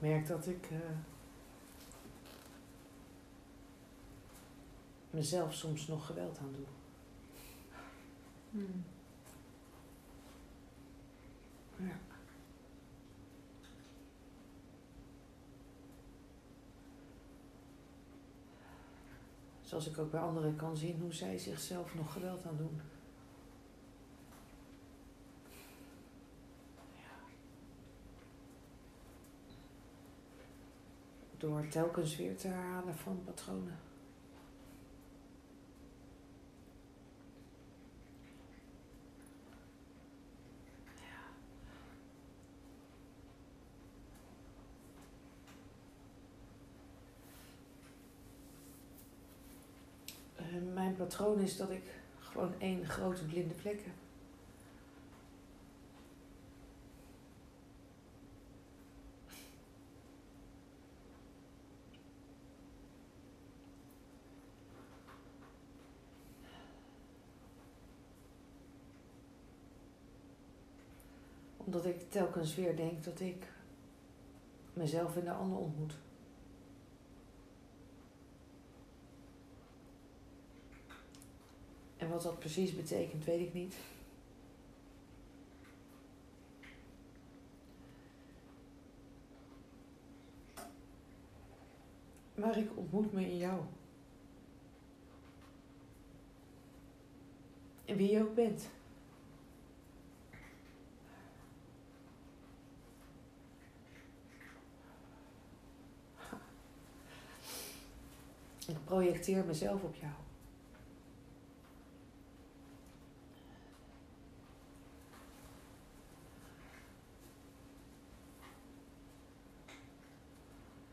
Merk dat ik eh, mezelf soms nog geweld aan doe. Hmm. Ja. Zoals ik ook bij anderen kan zien hoe zij zichzelf nog geweld aan doen. Door telkens weer te herhalen van patronen. Eh, mijn patroon is dat ik gewoon één grote blinde vlek heb. Omdat ik telkens weer denk dat ik mezelf in de ander ontmoet. En wat dat precies betekent, weet ik niet. Maar ik ontmoet me in jou. En wie je ook bent. Ik projecteer mezelf op jou.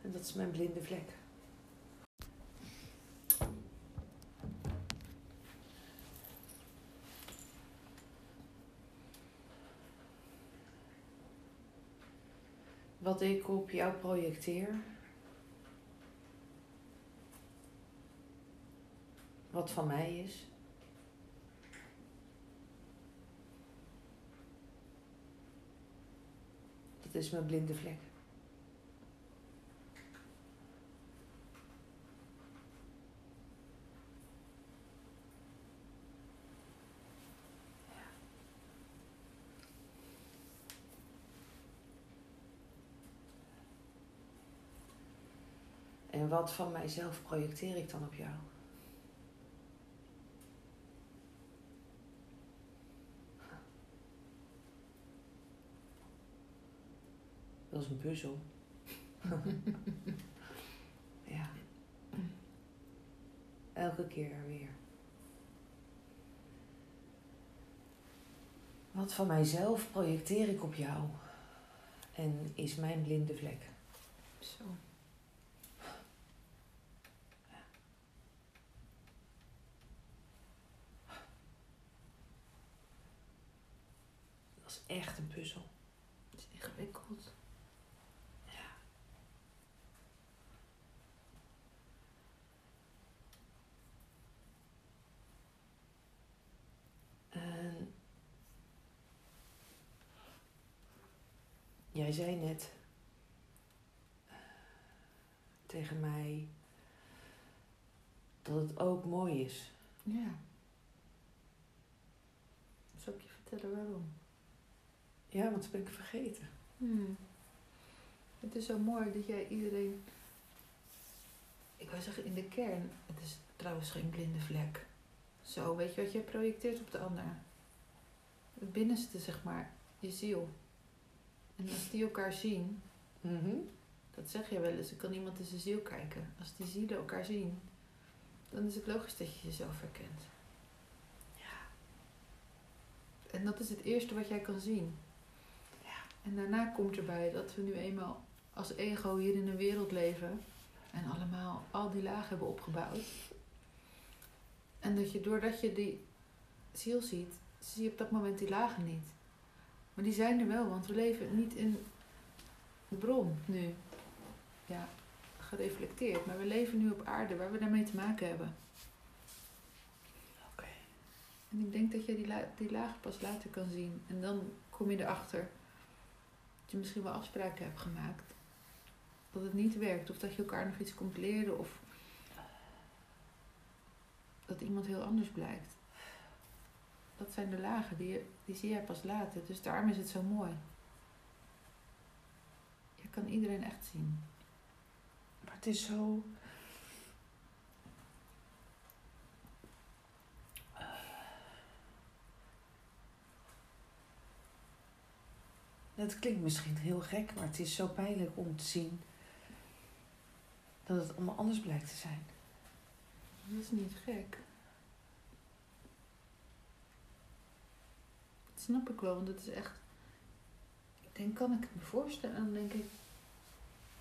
En dat is mijn blinde vlek. Wat ik op jou projecteer. Wat van mij is. Dat is mijn blinde vlek. En wat van mijzelf projecteer ik dan op jou? Dat is een puzzel. ja. Elke keer weer. Wat van mijzelf projecteer ik op jou? En is mijn blinde vlek? Zo. Dat is echt een puzzel. Het is ingewikkeld. En jij zei net eh, tegen mij dat het ook mooi is. Ja. Zal ik je vertellen waarom? Ja, want dat ben ik vergeten. Hmm. Het is zo mooi dat jij iedereen. Ik wou zeggen in de kern. Het is trouwens geen blinde vlek. Zo, weet je wat jij projecteert op de ander? Het binnenste, zeg maar, je ziel. En als die elkaar zien, Mhm. dat zeg je wel eens, er kan iemand in zijn ziel kijken. Als die zielen elkaar zien, dan is het logisch dat je jezelf herkent. Ja. En dat is het eerste wat jij kan zien. Ja. En daarna komt erbij dat we nu eenmaal als ego hier in een wereld leven en allemaal al die lagen hebben opgebouwd. En dat je doordat je die ziel ziet, zie je op dat moment die lagen niet. Maar die zijn er wel, want we leven niet in de bron nu. Ja, gereflecteerd. Maar we leven nu op aarde waar we daarmee te maken hebben. Oké. En ik denk dat je die, la- die lagen pas later kan zien. En dan kom je erachter dat je misschien wel afspraken hebt gemaakt. dat het niet werkt. Of dat je elkaar nog iets komt leren. Of dat iemand heel anders blijkt. Dat zijn de lagen, die, die zie jij pas later. Dus daarom is het zo mooi. Je kan iedereen echt zien. Maar het is zo. Het klinkt misschien heel gek, maar het is zo pijnlijk om te zien dat het allemaal anders blijkt te zijn. Dat is niet gek. Snap ik wel, want het is echt. Ik denk, kan ik het me voorstellen? En dan denk ik,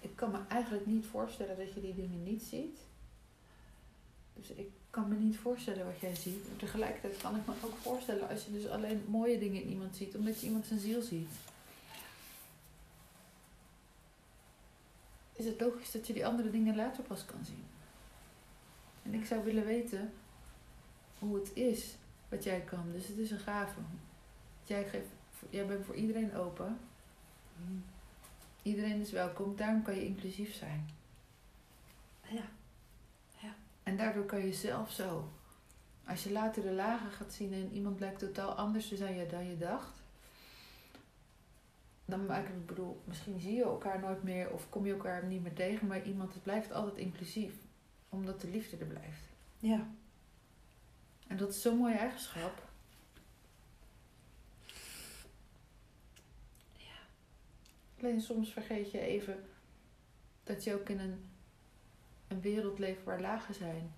ik kan me eigenlijk niet voorstellen dat je die dingen niet ziet. Dus ik kan me niet voorstellen wat jij ziet. Tegelijkertijd kan ik me ook voorstellen als je dus alleen mooie dingen in iemand ziet, omdat je iemand zijn ziel ziet. Is het logisch dat je die andere dingen later pas kan zien? En ik zou willen weten hoe het is wat jij kan. Dus het is een gave. Jij, geeft, jij bent voor iedereen open. Iedereen is welkom, daarom kan je inclusief zijn. Ja. Ja. En daardoor kan je zelf zo. Als je later de lagen gaat zien en iemand blijkt totaal anders te zijn dan je dacht. Dan maak ik bedoel, misschien zie je elkaar nooit meer of kom je elkaar niet meer tegen, maar iemand het blijft altijd inclusief. Omdat de liefde er blijft. Ja. En dat is zo'n mooie eigenschap. Alleen soms vergeet je even dat je ook in een, een wereld leeft waar lagen zijn.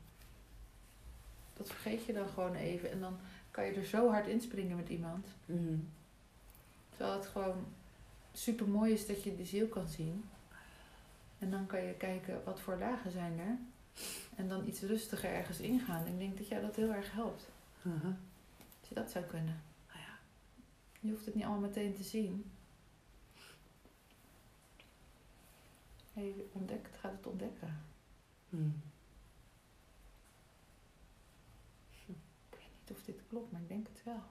Dat vergeet je dan gewoon even en dan kan je er zo hard inspringen met iemand. Mhm. Terwijl het gewoon super mooi is dat je de ziel kan zien. En dan kan je kijken wat voor lagen zijn er. En dan iets rustiger ergens ingaan. Ik denk dat jou dat heel erg helpt. Mhm. Als je dat zou kunnen. Nou ja. Je hoeft het niet allemaal meteen te zien. Ontdekt, gaat het ontdekken. Mhm. Ik weet niet of dit klopt, maar ik denk het wel.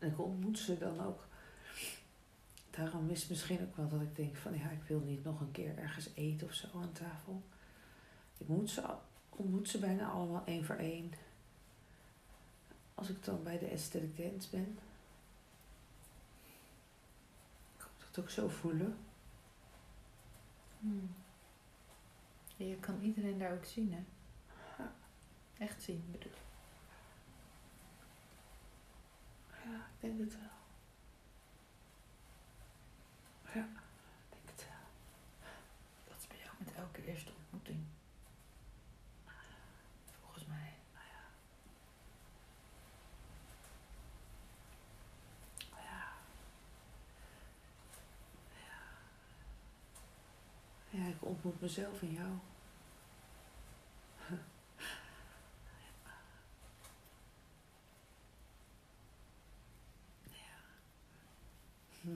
En ik ontmoet ze dan ook. Daarom is misschien ook wel dat ik denk van ja, ik wil niet nog een keer ergens eten of zo aan tafel. Ik moet ze, ontmoet ze bijna allemaal één voor één. Als ik dan bij de aesthetic dance ben. Ik kan dat ook zo voelen. Hmm. Ja, je kan iedereen daar ook zien, hè? Ja. Echt zien, bedoel ik. Ja, ik denk het wel. Ja, ik denk het wel. Dat is bij jou met elke eerste ontmoeting. Volgens mij. Ja. Ja, ik ontmoet mezelf in jou. Hm.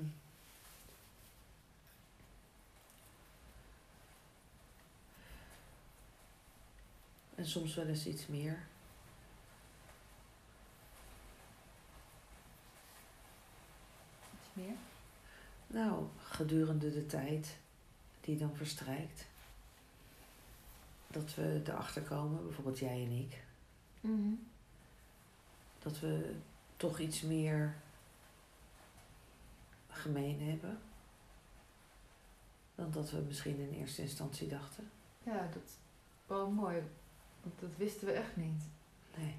En soms wel eens iets meer. Iets meer? Nou, gedurende de tijd die dan verstrijkt. Dat we erachter komen, bijvoorbeeld jij en ik, Mhm. dat we toch iets meer gemeen hebben. Dan dat we misschien in eerste instantie dachten. Ja, dat is wel mooi. Want dat wisten we echt niet. Nee.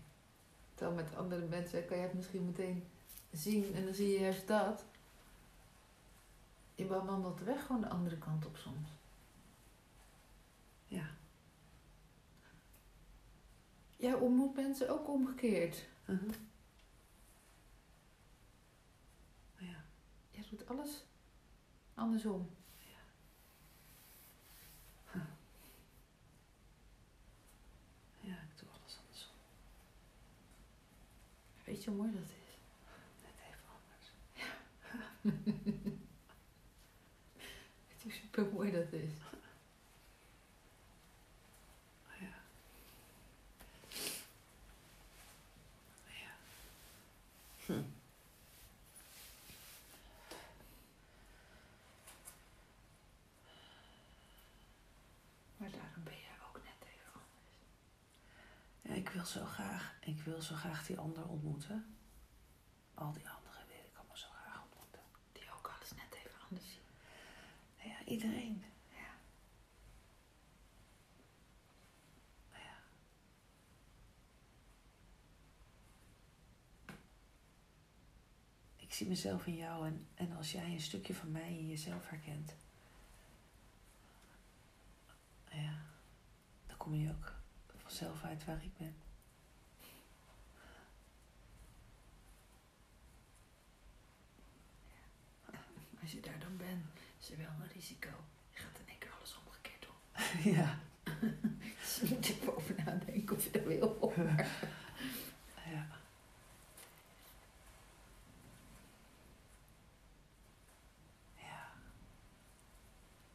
Terwijl met andere mensen kan je het misschien meteen zien en dan zie je juist dat. Je wandelt de weg gewoon de andere kant op soms. Ja. Jij ontmoet mensen ook omgekeerd. Mhm. Ja. Doet alles andersom. Ja, ik doe alles andersom. Weet je hoe mooi dat is? Net even anders. Weet je hoe super mooi dat is? Ja. Ja. Hm. Maar daarom ben jij ook net even anders. Ja, ik wil zo graag, ik wil zo graag die ander ontmoeten. Al die anderen wil ik allemaal zo graag ontmoeten. Die ook alles net even anders zien. Nou Ja, iedereen. Ja. Ja. Ik zie mezelf in jou en, en als jij een stukje van mij in jezelf herkent, ja, dan kom je ook vanzelf uit waar ik ben. Als je daar dan bent, is er wel een risico. Je gaat in één keer alles omgekeerd doen. ja. Dus je moet er over nadenken of je dat wil. ja. Ja.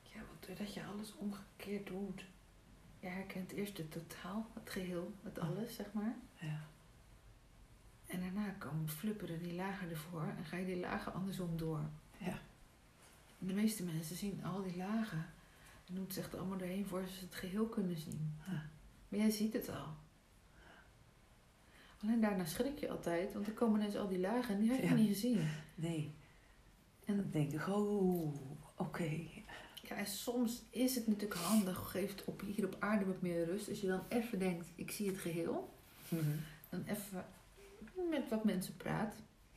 Ja, want doordat je alles omgekeerd doet. Je herkent eerst het totaal, het geheel, het alles, zeg maar. Ja. En daarna komen flupperen die lagen ervoor en ga je die lagen andersom door. De meeste mensen zien al die lagen en doen het echt allemaal doorheen voor ze het geheel kunnen zien. Ja. Maar jij ziet het al. Alleen daarna schrik je altijd, want er komen ineens al die lagen en die heb je Ja. niet gezien. Nee. En Dan denk ik, oh, oké. Ja, en soms is het natuurlijk handig, geeft op, hier op aarde wat meer rust. Als je dan even denkt, ik zie het geheel. Mhm. Dan even met wat mensen praat.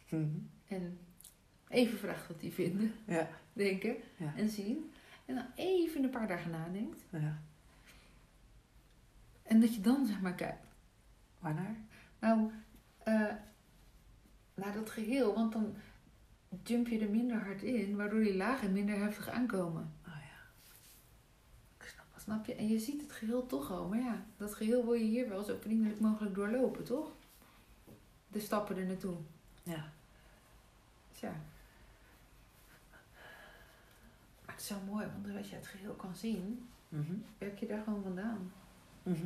Mhm. En even vraagt wat die vinden, Ja. Denken Ja. en zien. En dan even een paar dagen nadenkt. ja. En dat je dan zeg maar kijkt. Waarnaar? Nou, eh, naar dat geheel. Want dan jump je er minder hard in. Waardoor die lagen minder heftig aankomen. Oh ja. Ik snap het. Snap je? En je ziet het geheel toch al. Maar ja, dat geheel wil je hier wel zo vriendelijk mogelijk doorlopen, toch? De stappen er naartoe. Ja. Tja. Maar het is zo mooi, want doordat je het geheel kan zien, Mhm. werk je daar gewoon vandaan. Mhm.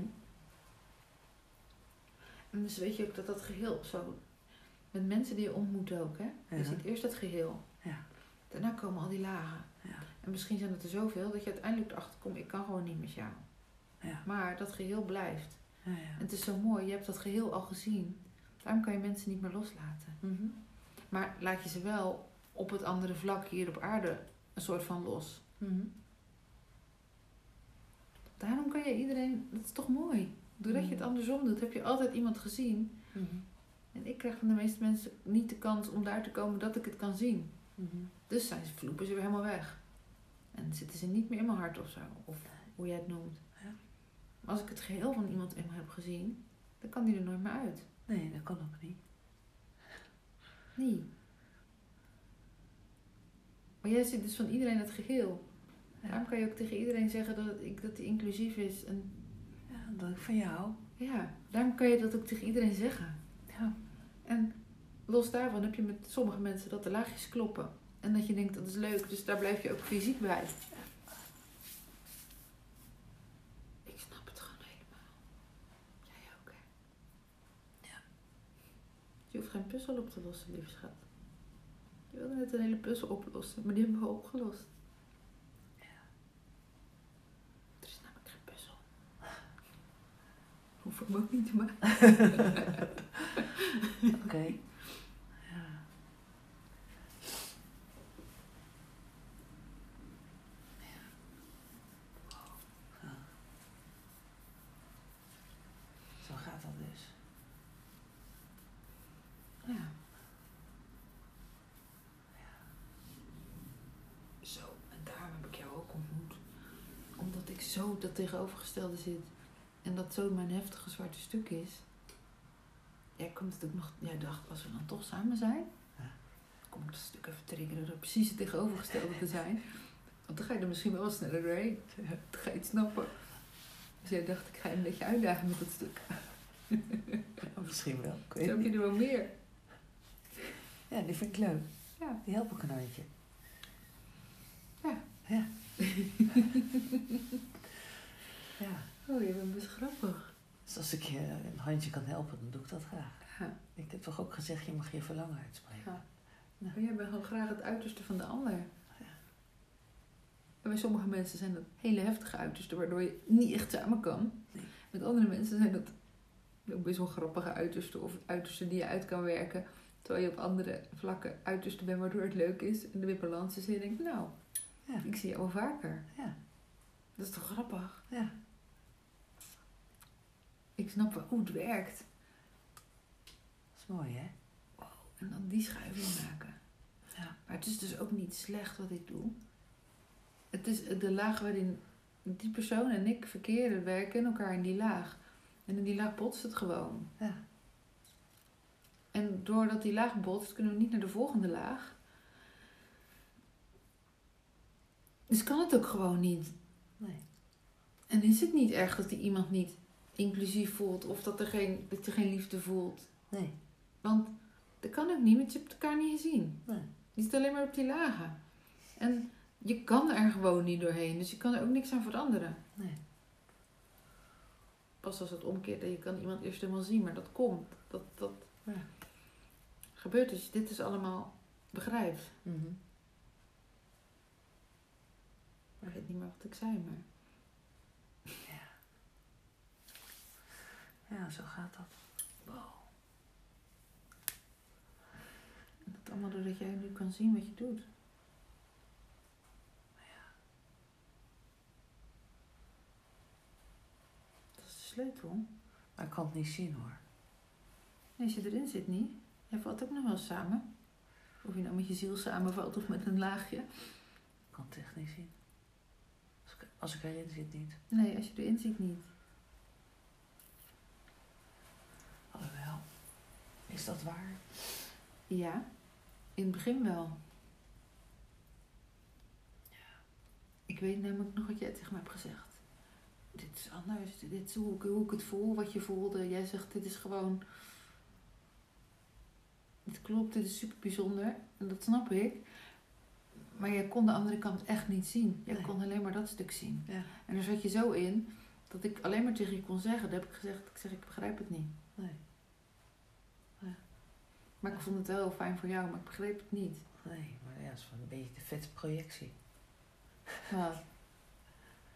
En dus weet je ook dat dat geheel zo... Met mensen die je ontmoet ook, hè? Je ziet eerst het geheel. Ja. Daarna komen al die lagen. Ja. En misschien zijn het er zoveel dat je uiteindelijk erachter komt, ik kan gewoon niet met jou. Ja. Maar dat geheel blijft. Ja. En ja. het is zo mooi, je hebt dat geheel al gezien. Daarom kan je mensen niet meer loslaten. Mhm. Maar laat je ze wel op het andere vlak hier op aarde een soort van los. Mhm. Daarom kan je iedereen, dat is toch mooi. Doordat je het Mhm. andersom doet, heb je altijd iemand gezien. Mhm. En ik krijg van de meeste mensen niet de kans om daar te komen dat ik het kan zien. Dus zijn ze, vloepen ze weer helemaal weg. En zitten ze niet meer in mijn hart of zo. Of hoe jij het noemt. Ja. Maar als ik het geheel van iemand eenmaal heb gezien, dan kan die er nooit meer uit. Nee, dat kan ook niet. Nee. Jij ziet dus van iedereen het geheel. Ja. Daarom kan je ook tegen iedereen zeggen dat, ik- dat die inclusief is. En Ja, dat ik van jou. ja, daarom kan je dat ook tegen iedereen zeggen. Ja. En los daarvan heb je met sommige mensen dat de laagjes kloppen. En dat je denkt dat is leuk, dus daar blijf je ook fysiek bij. Ik snap het gewoon helemaal. Jij ook, hè? Ja. Je hoeft geen puzzel op te lossen, lieve schat. Je wilde net een hele puzzel oplossen, maar die hebben we opgelost. Ja. Er is namelijk geen puzzel. Hoef ik hem ook niet te maken. Oké. Ja. Zo gaat dat dus. Ja. Zo, en daarom heb ik jou ook ontmoet. Omdat ik zo dat tegenovergestelde zit. En dat zo mijn heftige zwarte stuk is. Jij komt het ook nog... Jij dacht, als we dan toch samen zijn... Ja. Dan kom ik dat stuk even triggeren door precies het tegenovergestelde te zijn. Want dan ga je er misschien wel sneller doorheen. Dan ga je het snappen. Dus jij dacht, ik ga je een beetje uitdagen met dat stuk. Ja, misschien wel. Ik Zo weet heb je er wel meer. Ja, die vind ik leuk. Ja. Die helpen een handje. Ja. Ja. ja. Oh, je bent best grappig. Dus als ik je een handje kan helpen, dan doe ik dat graag. Ja. Ik heb toch ook gezegd, je mag je verlangen uitspreken. Ja. Maar jij bent gewoon graag het uiterste van de ander. En bij sommige mensen zijn dat hele heftige uitersten, waardoor je niet echt samen kan. Nee. Met andere mensen zijn dat ook best wel grappige uitersten of uitersten die je uit kan werken. Terwijl je op andere vlakken uitersten bent, waardoor het leuk is. En de weer balans is en je denkt, nou, Ja. ik zie jou wel vaker. Ja. Dat is toch grappig? Ja. Ik snap wel hoe het werkt. Dat is mooi, hè? En dan die schuiving maken. Ja. Maar het is dus ook niet slecht wat ik doe. Het is de laag waarin die persoon en ik verkeren, wij herkennen elkaar in die laag. En in die laag botst het gewoon. Ja. En doordat die laag botst, kunnen we niet naar de volgende laag. Dus kan het ook gewoon niet. Nee. En is het niet erg dat die iemand niet inclusief voelt of dat, er geen, dat je geen liefde voelt? Nee. Want dat kan ook niet, want je hebt elkaar niet gezien. Nee. Je zit alleen maar op die lagen. En je kan er gewoon niet doorheen, dus je kan er ook niks aan veranderen. Nee. Pas als het omkeert en je kan iemand eerst helemaal zien, maar dat komt. Dat, dat Ja. gebeurt dus. Dit is allemaal begrijpt. Mhm. Ik weet niet meer wat ik zei, maar... Ja, zo gaat dat. Wow. En dat allemaal doordat jij nu kan zien wat je doet. Dat is de sleutel. Maar ik kan het niet zien, hoor. Nee, als je erin zit niet. Jij valt ook nog wel samen. Of je nou met je ziel samenvalt of met een laagje. Ik kan het echt niet zien. Als ik, als ik erin zit, niet. Nee, als je erin zit niet. Is dat waar? Ja, in het begin wel. Ik weet namelijk nog wat jij tegen mij hebt gezegd. Dit is anders, dit is hoe ik, hoe ik het voel, wat je voelde. Jij zegt, dit is gewoon... Dit klopt, dit is super bijzonder. En dat snap ik. Maar jij kon de andere kant echt niet zien. Jij Nee. kon alleen maar dat stuk zien. Ja. En daar zat je zo in, dat ik alleen maar tegen je kon zeggen. Dat heb ik gezegd, ik zeg, ik begrijp het niet. Nee. Maar ik vond het wel heel fijn voor jou, maar ik begreep het niet. Nee, maar ja, dat is wel een beetje de vette projectie. Wat?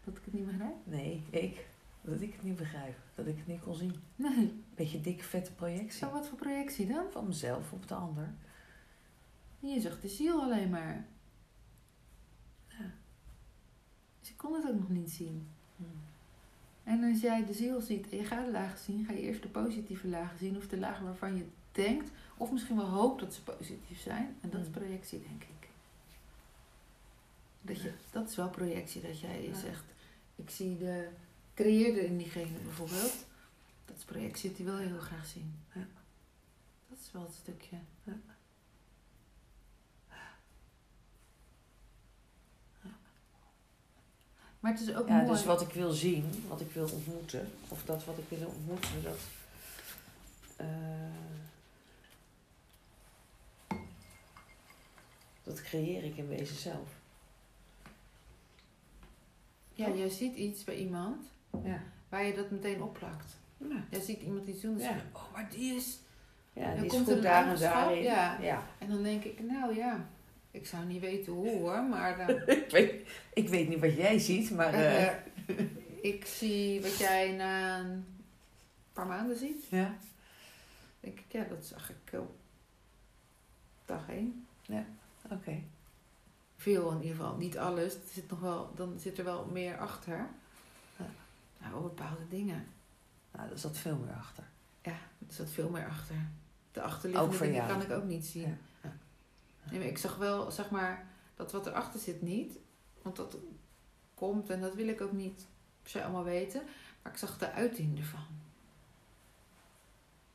Dat ik het niet begrijp? Nee, ik. Dat ik het niet begrijp. Dat ik het niet kon zien. Nee. Beetje dikke vette projectie. Zo, wat voor projectie dan? Van mezelf op de ander. Je zegt de ziel alleen maar. Ja. Dus ik kon het ook nog niet zien. Hm. En als jij de ziel ziet en je gaat de lagen zien, ga je eerst de positieve lagen zien. Of de lagen waarvan je denkt, of misschien wel hoopt dat ze positief zijn. En dat is Mm. projectie, denk ik. Dat, je, dat is wel projectie, dat jij Ja. zegt, ik zie de creëerder in diegene bijvoorbeeld. Dat is projectie dat die wil je heel graag zien. Ja. Dat is wel het stukje. Ja. Maar het is ook Ja, mooi. dus wat ik wil zien, wat ik wil ontmoeten, of dat wat ik wil ontmoeten, dat. eh, dat creëer ik in wezen zelf. Ja, jij ziet iets bij iemand Ja. waar je dat meteen opplakt. Ja, Jij ziet iemand iets doen en Ja. zeg je, oh, maar die is... ja Dan die is komt er goed daar en daarin. ja. ja. En dan denk ik, nou ja, ik zou niet weten hoe hoor, maar eh, ik, weet, ik weet niet wat jij ziet, maar. eh, eh, ik zie wat jij na een paar maanden ziet. ja. denk ik, ja, dat zag ik op dag één. Oké. Veel in ieder geval, niet alles. Er zit nog wel, dan zit er wel meer achter. Ja. Nou, bepaalde dingen. Nou, daar zat veel meer achter. Ja, er zat veel meer achter. De achterliggende Ook voor dingen jou. kan ik ook niet zien. Ja. Ja. Nee, maar ik zag wel, zeg maar, dat wat erachter zit niet. Want dat komt en dat wil ik ook niet per se allemaal weten. Maar ik zag de uiting ervan.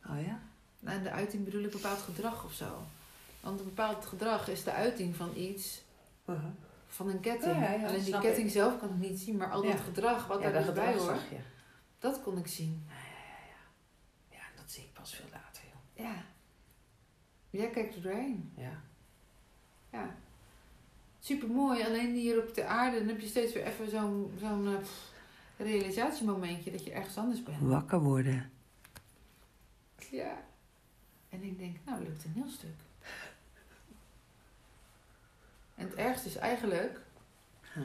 Oh ja? En de uiting bedoel ik bepaald gedrag of zo. Want een bepaald gedrag is de uiting van iets, Uh-huh. van een ketting. Ja, ja, ja, Alleen die ketting zelf kan ik niet zien, maar al dat Ja. gedrag wat ja, daar dus bij hoort, dat kon ik zien. Ja, dat zie ik pas veel later, joh. Ja. Jij kijkt er doorheen. Ja. ja, super mooi. Alleen hier op de aarde, dan heb je steeds weer even zo'n zo'n eh, realisatiemomentje dat je ergens anders bent. Wakker worden. Ja. En ik denk, nou, lukt een heel stuk. En het ergste is eigenlijk, Huh.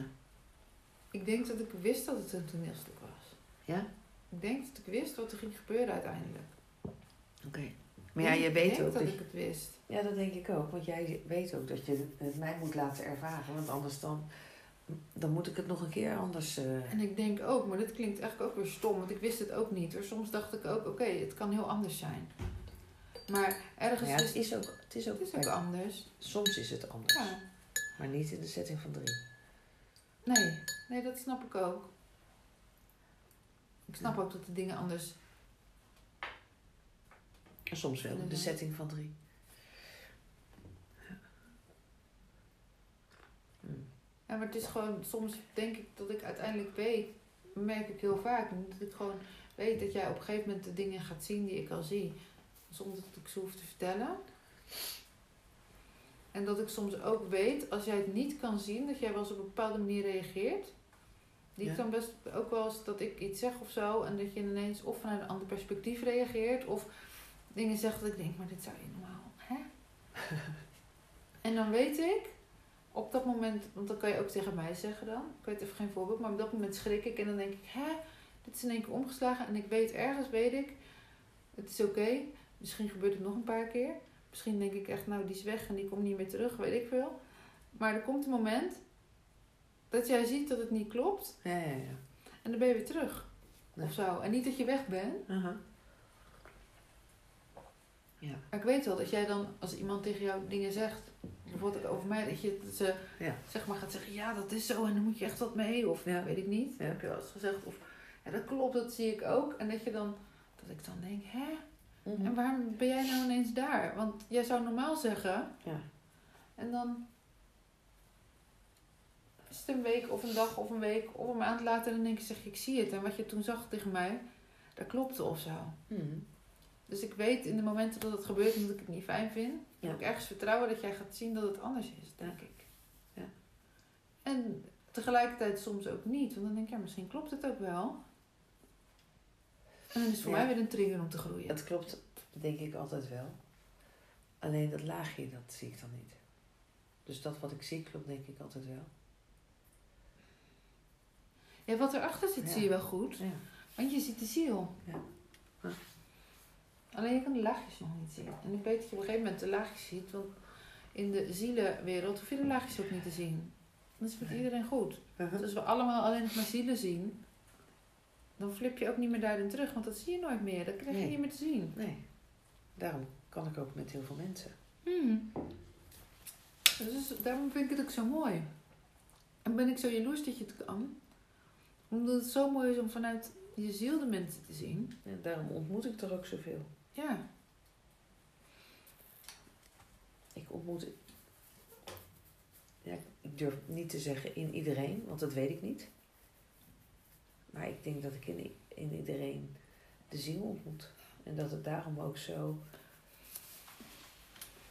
ik denk dat ik wist dat het een toneelstuk was. Ja? Ik denk dat ik wist wat er ging gebeuren uiteindelijk. Oké. Maar ja, Ik je weet denk ook dat dat ik het wist. Ja, dat denk ik ook. Want jij weet ook dat je het mij moet laten ervaren. Want anders dan, dan moet ik het nog een keer anders... eh, En ik denk ook, maar dit klinkt eigenlijk ook weer stom, want ik wist het ook niet. hoor. Soms dacht ik ook, oké, het kan heel anders zijn. Maar ergens ja, het is ook, het is ook, het is ook anders. soms is het anders. Ja. Maar niet in de setting van drie. Nee, nee, dat snap ik ook. Ik snap ook dat de dingen anders. Soms wel in de setting van drie. Ja. Ja, maar het is gewoon, soms denk ik dat ik uiteindelijk weet, merk ik heel vaak, dat ik gewoon weet dat jij op een gegeven moment de dingen gaat zien die ik al zie. Zonder dat ik ze hoef te vertellen. En dat ik soms ook weet, als jij het niet kan zien, dat jij wel eens op een bepaalde manier reageert. Die Ja. ik dan best ook wel eens dat ik iets zeg of zo. En dat je ineens of vanuit een ander perspectief reageert. Of dingen zegt dat ik denk, maar dit zou je normaal, hè? en dan weet ik, op dat moment, want dan kan je ook tegen mij zeggen dan. Ik weet even geen voorbeeld, maar op dat moment schrik ik. En dan denk ik, hè? Dit is in één keer omgeslagen. En ik weet ergens, weet ik, het is oké. Misschien gebeurt het nog een paar keer. Misschien denk ik echt, nou die is weg en die komt niet meer terug, weet ik veel. Maar er komt een moment dat jij ziet dat het niet klopt. Ja, ja, ja. En dan ben je weer terug. Nee. Of zo. En niet dat je weg bent. Aha. Ja. Maar ik weet wel dat jij dan, als iemand tegen jou dingen zegt, bijvoorbeeld over mij, dat je dat ze Ja. zeg maar gaat zeggen, ja dat is zo en dan moet je echt wat mee. Of Ja. weet ik niet. Dat heb je wel eens gezegd. Of ja, dat klopt, dat zie ik ook. En dat je dan, dat ik dan denk, hè? Mhm. En waarom ben jij nou ineens daar? Want jij zou normaal zeggen, Ja. en dan is het een week of een dag of een week of een maand later, dan denk je, zeg ik zie het. En wat je toen zag tegen mij, dat klopte of zo. Mhm. Dus ik weet in de momenten dat het gebeurt en dat ik het niet fijn vind, Ja. heb ik ergens vertrouwen dat jij gaat zien dat het anders is, denk ik. Ja. En tegelijkertijd soms ook niet, want dan denk ik, ja, misschien klopt het ook wel. En dan is het voor Ja. mij weer een trigger om te groeien. Het klopt, denk ik altijd wel. Alleen dat laagje, dat zie ik dan niet. Dus dat wat ik zie, klopt denk ik altijd wel. Ja, wat erachter zit, Ja. zie je wel goed. Ja. Want je ziet de ziel. Ja. Alleen je kan de laagjes nog niet zien. En ik weet dat je op een gegeven moment de laagjes ziet. Want in de zielenwereld hoef je de laagjes ook niet te zien. Dat is Nee. iedereen goed. Uh-huh. Dus als we allemaal alleen nog maar zielen zien, dan flip je ook niet meer daarin terug. Want dat zie je nooit meer. Dat krijg je Nee. niet meer te zien. Nee, daarom kan ik ook met heel veel mensen. Hmm. Dus daarom vind ik het ook zo mooi. En ben ik zo jaloers dat je het kan. Omdat het zo mooi is om vanuit je ziel de mensen te zien. En daarom ontmoet ik er ook zoveel. Ja. Ik ontmoet, ja, ik durf niet te zeggen in iedereen, want dat weet ik niet. Maar ik denk dat ik in, in iedereen de ziel ontmoet. En dat het daarom ook zo.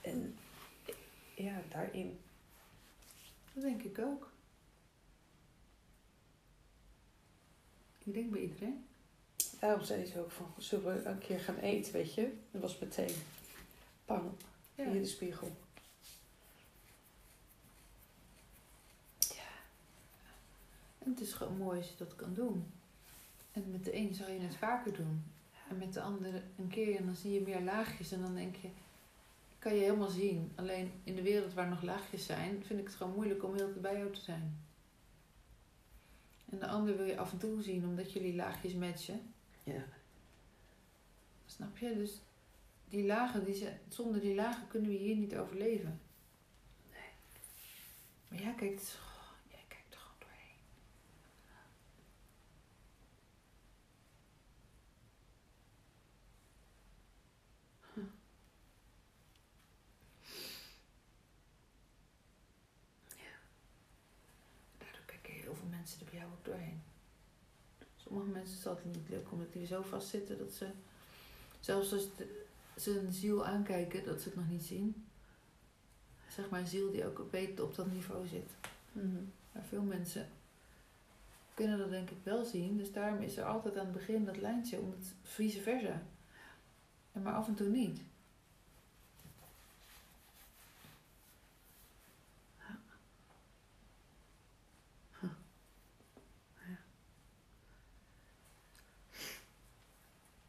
En ja, daarin. Dat denk ik ook. Ik denk bij iedereen. Daarom zei ze ook van, zullen we een keer gaan eten, weet je? Dat was meteen, pang, Ja. hier de spiegel. En het is gewoon mooi als je dat kan doen. En met de een zou je het vaker doen. En met de andere een keer en dan zie je meer laagjes. En dan denk je, kan je helemaal zien. Alleen in de wereld waar nog laagjes zijn, vind ik het gewoon moeilijk om heel bij jou te zijn. En de ander wil je af en toe zien, omdat jullie laagjes matchen. Ja. Snap je? Dus die lagen, die zijn, zonder die lagen kunnen we hier niet overleven. Nee. Maar jij kijkt, oh, jij kijkt er gewoon doorheen. Daardoor kijken heel veel mensen er bij jou ook doorheen. Sommige mensen is niet leuk omdat die zo vastzitten dat ze, zelfs als ze een ziel aankijken, dat ze het nog niet zien. zeg maar een ziel die ook weet op dat niveau zit. Mhm. Maar veel mensen kunnen dat denk ik wel zien. Dus daarom is er altijd aan het begin dat lijntje, om het vice versa. En maar af en toe niet.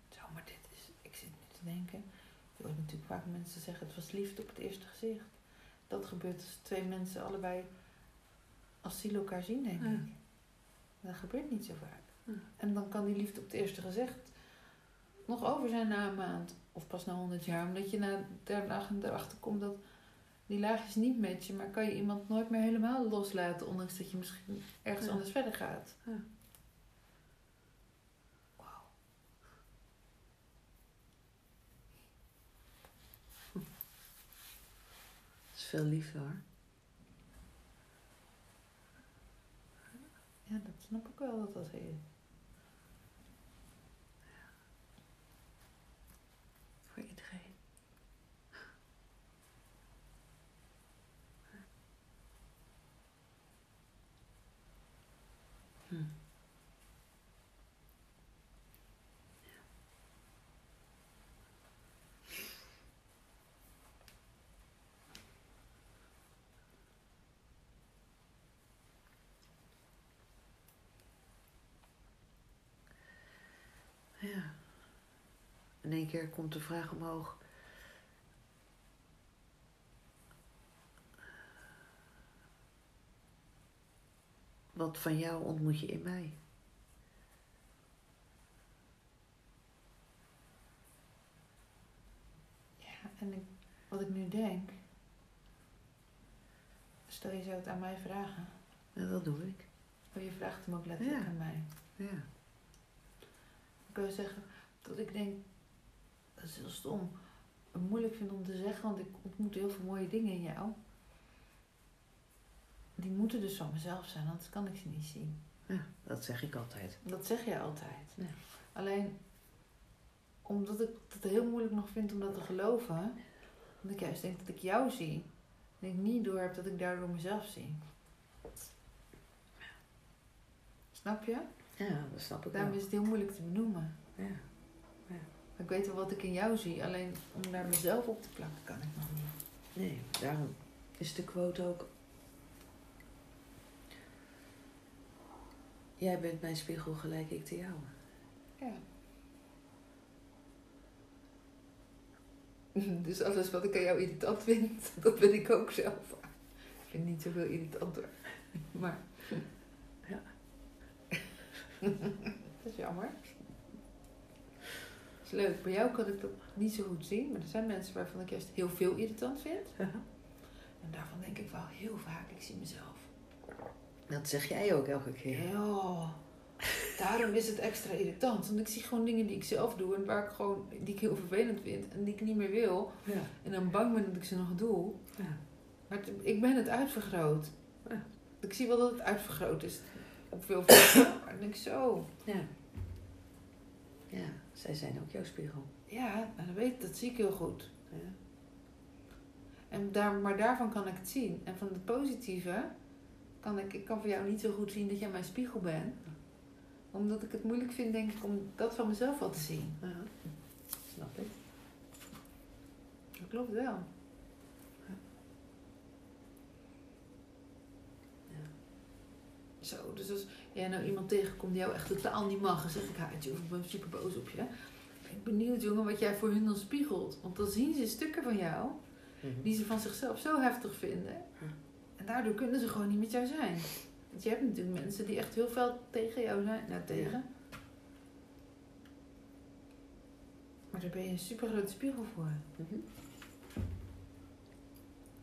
Zo, maar dit is, ik zit nu te denken. Je hoort natuurlijk vaak mensen zeggen het was liefde op het eerste gezicht. Dat gebeurt als twee mensen allebei als ziel elkaar zien, denk Ja. ik. Dat gebeurt niet zo vaak. Ja. En dan kan die liefde op het eerste gezicht nog over zijn na een maand of pas na honderd jaar. Omdat je na der dagen erachter komt dat die laagjes niet matchen. Maar kan je iemand nooit meer helemaal loslaten, ondanks dat je misschien ergens Ja. anders verder gaat. Ja. Wauw. Dat is veel liefde hoor. Ja, dat snap ik wel dat dat is. Voor iedereen. Hm. Ja. In één keer komt de vraag omhoog. Wat van jou ontmoet je in mij? Ja, en ik, wat ik nu denk. Stel je zou het aan mij vragen. Ja, dat doe ik. Of je vraagt hem ook letterlijk Ja. aan mij. Ja. Ik wil zeggen dat ik denk, dat is heel stom, moeilijk vind om te zeggen, want ik ontmoet heel veel mooie dingen in jou. Die moeten dus van mezelf zijn, anders kan ik ze niet zien. ja, dat zeg ik altijd. Dat zeg jij altijd. Ja. Alleen, omdat ik het heel moeilijk nog vind om dat te geloven, omdat ik juist denk dat ik jou zie, en ik niet door heb dat ik daardoor mezelf zie. Snap je? Ja, dat snap ik Daarom wel. is het heel moeilijk te benoemen. Ja. Ik weet wel wat ik in jou zie, alleen om daar mezelf op te plakken kan ik nog niet. Nee, daarom is de quote ook. Jij bent mijn spiegel, gelijk ik te jou. Ja. Dus alles wat ik aan jou irritant vind, dat ben ik ook zelf. Ik vind niet zoveel irritant hoor. Maar. Ja. dat is jammer. Leuk. Bij jou kan ik dat niet zo goed zien, maar er zijn mensen waarvan ik juist heel veel irritant vind. En daarvan denk ik wel heel vaak, ik zie mezelf. Dat zeg jij ook elke keer. Ja, daarom is het extra irritant. Want ik zie gewoon dingen die ik zelf doe en waar ik gewoon, die ik heel vervelend vind en die ik niet meer wil. Ja. En dan bang ben dat ik ze nog doe. Ja. Maar het- ik ben het uitvergroot. Ja. Ik zie wel dat het uitvergroot is. Op veel vlakken. Maar dan denk ik zo. Ja. Ja, zij zijn ook jouw spiegel. Ja, dat, weet, dat zie ik heel goed. Ja. En daar, maar daarvan kan ik het zien. En van het positieve kan ik, ik kan voor jou niet zo goed zien dat jij mijn spiegel bent. Omdat ik het moeilijk vind, denk ik, om dat van mezelf wel te zien. Ja. Snap ik. Dat klopt wel. Ja. Zo, dus als jij nou iemand tegenkomt die jou echt totaal niet mag, dan zeg ik of ik ben super boos op je. Ben ik benieuwd, jongen, wat jij voor hun dan spiegelt. Want dan zien ze stukken van jou Mhm. die ze van zichzelf zo heftig vinden. En daardoor kunnen ze gewoon niet met jou zijn. Want je hebt natuurlijk mensen die echt heel veel tegen jou zijn. Nou, tegen. Maar daar ben je een super grote spiegel voor. Mhm.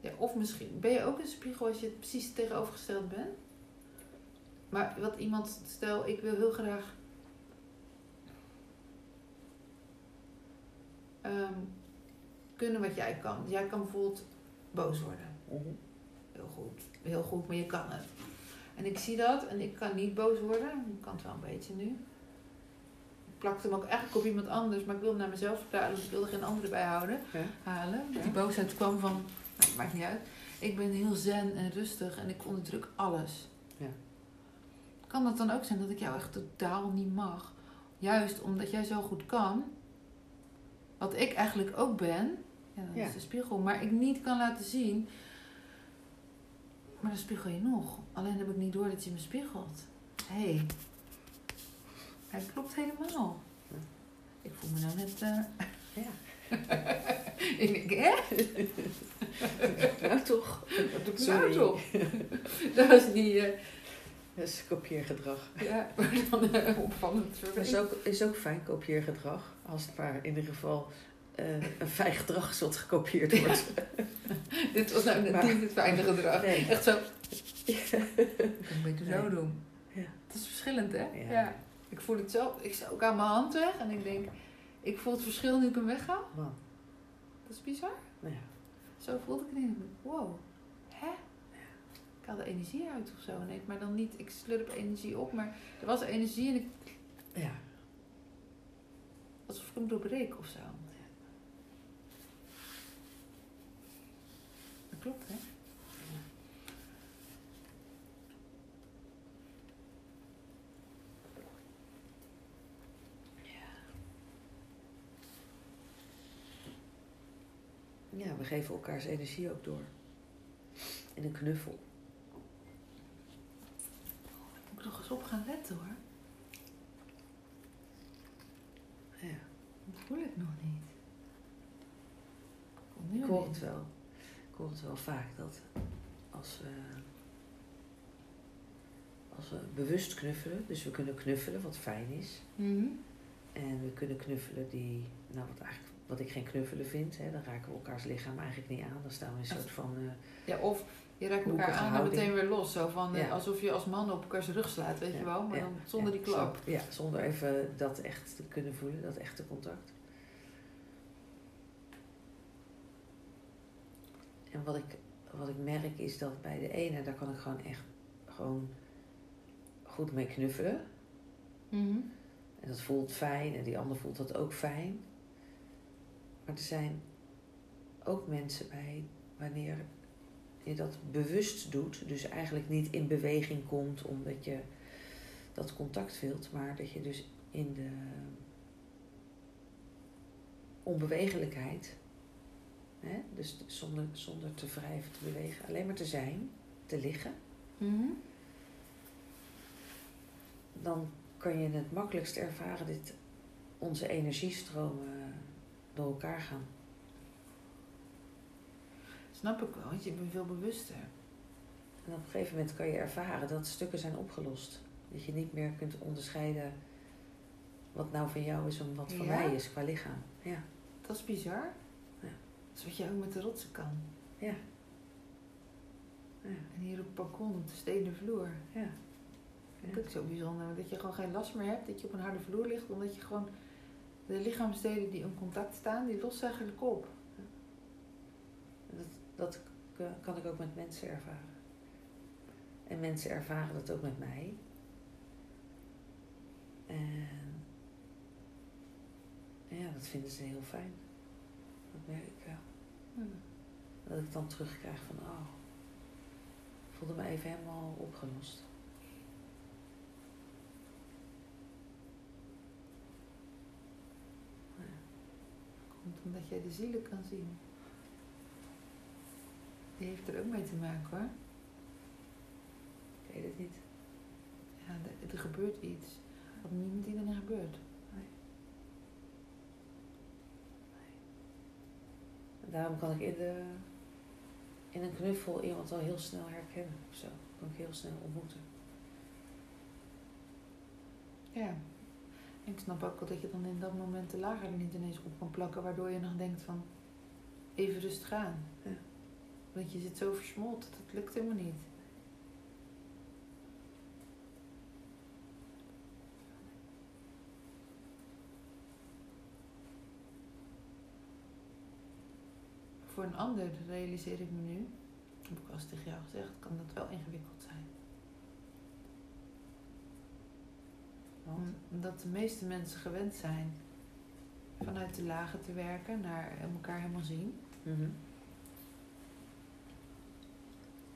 Ja, of misschien ben je ook een spiegel als je precies tegenovergesteld bent. Maar wat iemand, stel ik wil heel graag ehm, kunnen wat jij kan. Jij kan bijvoorbeeld boos worden. Mhm. Heel goed, heel goed, maar je kan het. En ik zie dat en ik kan niet boos worden. Ik kan het wel een beetje nu. Ik plakte hem ook eigenlijk op iemand anders, maar ik wilde naar mezelf vertalen, dus ik wilde geen andere bij houden Ja. halen. Ja. Die boosheid kwam van, nou, maakt niet uit. Ik ben heel zen en rustig en ik onderdruk alles. Kan dat dan ook zijn dat ik jou echt totaal niet mag? Juist omdat jij zo goed kan, wat ik eigenlijk ook ben, ja, dat Ja. is de spiegel, maar ik niet kan laten zien. Maar dan spiegel je nog. Alleen heb ik niet door dat je me spiegelt. Hé, hey, hij klopt helemaal. Ik voel me nou net. eh, Ja. ik denk, hè? nou toch. Wat doe ik nou toch? dat was niet. eh, Dat is kopieergedrag. ja, maar dan eh, opvallend Dat is ook, is ook fijn kopieergedrag. Als het maar in ieder geval eh, een fijn gedrag wat gekopieerd wordt. Dit was nou net niet het fijne gedrag. Nee. Echt zo. Kan een beetje zo Nee. doen. Ja. Dat is verschillend, hè? Ja. Ik voel het zelf. Ik sta ook aan mijn hand weg en ik denk, ik voel het verschil nu ik hem wegga. Man, Dat is bizar. nou ja. Zo voelde ik het niet. Wow, haalde energie uit of zo. Nee, maar dan niet, ik slurp energie op, maar er was energie en ik, ja. alsof ik hem doorbreek of zo. Dat klopt, hè? Ja, we geven elkaars energie ook door. In een knuffel. Moet nog eens op gaan letten hoor. Ja. Dat voel ik nog niet. Komt nu Ik hoor het wel. Ik hoor het wel vaak dat als we, als we bewust knuffelen, dus we kunnen knuffelen wat fijn is. Mhm. En we kunnen knuffelen die, nou wat eigenlijk wat ik geen knuffelen vind, hè, dan raken we elkaars lichaam eigenlijk niet aan. Dan staan we in een soort van. eh, Ja, of je raakt elkaar aan en meteen weer los. Zo van, eh, Ja. alsof je als man op elkaars rug slaat, weet je wel. Maar ja, dan zonder die klap. ja, zonder even dat echt te kunnen voelen, dat echte contact. En wat ik, wat ik merk is dat bij de ene, daar kan ik gewoon echt gewoon goed mee knuffelen. Mhm. En dat voelt fijn en die ander voelt dat ook fijn. Maar er zijn ook mensen bij wanneer je dat bewust doet, dus eigenlijk niet in beweging komt omdat je dat contact wilt, maar dat je dus in de onbewegelijkheid, hè, dus zonder, zonder te wrijven, te bewegen, alleen maar te zijn, te liggen, Mhm. dan kan je het makkelijkst ervaren dat onze energiestromen door elkaar gaan. Snap ik wel, want je bent veel bewuster. En op een gegeven moment kan je ervaren dat stukken zijn opgelost. Dat je niet meer kunt onderscheiden wat nou van jou is en wat van Ja? mij is qua lichaam. Ja, Dat is bizar. Ja. Dat is wat je ook met de rotsen kan. ja. Ja, En hier op het balkon, op de stenen vloer. ja. Dat is ook zo bijzonder. Dat je gewoon geen last meer hebt. Dat je op een harde vloer ligt. Omdat je gewoon de lichaamsdelen die in contact staan, die lossen eigenlijk op. Dat, dat kan ik ook met mensen ervaren. En mensen ervaren dat ook met mij. En ja, dat vinden ze heel fijn. Dat merk ik wel. Hmm. Dat ik dan terugkrijg van, oh, ik voelde me even helemaal opgelost. Komt omdat jij de zielen kan zien. Die heeft er ook mee te maken hoor. Ik weet het niet. Ja, er, er gebeurt iets. Wat niet met iedereen gebeurt. En daarom kan ik in, de, in een knuffel iemand al heel snel herkennen. Of zo. Kan ik heel snel ontmoeten. Ja. En ik snap ook wel dat je dan in dat moment de lager er niet ineens op kan plakken. Waardoor je nog denkt van, even rustig aan. Ja. Want je zit zo versmolten, dat lukt helemaal niet. Voor een ander realiseer ik me nu, heb ik al eens tegen jou gezegd, kan dat wel ingewikkeld zijn. Want, Omdat de meeste mensen gewend zijn vanuit de lagen te werken naar elkaar helemaal zien. Mhm.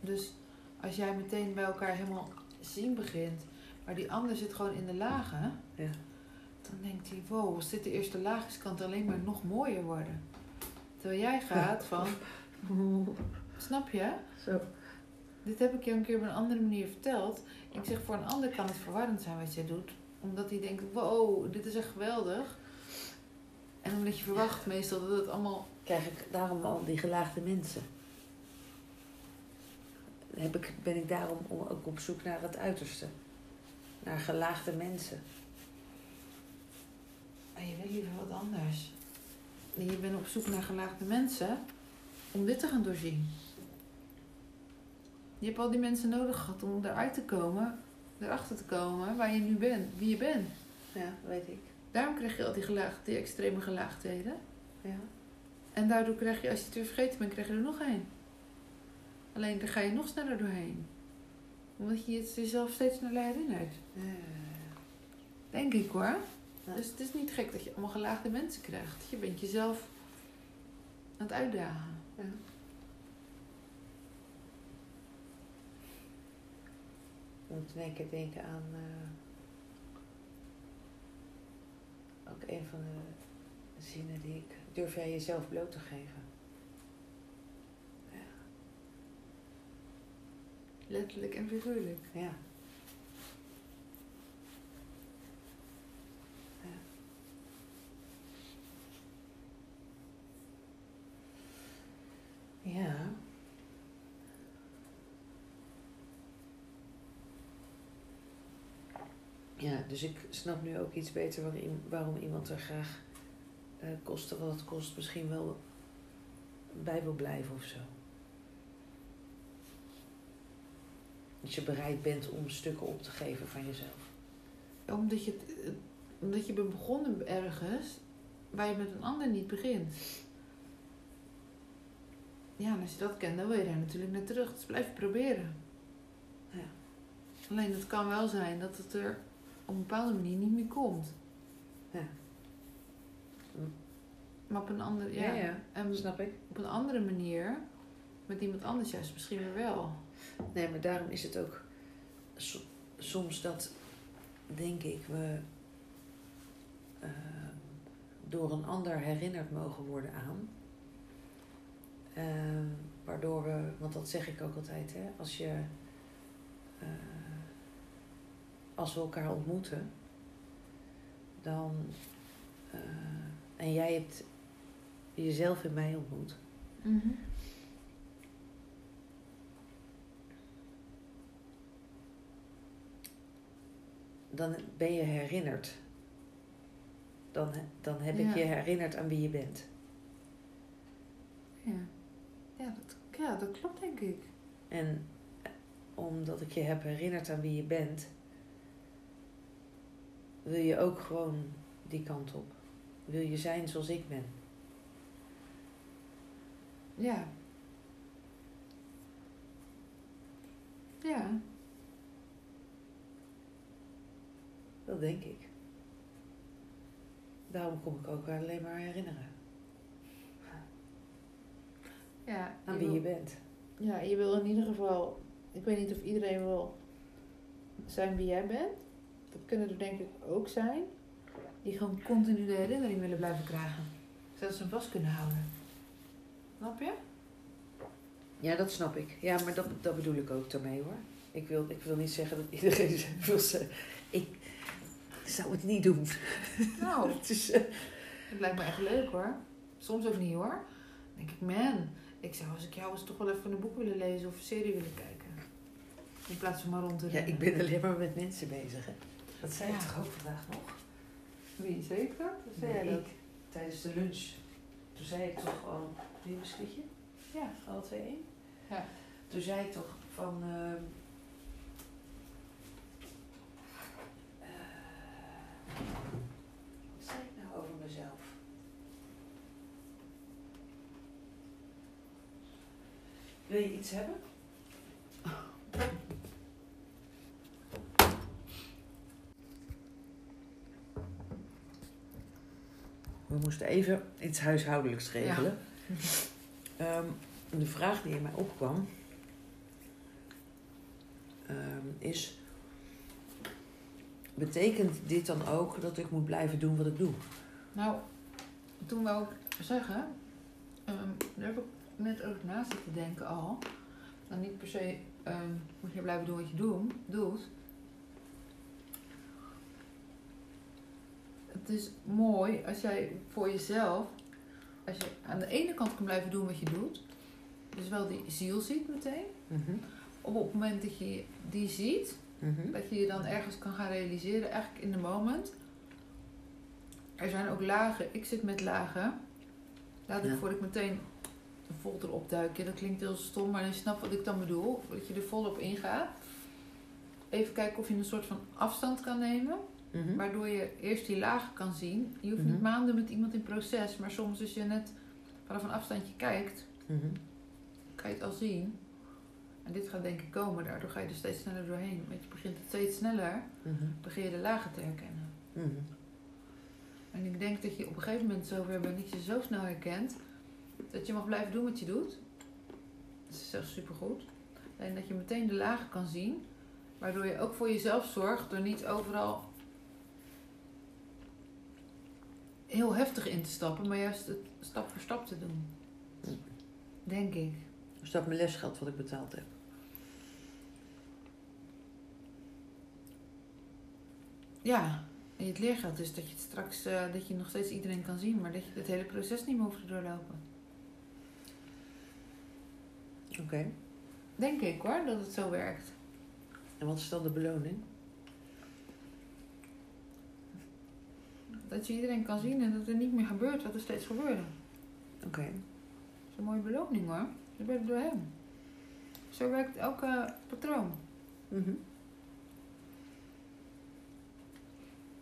Dus als jij meteen bij elkaar helemaal zien begint, maar die ander zit gewoon in de lagen, Ja. dan denkt hij, wow, als dit de eerste laag is, kan het alleen maar nog mooier worden. Terwijl jij gaat van, snap je? Zo. Dit heb ik je een keer op een andere manier verteld. Ik zeg, voor een ander kan het verwarrend zijn wat jij doet. Omdat hij denkt, wow, dit is echt geweldig. En omdat je verwacht meestal dat het allemaal... Krijg ik daarom al die gelaagde mensen. Heb ik, ben ik daarom ook op zoek naar het uiterste. Naar gelaagde mensen. Maar je wil liever wat anders. En je bent op zoek naar gelaagde mensen om dit te gaan doorzien. Je hebt al die mensen nodig gehad om eruit te komen, erachter te komen waar je nu bent, wie je bent. Ja, weet ik. Daarom krijg je al die, gelaagd, die extreme gelaagdheden. Ja. En daardoor krijg je, als je het weer vergeten bent, krijg je er nog één. Alleen daar ga je nog sneller doorheen. Omdat je het jezelf steeds sneller herinnert. Ja. Denk ik hoor. Ja. Dus het is niet gek dat je allemaal gelaagde mensen krijgt. Je bent jezelf aan het uitdagen. Ja. Moet in één keer denken aan eh, ook een van de zinnen die ik durf jij jezelf bloot te geven. Letterlijk en figuurlijk. Ja. Ja. Ja. Dus ik snap nu ook iets beter waarom, iem- waarom iemand er graag eh koste wat het kost misschien wel bij wil blijven of zo. Als je bereid bent om stukken op te geven van jezelf. Omdat je, omdat je bent begonnen ergens waar je met een ander niet begint. Ja, en als je dat kent, dan wil je daar natuurlijk naar terug. Dus blijf proberen. Ja. Alleen het kan wel zijn dat het er op een bepaalde manier niet meer komt. Ja. Maar op een andere, ja. Ja, ja. En Snap ik. op een andere manier, met iemand anders juist misschien weer wel. Nee, maar daarom is het ook so- soms dat, denk ik, we eh, door een ander herinnerd mogen worden aan. Eh, waardoor we, want dat zeg ik ook altijd, hè, als je, eh, als we elkaar ontmoeten, dan, eh, en jij hebt jezelf in mij ontmoet, dan ben je herinnerd. Dan, dan heb ik je herinnerd aan wie je bent. Ja, ja, dat, ja, dat klopt denk ik. En eh, omdat ik je heb herinnerd aan wie je bent, wil je ook gewoon die kant op. Wil je zijn zoals ik ben. Ja. Ja, Dat denk ik. Daarom kom ik ook alleen maar herinneren ja. aan je wie wil- je bent. Ja, je wil in ieder geval... Ik weet niet of iedereen wil zijn wie jij bent. Dat kunnen er denk ik ook zijn. Die gewoon continu de herinnering willen blijven krijgen. Zodat ze hem vast kunnen houden. Snap je? Ja, dat snap ik. Ja, maar dat, dat bedoel ik ook daarmee hoor. Ik wil, ik wil niet zeggen dat iedereen wil zeggen. Zou het niet doen. Nou, Het is, eh, het lijkt me echt leuk hoor. Soms ook niet hoor. Dan denk ik, man, ik zou als ik jou was toch wel even een boek willen lezen of een serie willen kijken. In plaats van maar rond te ja, rennen. ik ben alleen maar met mensen bezig. Hè. Dat zei ik Ja. toch ook vandaag nog? Wie, zeker dat? Zei jij Nee, dat? ik. Tijdens de lunch. Toen zei ik toch gewoon, wil je een? Ja. Alle twee één? Ja. Toen zei ik toch van... ehm, wat zei ik nou over mezelf? Wil je iets hebben? We moesten even iets huishoudelijks regelen. Ehm, de vraag die in mij opkwam ehm, is... Betekent dit dan ook dat ik moet blijven doen wat ik doe? Nou, toen wou ik zeggen, ehm, daar heb ik net over na zitten denken al. Dan niet per se ehm, moet je blijven doen wat je doen, doet. Het is mooi als jij voor jezelf, als je aan de ene kant kan blijven doen wat je doet, dus wel die ziel ziet meteen. Mhm. Op het moment dat je die ziet, Mhm. dat je je dan ergens kan gaan realiseren, eigenlijk in de moment. Er zijn ook lagen. Ik zit met lagen. Laat ik Ja. voordat ik meteen de folder opduik. Ja, dat klinkt heel stom, maar je snapt wat ik dan bedoel. Dat je er volop ingaat. Even kijken of je een soort van afstand kan nemen. Mhm. Waardoor je eerst die lagen kan zien. Je hoeft niet Mhm. maanden met iemand in proces. Maar soms als je net vanaf een afstandje kijkt, kan je het al zien. Dit gaat denk ik komen. Daardoor ga je er steeds sneller doorheen. Want je begint het steeds sneller. Mhm. begin je de lagen te herkennen. Mhm. En ik denk dat je op een gegeven moment zover bent dat je zo snel herkent dat je mag blijven doen wat je doet. Dat is echt supergoed. En dat je meteen de lagen kan zien, waardoor je ook voor jezelf zorgt door niet overal heel heftig in te stappen, maar juist het stap voor stap te doen. Denk ik. Is dat mijn lesgeld wat ik betaald heb? Ja, en het leergeld is dat je het straks eh, dat je nog steeds iedereen kan zien, maar dat je het hele proces niet meer hoeft te doorlopen. Oké. Denk ik hoor, dat het zo werkt. En wat is dan de beloning? Dat je iedereen kan zien en dat er niet meer gebeurt wat er steeds gebeurde. Oké. Dat is een mooie beloning hoor. Je bent er doorheen. Zo werkt elke patroon. Mhm.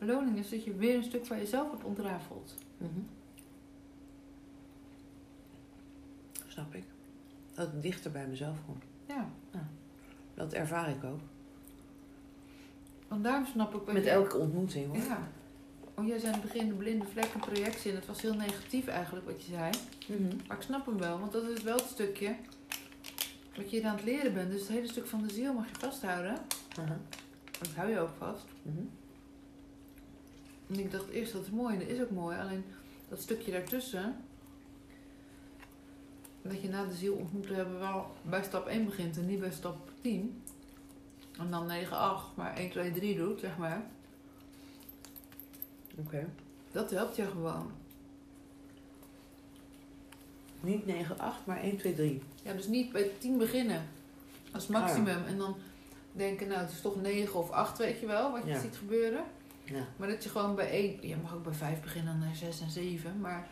Beloning is dat je weer een stuk van jezelf hebt ontrafeld. Mhm. Snap ik. Dat het dichter bij mezelf komt. Ja. Dat ervaar ik ook. Want daarom snap ik Met jij- elke ontmoeting hoor. Ja. Oh, jij zei in het begin de blinde vlek en projectie en dat was heel negatief eigenlijk wat je zei. Mhm. Maar ik snap hem wel, want dat is wel het stukje wat je aan het leren bent. Dus het hele stuk van de ziel mag je vasthouden. Dat hou je ook vast. Mhm. En ik dacht eerst dat is mooi en dat is ook mooi. Alleen dat stukje daartussen. Dat je na de ziel ontmoet hebben wel bij stap 1 begint en niet bij stap 10. En dan 9, 8, maar 1, 2, 3 doet, zeg maar. Oké. Dat helpt je gewoon. Niet 9, 8, maar 1, 2, 3. Ja, dus niet bij 10 beginnen. Als maximum. En dan denken, nou het is toch 9 of 8, weet je wel, wat je Ja. ziet gebeuren. Ja. Maar dat je gewoon bij 1, je mag ook bij 5 beginnen, dan naar 6 en 7. Maar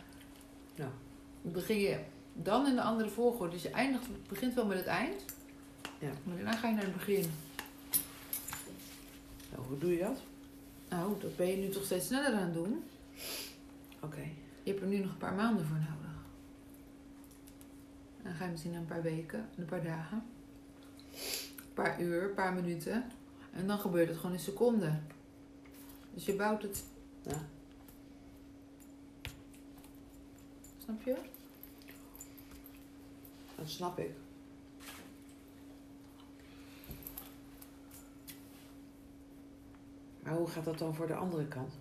Ja. dan begin je dan in de andere volgorde. Dus je eindigt, begint wel met het eind. Ja. Maar daarna ga je naar het begin. Nou, hoe doe je dat? Nou, dat ben je nu toch steeds sneller aan het doen. Oké. Je hebt er nu nog een paar maanden voor nodig. Dan ga je misschien een paar weken, een paar dagen. Een paar uur, een paar minuten. En dan gebeurt het gewoon in seconden. Dus je bouwt het. Ja. Snap je? Dat snap ik. Maar hoe gaat dat dan voor de andere kant?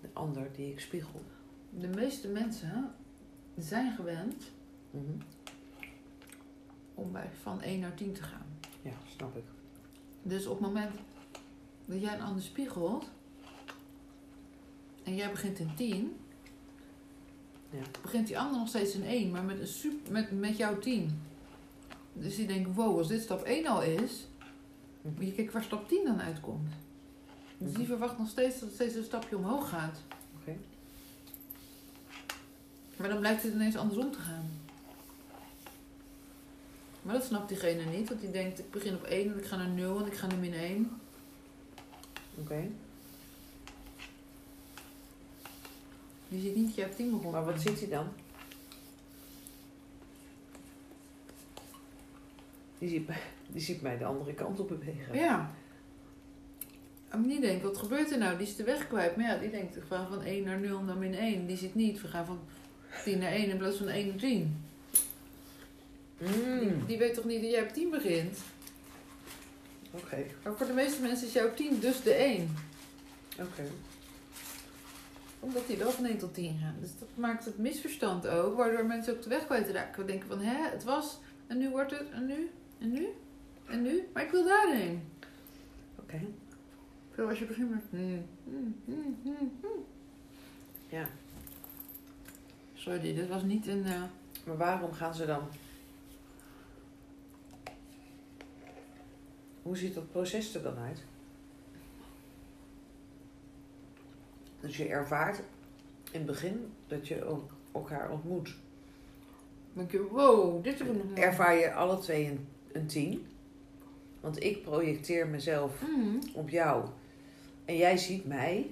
De ander die ik spiegel. De meeste mensen zijn gewend Mhm. om bij van 1 naar 10 te gaan. Ja, snap ik. Dus op het moment dat jij een ander spiegelt en jij begint in 10, Ja. begint die ander nog steeds in 1, maar met, een super, met, met jouw 10. Dus die denkt, wow, als dit stap 1 al is, moet je kijken waar stap 10 dan uitkomt. Dus die Mhm. verwacht nog steeds dat het steeds een stapje omhoog gaat. Oké. Maar dan blijkt het ineens andersom te gaan. Maar dat snapt diegene niet, want die denkt, ik begin op 1 en ik ga naar 0 en ik ga naar min 1. Oké. Die ziet niet dat je op 10 begon. Maar wat ziet hij dan? Die ziet, mij, die ziet mij de andere kant op bewegen. Ja. En die denkt, wat gebeurt er nou? Die is de weg kwijt. Maar ja, die denkt, we gaan van 1 naar 0 naar min 1. Die ziet niet, we gaan van 10 naar 1 in plaats van 1 naar 10. Mm. Die weet toch niet dat jij op 10 begint? Oké, Maar voor de meeste mensen is jouw 10 dus de 1. oké. Omdat die wel van 1 tot 10 gaan. Dus dat maakt het misverstand ook, waardoor mensen ook de weg kwijtraken. We denken van, hè, het was, en nu wordt het, en nu, en nu, en nu, maar ik wil daarheen. Oké. Veel als je begint met, hmm, hmm, hmm. Ja. Sorry, dit was niet een, eh, Maar waarom gaan ze dan? Hoe ziet dat proces er dan uit? Dus je ervaart in het begin dat je el- elkaar ontmoet. denk je, wow, dit is een... Ervaar je alle twee een, een tien? Want ik projecteer mezelf Hmm. op jou. En jij ziet mij.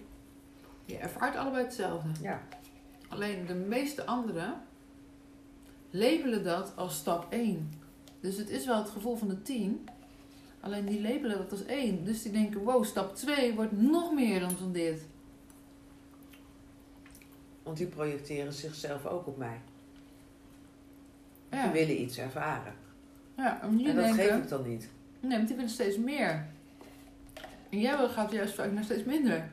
Je ervaart allebei hetzelfde. Ja. Alleen de meeste anderen labelen dat als stap 1. Dus het is wel het gevoel van de 10. Alleen die labelen dat als 1. Dus die denken, wow, stap 2 wordt nog meer dan van dit. Want die projecteren zichzelf ook op mij. Ja, Die willen iets ervaren. ja en en dat denken, geef ik dan niet. nee, want die willen steeds meer. En jij gaat juist vaak naar steeds minder.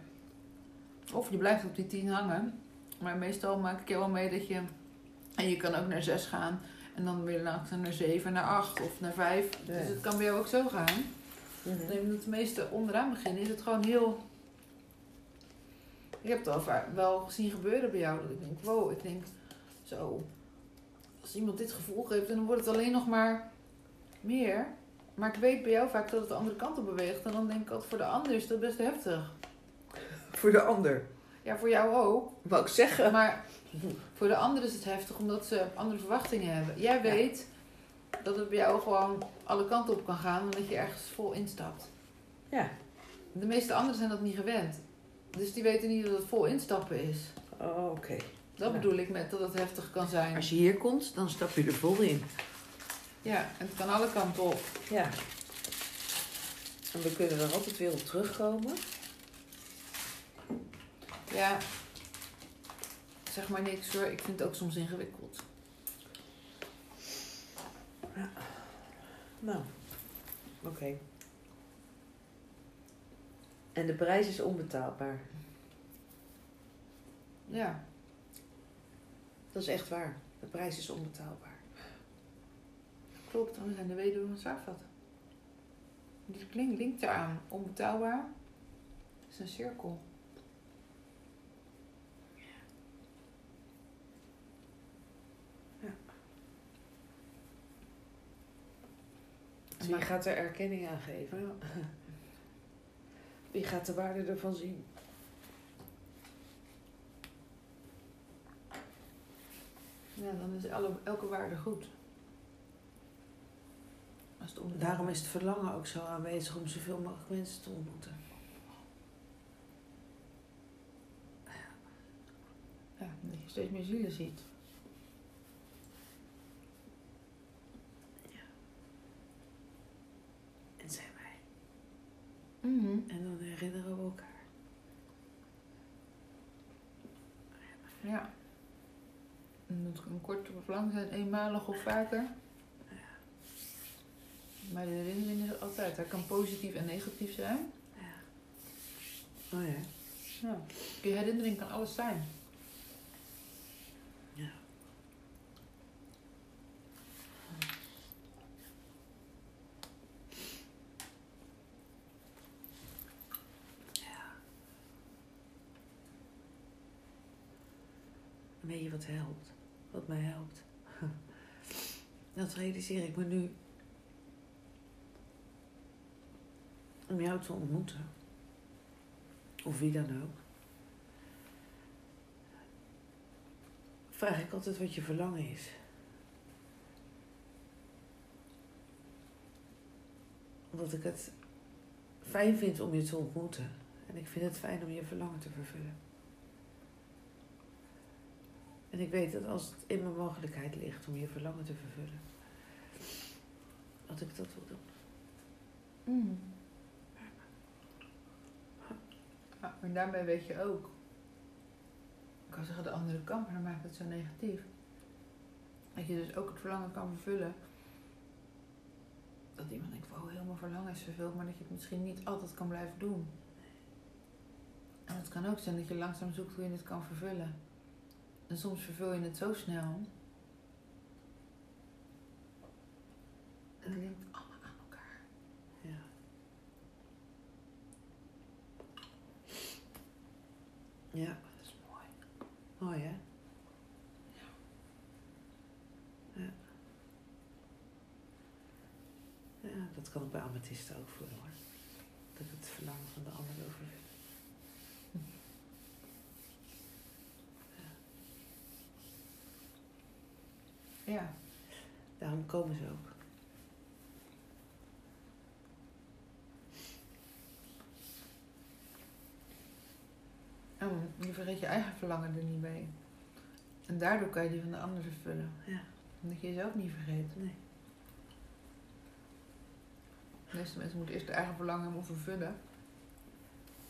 Of je blijft op die 10 hangen. Maar meestal maak ik jou wel mee dat je... En je kan ook naar 6 gaan. En dan weer langzaam naar 7, naar 8 of naar 5. Ja. Dus het kan bij jou ook zo gaan. Mhm. Nee, omdat de meeste onderaan beginnen is het gewoon heel... Ik heb het al wel gezien gebeuren bij jou. Dat ik denk, wow, ik denk, zo. Als iemand dit gevoel geeft, dan wordt het alleen nog maar meer. Maar ik weet bij jou vaak dat het de andere kant op beweegt. En dan denk ik altijd, voor de ander is dat best heftig. Voor de ander. Ja, voor jou ook. Wou ik zeggen. Maar voor de ander is het heftig omdat ze andere verwachtingen hebben. Jij weet dat het bij jou gewoon alle kanten op kan gaan. Omdat je ergens vol instapt. Ja. De meeste anderen zijn dat niet gewend. Dus die weten niet dat het vol instappen is. Oh, oké. Dat Ja. bedoel ik met dat het heftig kan zijn. Als je hier komt, dan stap je er vol in. Ja, en het kan alle kanten op. Ja. En we kunnen er altijd weer op terugkomen. Ja, zeg maar niks hoor. Ik vind het ook soms ingewikkeld. Nou, oké. En de prijs is onbetaalbaar. Ja, Dat is echt waar. De prijs is onbetaalbaar. klopt. Dan zijn de weduwe van Safat. Die klinkt linkt eraan. Onbetaalbaar. is een cirkel. Dus wie gaat er erkenning aan geven? Wie gaat de waarde ervan zien? Ja, dan is elke waarde goed. Als het Daarom is het verlangen ook zo aanwezig om zoveel mogelijk mensen te ontmoeten. Ja, dat je steeds meer zielen ziet. En zijn wij. Mhm. En dan herinneren we elkaar. Ja. En dat kan kort of lang zijn, eenmalig of vaker. Maar de herinnering is altijd. Hij kan positief en negatief zijn. Oh ja. Ja. Je herinnering kan alles zijn. Weet je wat helpt? Wat mij helpt? Dat realiseer ik me nu. Om jou te ontmoeten. Of wie dan ook. Vraag ik altijd wat je verlangen is. Omdat ik het fijn vind om je te ontmoeten. En ik vind het fijn om je verlangen te vervullen. En ik weet dat als het in mijn mogelijkheid ligt om je verlangen te vervullen, dat ik dat wil doen. Mm. Ja, maar daarbij weet je ook. Ik kan zeggen de andere kant, maar dan maakt het zo negatief. Dat je dus ook het verlangen kan vervullen dat iemand denkt, wow, heel mijn verlangen is vervuld, maar dat je het misschien niet altijd kan blijven doen. En het kan ook zijn dat je langzaam zoekt hoe je het kan vervullen. En soms vervul je het zo snel. En het ligt allemaal aan elkaar. Ja. Ja, Dat is mooi. mooi hè? Ja. Ja, dat kan ik bij amethysten ook voelen hoor. Dat ik het verlangen van de ander wil vervullen. Ja. Daarom komen ze ook. En je vergeet je eigen verlangen er niet bij. En daardoor kan je die van de ander vervullen. Ja. Omdat je jezelf niet vergeet. Nee. De meeste mensen moeten eerst de eigen verlangen helemaal vervullen.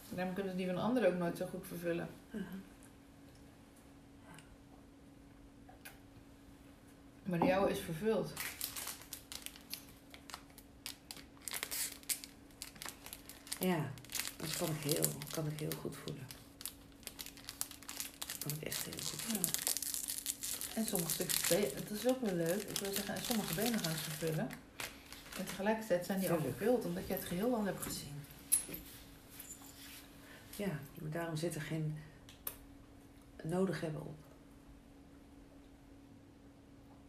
En daarom kunnen ze die van anderen ook nooit zo goed vervullen. Uh-huh. Maar de jouwe is vervuld. Ja, dat kan ik heel, kan ik heel goed voelen. Dat kan ik echt heel goed voelen. En sommige stukjes benen, het is ook wel leuk. Ik wil zeggen, en sommige benen gaan ze vervullen. En tegelijkertijd zijn die al vervuld, omdat je het geheel al hebt gezien. Ja, maar daarom zit er geen nodig hebben op.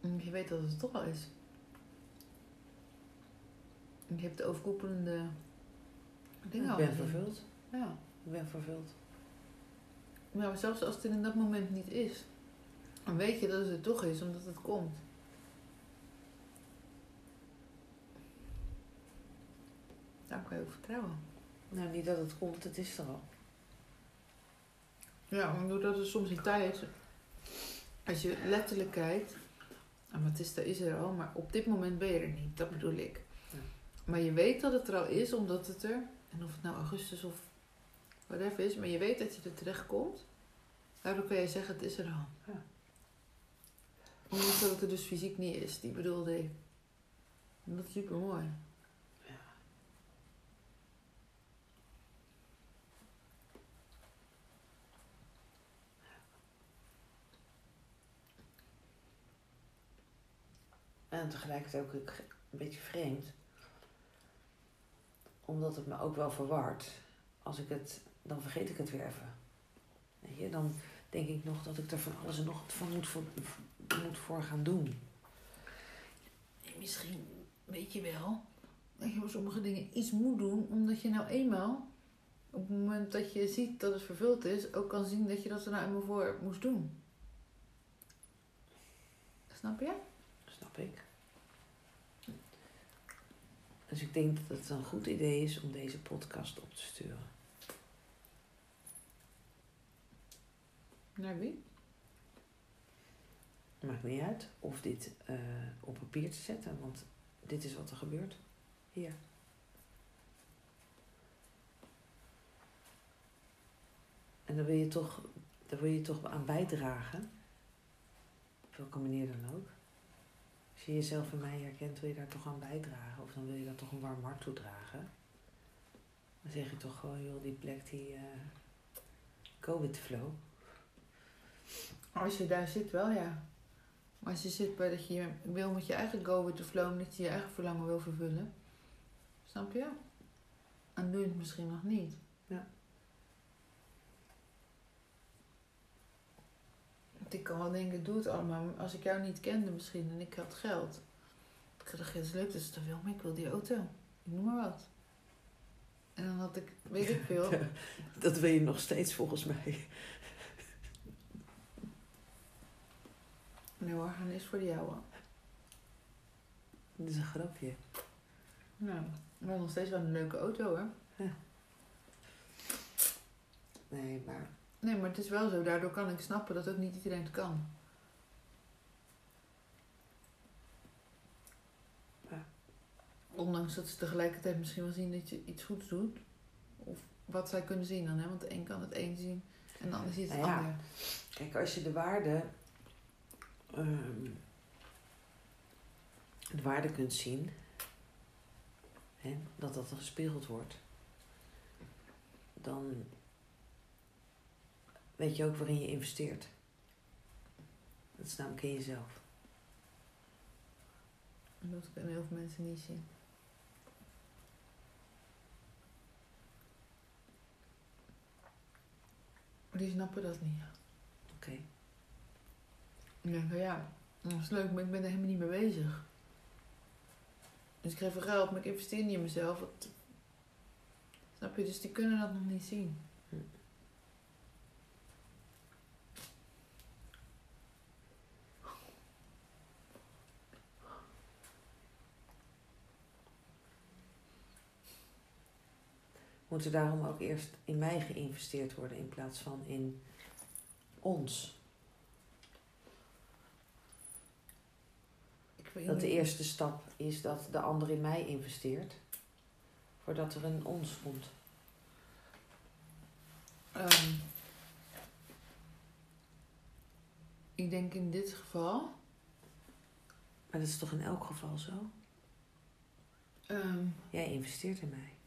Omdat je weet dat het toch al is. Je hebt de overkoepelende dingen ik al ben gezien. vervuld. Ja. Ik ben vervuld. Maar zelfs als het in dat moment niet is, dan weet je dat het er toch is, omdat het komt. Daar kan je ook vertrouwen. Nou, niet dat het komt, het is er al. Ja, maar doordat het soms in tijd, als je letterlijk kijkt, Amatista is er al, maar op dit moment ben je er niet, dat bedoel ik. Ja. Maar je weet dat het er al is, omdat het er, en of het nou augustus of whatever is, maar je weet dat je er terecht komt. Daardoor kan je zeggen, het is er al. Ja. Omdat dat het er dus fysiek niet is, die bedoelde ik. Dat is super mooi. En tegelijkertijd ook een beetje vreemd. Omdat het me ook wel verwart. Als ik het, dan vergeet ik het weer even. Weet je, dan denk ik nog dat ik er van alles en nog wat van moet voor, moet voor gaan doen. Misschien weet je wel dat je voor sommige dingen iets moet doen, omdat je nou eenmaal, op het moment dat je ziet dat het vervuld is, ook kan zien dat je dat er nou eenmaal voor moest doen. Snap je? Ik. Dus ik denk dat het een goed idee is om deze podcast op te sturen. Naar wie? Maakt niet uit. Of dit eh, op papier te zetten, want dit is wat er gebeurt. Hier. En daar wil je toch, daar wil je toch aan bijdragen. Op welke manier dan ook. Je jezelf en mij herkent, wil je daar toch aan bijdragen. Of dan wil je daar toch een warm hart toe dragen. Dan zeg je toch gewoon, joh, die plek die... eh go with the flow. Als je daar zit, wel ja. Maar als je zit bij dat je wil met je eigen go with the flow, niet je eigen verlangen wil vervullen. Snap je? En doe je het misschien nog niet. Ja. Want ik kan wel denken, doe het allemaal. Maar als ik jou niet kende misschien en ik had geld. Ik had het is leuk dat ze dat wil, maar ik wil die auto. Ik noem maar wat. En dan had ik, weet ik veel. Dat wil je nog steeds volgens mij. Nee hoor, gaan is voor de jouwe. Dit is een grapje. Nou, maar nog steeds wel een leuke auto hoor. Nee, maar Nee, maar het is wel zo. Daardoor kan ik snappen dat ook niet iedereen het kan. Ja. Ondanks dat ze tegelijkertijd misschien wel zien dat je iets goeds doet. Of wat zij kunnen zien dan, hè? Want de een kan het een zien en de ander ziet het Nou ja. ander. kijk, als je de waarde, ehm, de waarde kunt zien, hè, dat dat er gespiegeld wordt, dan weet je ook waarin je investeert. Dat is namelijk in jezelf. En dat kunnen heel veel mensen niet zien. Die snappen dat niet. Oké. Ik denk van ja, dat is leuk, maar ik ben er helemaal niet mee bezig. Dus ik geef er geld, maar ik investeer niet in mezelf. Wat... Snap je? Dus die kunnen dat nog niet zien. Hm. Moet er daarom ook eerst in mij geïnvesteerd worden in plaats van in ons? Dat de eerste stap is dat de ander in mij investeert, voordat er een ons komt. Ehm, ik denk in dit geval. Maar dat is toch in elk geval zo? ehm, Jij investeert in mij.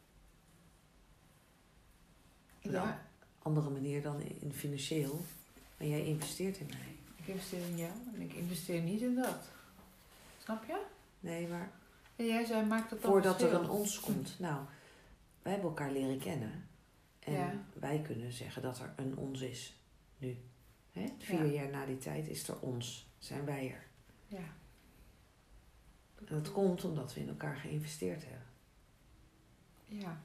Ja. ja, Andere manier dan in financieel, maar jij investeert in mij. ik investeer in jou en ik investeer niet in dat. Snap je? Nee, maar En jij zei, maak dat dan voordat er een ons komt. Nou, wij hebben elkaar leren kennen. En Ja. wij kunnen zeggen dat er een ons is. Nu. Hè? Vier Ja. jaar na die tijd is er ons. Zijn wij er. Ja. En dat komt omdat we in elkaar geïnvesteerd hebben. Ja.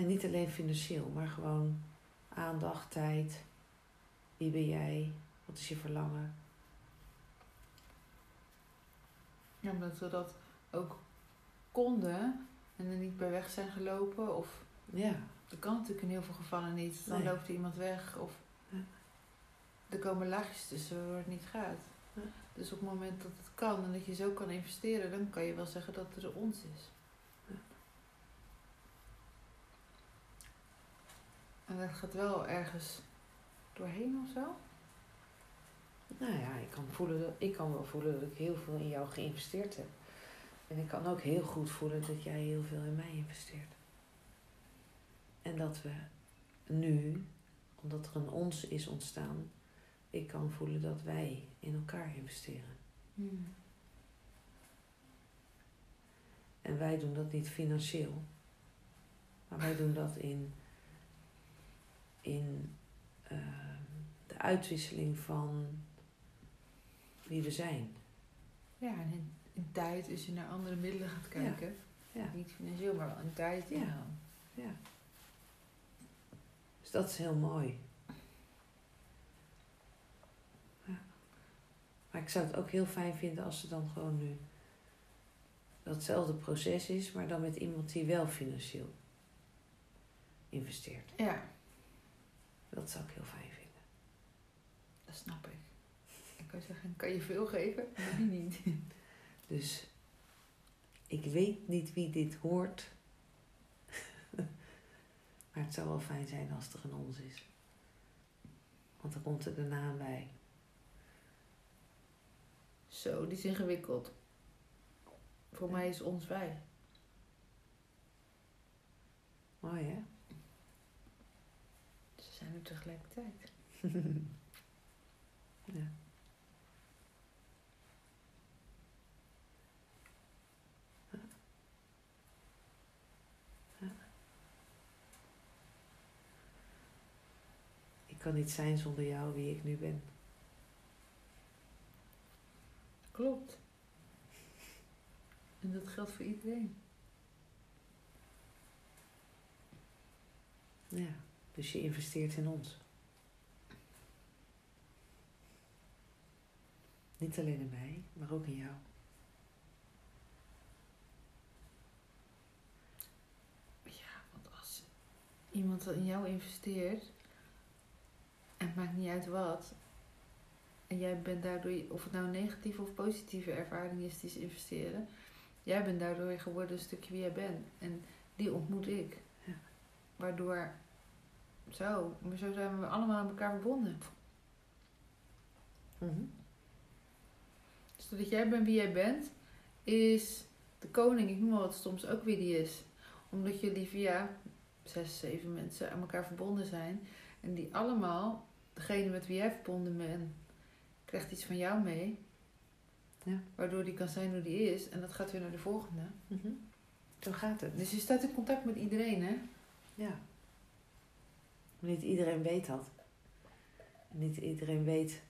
En niet alleen financieel, maar gewoon aandacht, tijd. Wie ben jij? Wat is je verlangen? Ja, omdat we dat ook konden en er niet bij weg zijn gelopen. Of Ja, dat kan natuurlijk in heel veel gevallen niet. Dan Nee. loopt er iemand weg of Ja. er komen laagjes tussen waar het niet gaat. Ja. Dus op het moment dat het kan en dat je zo kan investeren, dan kan je wel zeggen dat het er ons is. En dat gaat wel ergens doorheen of zo. nou ja, ik kan, voelen dat, ik kan wel voelen dat ik heel veel in jou geïnvesteerd heb. En ik kan ook heel goed voelen dat jij heel veel in mij investeert. En dat we nu, omdat er een ons is ontstaan, ik kan voelen dat wij in elkaar investeren. En wij doen dat niet financieel, maar wij doen dat in, in ehm, de uitwisseling van wie we zijn. Ja, en in, in tijd, als je naar andere middelen gaat kijken, Ja. niet financieel, maar wel in tijd. Ja. Ja. Ja. Dus dat is heel mooi. Ja. Maar ik zou het ook heel fijn vinden als ze dan gewoon nu datzelfde proces is, maar dan met iemand die wel financieel investeert. ja, Dat zou ik heel fijn vinden. dat snap ik. Ik kan zeggen, kan je veel geven? Die niet. Dus ik weet niet wie dit hoort. maar het zou wel fijn zijn als er een ons is. Want dan komt er de naam bij. Zo, die is ingewikkeld. Voor mij is ons wij. Mooi hè? Er tegelijkertijd. Ja. Ik kan niet zijn zonder jou wie ik nu ben. Klopt. En dat geldt voor iedereen. Ja, dus je investeert in ons. Niet alleen in mij, maar ook in jou. Ja, want als iemand in jou investeert, en het maakt niet uit wat, en jij bent daardoor, of het nou een negatieve of positieve ervaring is die ze investeren, jij bent daardoor geworden een stukje wie jij bent. En die ontmoet ik. Ja. Waardoor, zo, maar zo zijn we allemaal aan elkaar verbonden. Mhm. Dus zodat jij bent wie jij bent, is de koning, ik noem maar wat soms ook wie die is. Omdat jullie via zes, zeven mensen aan elkaar verbonden zijn. En die allemaal, degene met wie jij verbonden bent, krijgt iets van jou mee. Ja. Waardoor die kan zijn hoe die is. En dat gaat weer naar de volgende. Mhm. Zo gaat het. Dus je staat in contact met iedereen, hè? Ja. Niet iedereen weet dat. Niet iedereen weet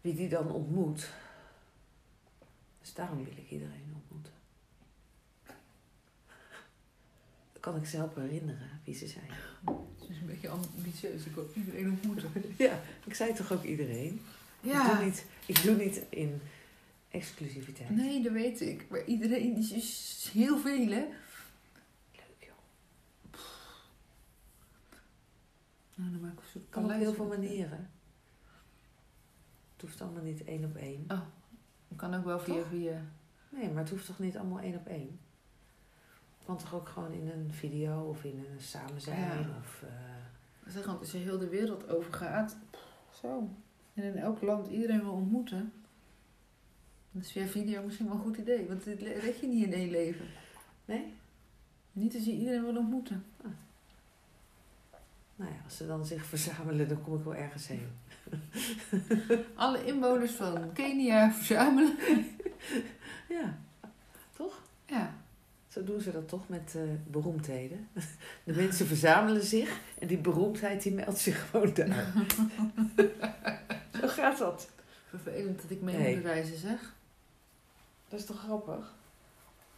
wie die dan ontmoet. Dus daarom wil ik iedereen ontmoeten. Dan kan ik ze helpen herinneren wie ze zijn. Het is een beetje ambitieus. Ik wil iedereen ontmoeten. Ja, ik zei toch ook iedereen? Ik, doe niet, ik doe niet in exclusiviteit. Nee, dat weet ik. Maar iedereen is heel veel, hè? Leuk joh. Nou, dan maak ik een soort Kan op heel veel manieren. Het hoeft allemaal niet één op één. Kan ook wel via via. Nee, maar het hoeft toch niet allemaal één op één? Het kan toch ook gewoon in een video of in een samen zijn Ja. of... want als je heel de wereld overgaat, zo. En in elk land iedereen wil ontmoeten. Dan is via video misschien wel een goed idee. Want dit red je niet in één leven. Nee? Niet als je iedereen wil ontmoeten. Nou ja, als ze dan zich verzamelen, dan kom ik wel ergens heen. Alle inwoners van Kenia verzamelen. Ja, toch? Ja. Zo doen ze dat toch met eh, beroemdheden. De mensen verzamelen zich en die beroemdheid die meldt zich gewoon daar. Zo gaat dat. Vervelend dat ik mee Nee. moet reizen, zeg. Dat is toch grappig?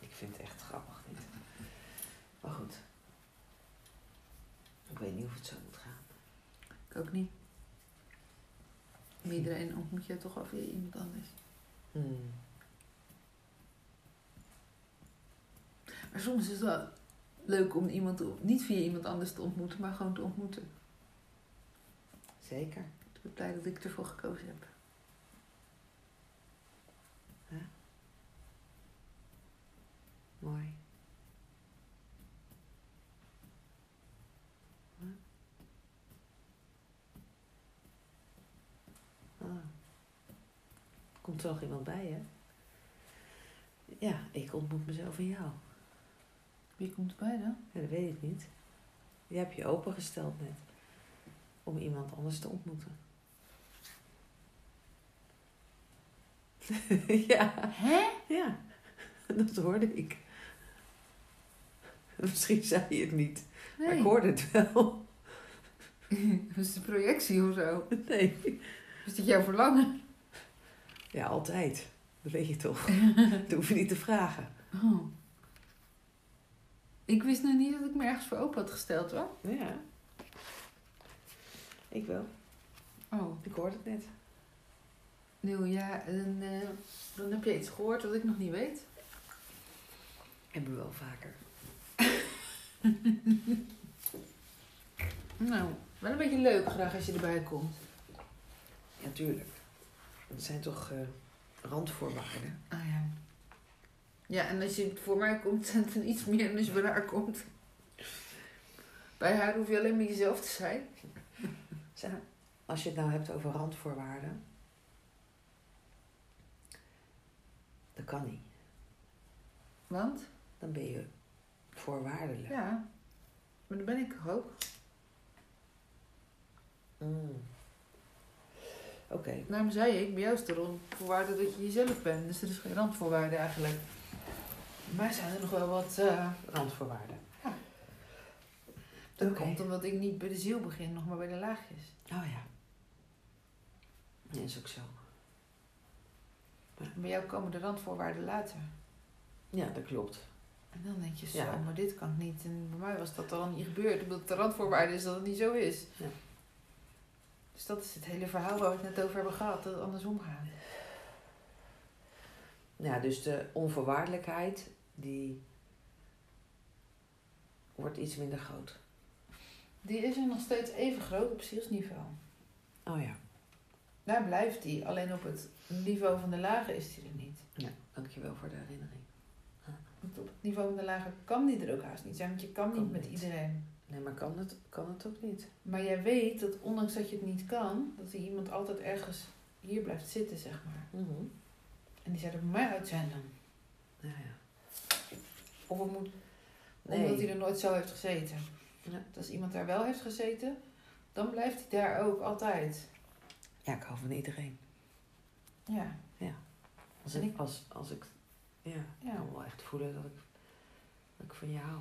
Ik vind het echt grappig dit. Maar goed. Ik weet niet of het zo moet gaan. Ik ook niet. Iedereen ontmoet je toch al via iemand anders. Hmm. Maar soms is het wel leuk om iemand te- niet via iemand anders te ontmoeten, maar gewoon te ontmoeten. Zeker. Ik ben blij dat ik ervoor gekozen heb. Mooi. Huh? Ah. Komt er nog iemand bij, hè? Ja, ik ontmoet mezelf in jou. Wie komt erbij dan? Ja, dat weet ik niet. Je hebt je opengesteld net. Om iemand anders te ontmoeten. ja. Hè? Ja, dat hoorde ik. Misschien zei je het niet, maar ik hoorde het wel. Dat is de projectie of zo. Nee. Is dit jouw verlangen? Ja, altijd. Dat weet je toch. Dat hoef je niet te vragen. Oh. Ik wist nog niet dat ik me ergens voor open had gesteld hoor. Ja. Ik wel. Oh. Ik hoorde het net. Nieuw, ja, en, eh, dan heb je iets gehoord wat ik nog niet weet. Hebben we wel vaker. Nou, wel een beetje leuk graag als je erbij komt. Ja, tuurlijk. Het zijn toch eh, randvoorwaarden. Ah ja. Ja, en als je voor mij komt, zijn het dan iets meer dan als je bij haar komt. Bij haar hoef je alleen maar jezelf te zijn. Als je het nou hebt over randvoorwaarden. Dat kan niet. Want? Dan ben je voorwaardelijk. Ja. Maar dat ben ik ook. Mm. Oké. Daarom zei ik, bij jou is de voorwaarde dat je jezelf bent. Dus er is geen randvoorwaarde eigenlijk. Mij zijn er nog wel wat... eh, Randvoorwaarden. dat Oké. komt omdat ik niet bij de ziel begin, nog maar bij de laagjes. Oh ja. Dat is ook zo. En bij jou komen de randvoorwaarden later. Ja, dat klopt. En dan denk je zo, Ja. maar dit kan niet. En bij mij was dat al niet gebeurd. Omdat de randvoorwaarde is dat het niet zo is. Ja. Dus dat is het hele verhaal waar we het net over hebben gehad. Dat het andersom gaat. Ja, dus de onvoorwaardelijkheid, die wordt iets minder groot. Die is er nog steeds even groot op zielsniveau. Oh ja. Daar blijft die. Alleen op het niveau van de lagen is die er niet. Ja, dankjewel voor de herinnering. Want op het niveau van de lagen kan die er ook haast niet zijn. Want je kan, Kan niet met niet. iedereen. Nee, maar kan het, kan het ook niet? Maar jij weet dat ondanks dat je het niet kan, dat die iemand altijd ergens hier blijft zitten, zeg maar. Mhm. En En die zou er bij mij uitzenden. Nou ja. Of het moet, Nee. omdat hij er nooit zo heeft gezeten. Ja. Als iemand daar wel heeft gezeten, dan blijft hij daar ook altijd. Ja, ik hou van iedereen. Ja. Als En ik, als, als ik ja, Ja. kan wel echt voelen dat ik, dat ik van je hou.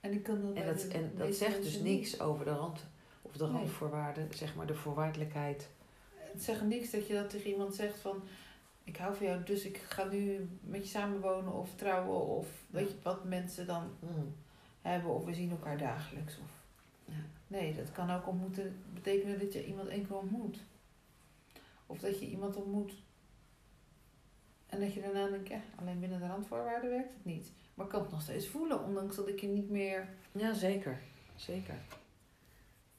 En ik kan dan En dat, en dat zegt dus niks over de rand of de Nee. randvoorwaarden, zeg maar de voorwaardelijkheid. Het zegt niks dat je dat tegen iemand zegt van... Ik hou van jou, dus ik ga nu met je samenwonen of trouwen. Of weet je wat mensen dan Mm. hebben. Of we zien elkaar dagelijks. Of... Ja. Nee, dat kan ook ontmoeten betekenen dat je iemand één keer ontmoet. Of dat je iemand ontmoet en dat je daarna denkt, ja, alleen binnen de randvoorwaarden werkt het niet. Maar ik kan het nog steeds voelen, ondanks dat ik je niet meer. Ja, zeker. Zeker.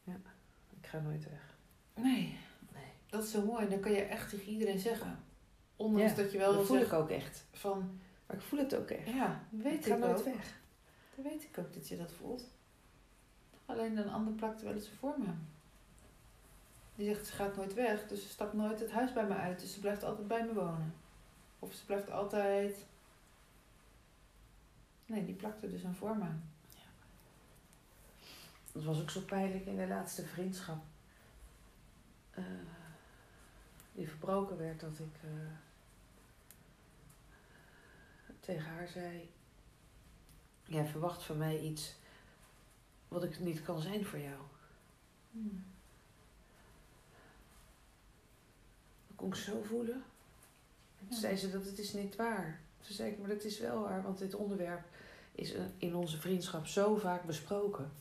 Ja, ik ga nooit weg. Nee, Nee. dat is zo mooi. Dan kan je echt tegen iedereen zeggen. Ondanks Ja, dat je wel dat voel zegt ik ook echt. van, Maar ik voel het ook echt. ja, weet ik ik, ga nooit ook. weg. Dat weet ik ook dat je dat voelt. Alleen een ander plakt wel eens voor me. Die zegt ze gaat nooit weg, dus ze stapt nooit het huis bij me uit. Dus ze blijft altijd bij me wonen. Of ze blijft altijd. Nee, die plakt er dus aan voor me. Dat was ook zo pijnlijk in de laatste vriendschap. eh, die verbroken werd dat ik eh, tegen haar zei: Jij verwacht van mij iets wat ik niet kan zijn voor jou. Dat kon ik zo voelen. Toen Ja. zei ze dat het is niet waar. Toen zei ik, maar dat is wel waar, want dit onderwerp is in onze vriendschap zo vaak besproken.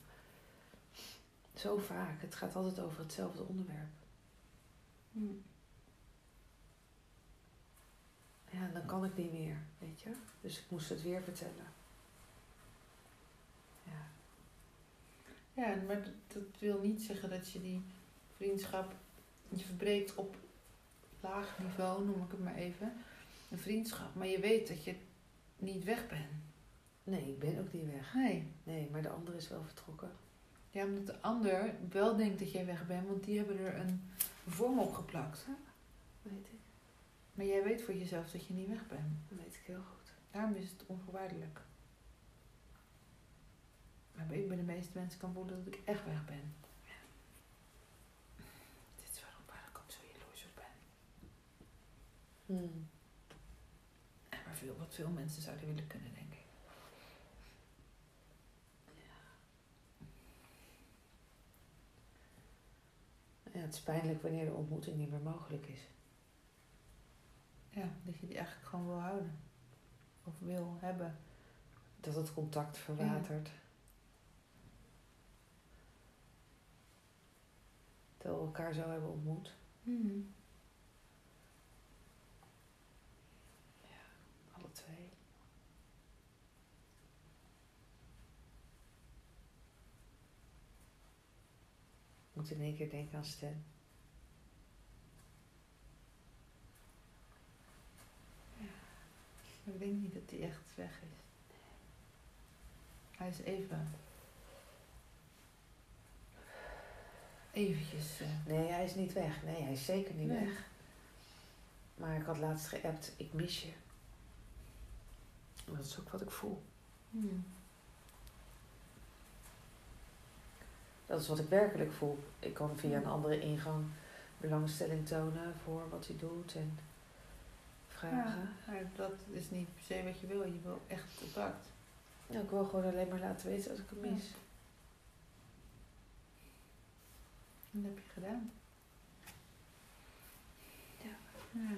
Zo vaak. Het gaat altijd over hetzelfde onderwerp. Ja, dan kan ik niet meer, weet je. Dus ik moest het weer vertellen. Ja. Ja, maar dat, dat wil niet zeggen dat je die vriendschap je verbreekt op laag niveau, noem ik het maar even. Een vriendschap, maar je weet dat je niet weg bent. Nee, ik ben ook niet weg. Nee. Nee, maar de ander is wel vertrokken. Ja, omdat de ander wel denkt dat jij weg bent, want die hebben er een vorm op geplakt. Weet ik. Maar jij weet voor jezelf dat je niet weg bent. Dat weet ik heel goed. Daarom is het onvoorwaardelijk. Maar ik bij de meeste mensen kan voelen dat ik echt weg ben. Dit is waarom waar ik ook zo jaloers op ben. Hmm. En waar veel, wat veel mensen zouden willen kunnen, denk ik. Ja, het is pijnlijk wanneer de ontmoeting niet meer mogelijk is. Ja, dat je die eigenlijk gewoon wil houden. Of wil hebben. Dat het contact verwatert. Terwijl we elkaar zo hebben ontmoet. Alle twee. Ik moet in één keer denken aan Stan. Maar ik denk niet dat hij echt weg is. Hij is even. Eventjes. eh, Nee, hij is niet weg. Nee, hij is zeker niet Nee. weg. Maar ik had laatst geappt, ik mis je. Dat is ook wat ik voel. hmm. Dat is wat ik werkelijk voel. Ik kan via een andere ingang belangstelling tonen voor wat hij doet en vragen. Ja, maar dat is niet per se wat je wil. Je wil echt contact. Ja, ik wil gewoon alleen maar laten weten dat ik hem mis. En dat heb je gedaan. Ja. ja.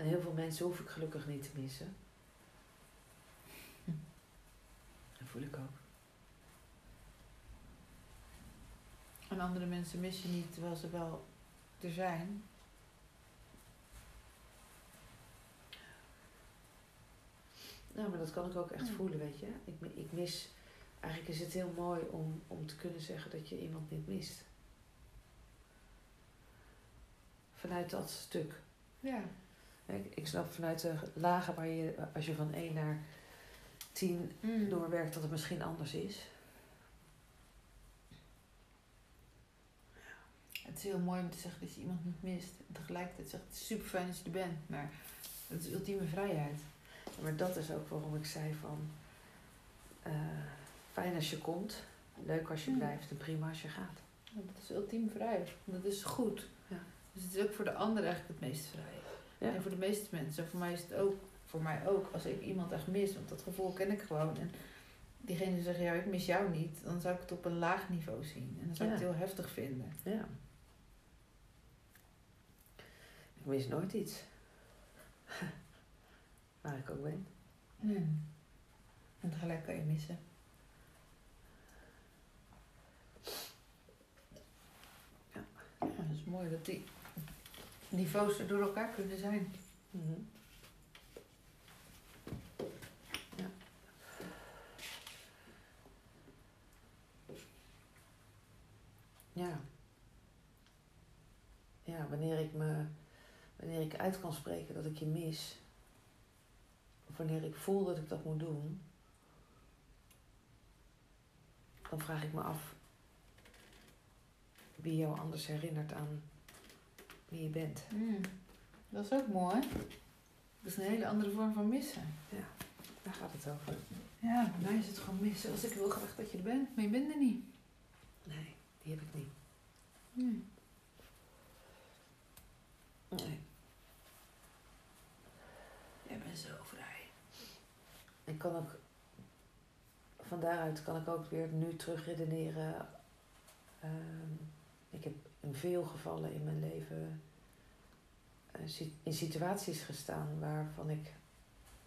En heel veel mensen hoef ik gelukkig niet te missen. Dat voel ik ook. En andere mensen mis je niet terwijl ze wel er zijn. Nou, maar dat kan ik ook echt Ja. voelen, weet je. Ik, ik mis... Eigenlijk is het heel mooi om, om te kunnen zeggen dat je iemand niet mist. Vanuit dat stuk. Ja. Ik, ik snap vanuit de lagen waar je, als je van 1 naar tien Mm. doorwerkt dat het misschien anders is. Het is heel mooi om te zeggen dat je iemand niet mist. En tegelijkertijd zegt het is super fijn dat je er bent. Maar het is ultieme vrijheid. Maar dat is ook waarom ik zei van... eh, fijn als je komt, leuk als je Mm. blijft en prima als je gaat. Ja, dat is ultiem vrij. Dat is goed. Ja. Dus het is ook voor de ander eigenlijk het meest vrij. Ja. En voor de meeste mensen. En voor mij is het ook, voor mij ook, als ik iemand echt mis, want dat gevoel ken ik gewoon. En diegene zegt, ja, ik mis jou niet, dan zou ik het op een laag niveau zien. En dan zou ik het heel heftig vinden. Ja. Ik mis nooit iets. Waar ik ook ben. En tegelijk kan je missen. Ja. Ja, dat is mooi dat die niveaus er door elkaar kunnen zijn. Mhm. Ja. Ja. Ja, wanneer ik me, wanneer ik uit kan spreken dat ik je mis, of wanneer ik voel dat ik dat moet doen, dan vraag ik me af wie jou anders herinnert aan wie je bent. Dat is ook mooi. Dat is een hele andere vorm van missen. Daar gaat het over. Ja, bij mij is het gewoon missen. Als ik wil graag dat je er bent, maar je bent er niet. Nee, die heb ik niet. Nee. Nee. Jij bent zo vrij. Ik kan ook, van daaruit kan ik ook weer nu terugredeneren. Ehm, ik heb in veel gevallen in mijn leven eh, in situaties gestaan waarvan ik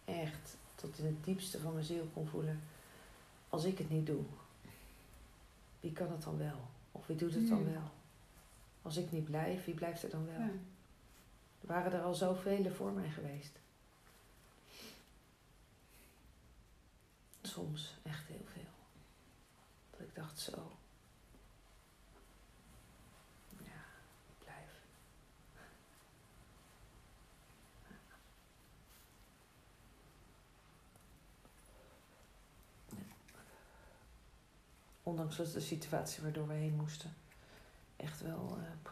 echt tot in het diepste van mijn ziel kon voelen. Als ik het niet doe, wie kan het dan wel? Of wie doet het dan wel? Als ik niet blijf, wie blijft er dan wel? Ja. Er waren er al zoveel voor mij geweest. Soms echt heel veel. Dat ik dacht zo. Ja, ik blijf. Ondanks de situatie waardoor we heen moesten. Echt wel. eh.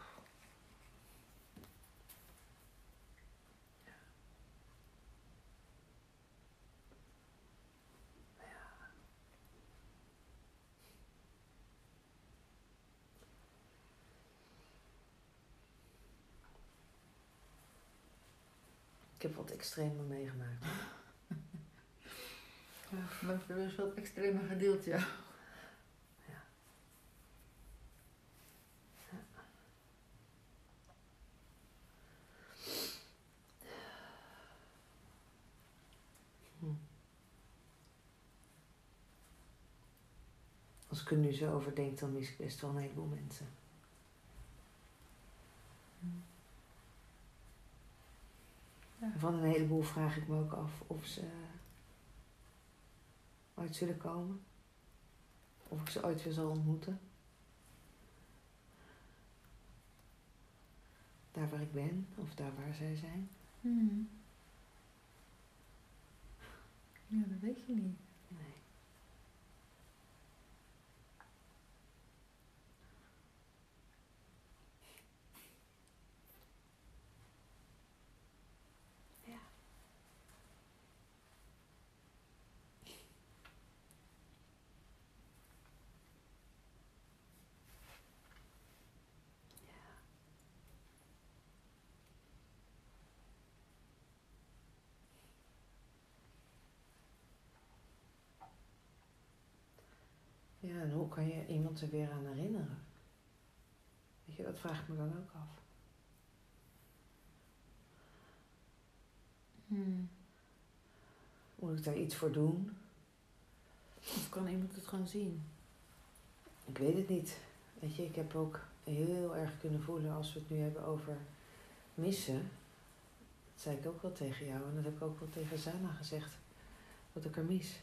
Ik heb wat extremer meegemaakt. Heb je wel wat extremer gedeeld, ja. Hm. Als ik er nu zo over denk, dan mis ik best wel een heleboel mensen. Ja. Van een heleboel vraag ik me ook af of ze ooit zullen komen. Of ik ze ooit weer zal ontmoeten. Daar waar ik ben, of daar waar zij zijn. Hmm. Ja, dat weet je niet. En hoe kan je iemand er weer aan herinneren? Weet je, dat vraag ik me dan ook af. Hmm. Moet ik daar iets voor doen? Of kan iemand het gewoon zien? Ik weet het niet. Weet je, ik heb ook heel erg kunnen voelen als we het nu hebben over missen. Dat zei ik ook wel tegen jou en dat heb ik ook wel tegen Sana gezegd. Dat ik er mis.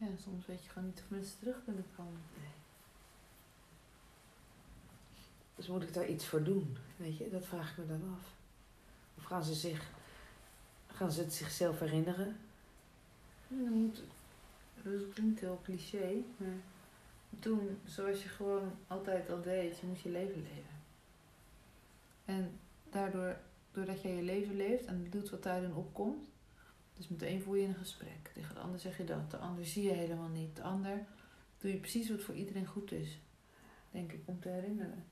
Ja, soms weet je gewoon niet of mensen terug kunnen komen. Dus moet ik daar iets voor doen? Weet je, dat vraag ik me dan af. Of gaan ze, zich, gaan ze het zichzelf herinneren? Dan moet, dat klinkt heel cliché, maar doen zoals je gewoon altijd al deed. Je moet je leven leven. En daardoor, doordat jij je leven leeft en doet wat daarin opkomt, dus met de een voer je een gesprek, tegen de ander zeg je dat, de ander zie je helemaal niet, de ander doe je precies wat voor iedereen goed is, denk ik, om te herinneren.